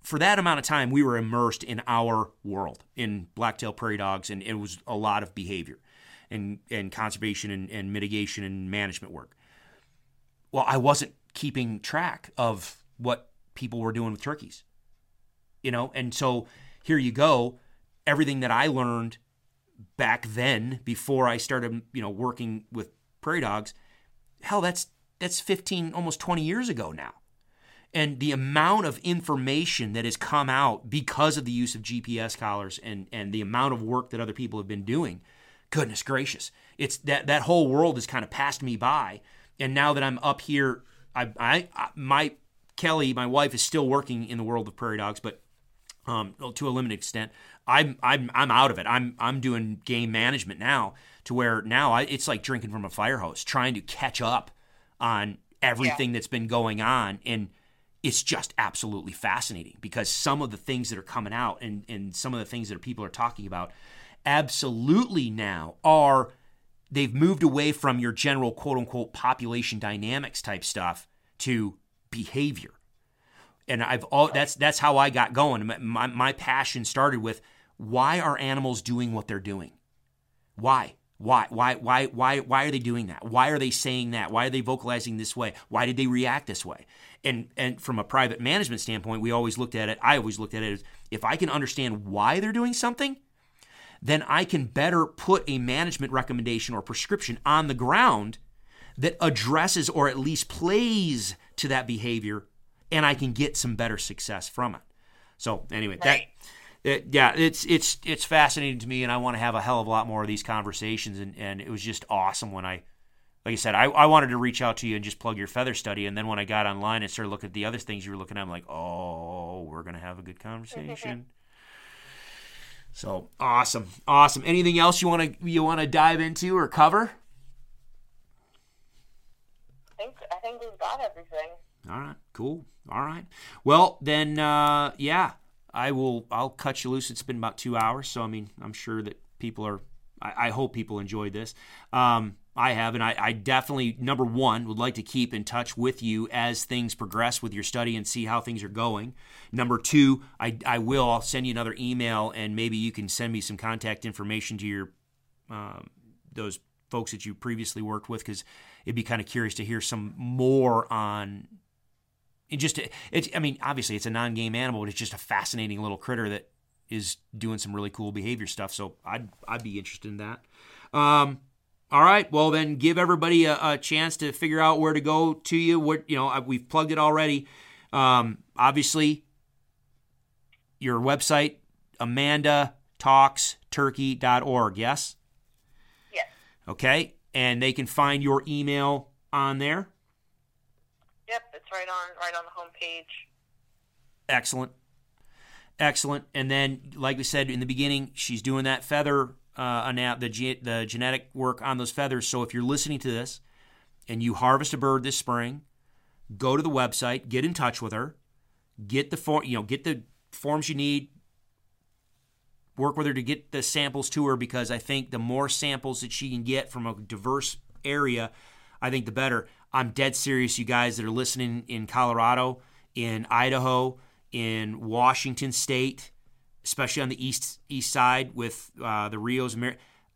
for that amount of time, we were immersed in our world, in blacktail prairie dogs, and it was a lot of behavior and, and conservation and, and mitigation and management work. Well, I wasn't keeping track of what people were doing with turkeys, you know, and so here you go. Everything that I learned back then, before I started, you know, working with prairie dogs, hell, that's that's 15, almost 20 years ago now and the amount of information that has come out because of the use of GPS collars and and the amount of work that other people have been doing goodness gracious it's that that whole world has kind of passed me by and now that I'm up here I, I, I my Kelly my wife is still working in the world of prairie dogs but um, to a limited extent I'm I'm I'm out of it I'm I'm doing game management now to where now I, it's like drinking from a fire hose trying to catch up on everything yeah. that's been going on and it's just absolutely fascinating because some of the things that are coming out and, and some of the things that people are talking about absolutely now are they've moved away from your general quote unquote population dynamics type stuff to behavior and i've all that's that's how i got going my, my passion started with why are animals doing what they're doing why why? Why? Why? Why? Why are they doing that? Why are they saying that? Why are they vocalizing this way? Why did they react this way? And and from a private management standpoint, we always looked at it. I always looked at it as if I can understand why they're doing something, then I can better put a management recommendation or prescription on the ground that addresses or at least plays to that behavior, and I can get some better success from it. So anyway, right. that it, yeah, it's it's it's fascinating to me, and I want to have a hell of a lot more of these conversations. And, and it was just awesome when I, like I said, I, I wanted to reach out to you and just plug your feather study. And then when I got online and started looking at the other things you were looking at, I'm like, oh, we're gonna have a good conversation. so awesome, awesome. Anything else you want to you want to dive into or cover? I think I think we've got everything. All right, cool. All right. Well, then, uh, yeah, I will. I'll cut you loose. It's been about two hours, so I mean, I'm sure that people are. I, I hope people enjoyed this. Um, I have, and I, I, definitely number one would like to keep in touch with you as things progress with your study and see how things are going. Number two, I, I will. I'll send you another email, and maybe you can send me some contact information to your um, those folks that you previously worked with because it'd be kind of curious to hear some more on it just it's I mean obviously it's a non-game animal, but it's just a fascinating little critter that is doing some really cool behavior stuff. So I'd I'd be interested in that. Um, all right, well then give everybody a, a, chance to figure out where to go to you. What you know we've plugged it already. Um, obviously, your website Amanda Talks Turkey.org. Yes. Yes. Okay, and they can find your email on there Yep, it's right on right on the homepage. Excellent, excellent. And then, like we said in the beginning, she's doing that feather uh, the ge- the genetic work on those feathers. So if you're listening to this and you harvest a bird this spring, go to the website, get in touch with her, get the form, you know, get the forms you need. work with her to get the samples to her because I think the more samples that she can get from a diverse area, I think the better. I'm dead serious, you guys that are listening in Colorado, in Idaho, in Washington State, especially on the east east side with uh, the Rios.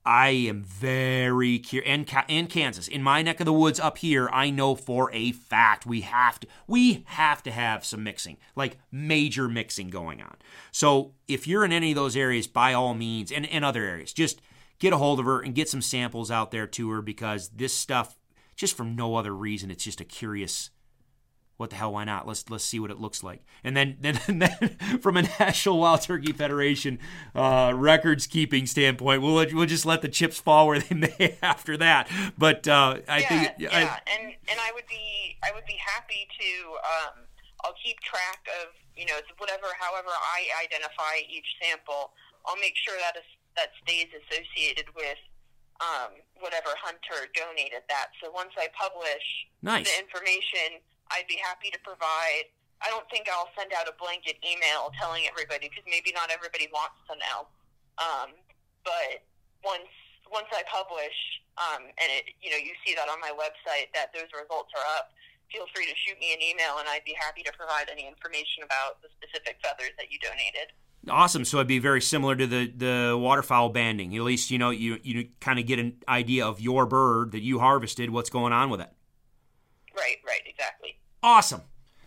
I am very curious, and, and Kansas, in my neck of the woods up here, I know for a fact we have to we have to have some mixing, like major mixing going on. So if you're in any of those areas, by all means, and, and other areas, just get a hold of her and get some samples out there to her because this stuff, just for no other reason, it's just a curious what the hell? Why not? Let's let's see what it looks like. And then then, then from a National Wild Turkey Federation uh, records keeping standpoint, we'll we'll just let the chips fall where they may after that. But uh, I yeah, think yeah, I, and and I would be I would be happy to. Um, I'll keep track of you know whatever however I identify each sample. I'll make sure that is, that stays associated with um, whatever hunter donated that. So once I publish nice. the information I'd be happy to provide. I don't think I'll send out a blanket email telling everybody because maybe not everybody wants to know. Um, but once once I publish um, and it, you know you see that on my website that those results are up, feel free to shoot me an email and I'd be happy to provide any information about the specific feathers that you donated. Awesome. So it'd be very similar to the, the waterfowl banding. At least you know you you kind of get an idea of your bird that you harvested, what's going on with it. Right, right, exactly. Awesome.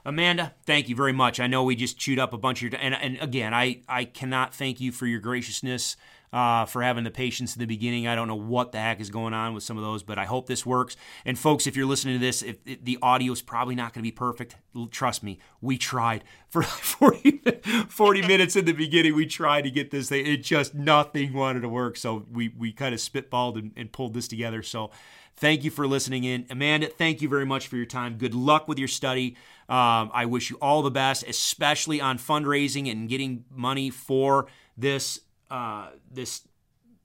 Amanda, thank you very much. I know we just chewed up a bunch of your and and again, I I cannot thank you for your graciousness, uh, for having the patience in the beginning. I don't know what the heck is going on with some of those, but I hope this works. And folks, if you're listening to this, if, if the audio is probably not going to be perfect, trust me, we tried for 40, 40 minutes in the beginning. We tried to get this thing. It just nothing wanted to work, so we we kind of spitballed and, and pulled this together. So. Thank you for listening in. Amanda, thank you very much for your time. Good luck with your study. Um, I wish you all the best, especially on fundraising and getting money for this uh, this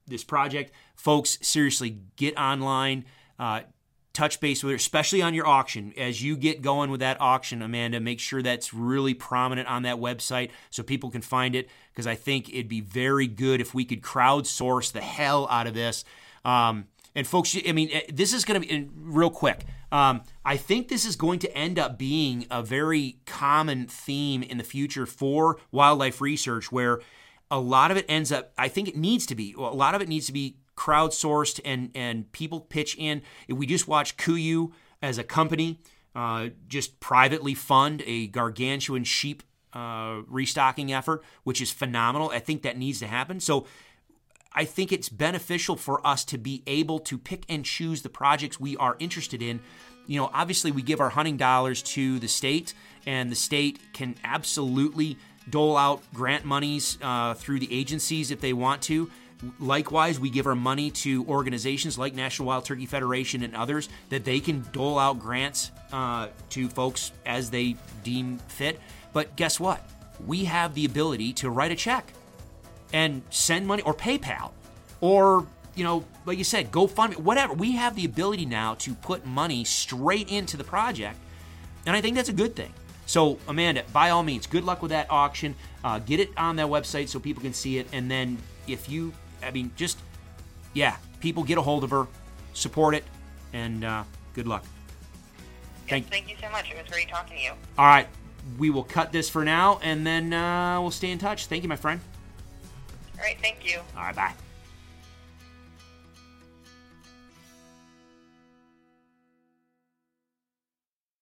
this project. Folks, seriously, get online. Uh, touch base with her, especially on your auction. As you get going with that auction, Amanda, make sure that's really prominent on that website so people can find it. Because I think it'd be very good if we could crowdsource the hell out of this. Um, and folks, I mean, eh, this is going to be real quick. Um, I think this is going to end up being a very common theme in the future for wildlife research, where a lot of it ends up. I think it needs to be. A lot of it needs to be crowdsourced, and and people pitch in. If we just watch KUIU as a company, uh, just privately fund a gargantuan sheep uh, restocking effort, which is phenomenal. I think that needs to happen. So I think it's beneficial for us to be able to pick and choose the projects we are interested in. You know, obviously, we give our hunting dollars to the state, and the state can absolutely dole out grant monies uh, through the agencies if they want to. Likewise, we give our money to organizations like National Wild Turkey Federation and others that they can dole out grants uh, to folks as they deem fit. But guess what? We have the ability to write a check and send money or PayPal or you know, like you said, GoFundMe, whatever. We have the ability now to put money straight into the project, and I think that's a good thing. So, Amanda, by all means, good luck with that auction. Uh, get it on that website so people can see it, and then if you, I mean, just yeah, people get a hold of her, support it, and uh, good luck. Thank, yes, thank you so much. It was great talking to you. All right, we will cut this for now, and then uh, we'll stay in touch. Thank you, my friend. All right, thank you. All right, bye.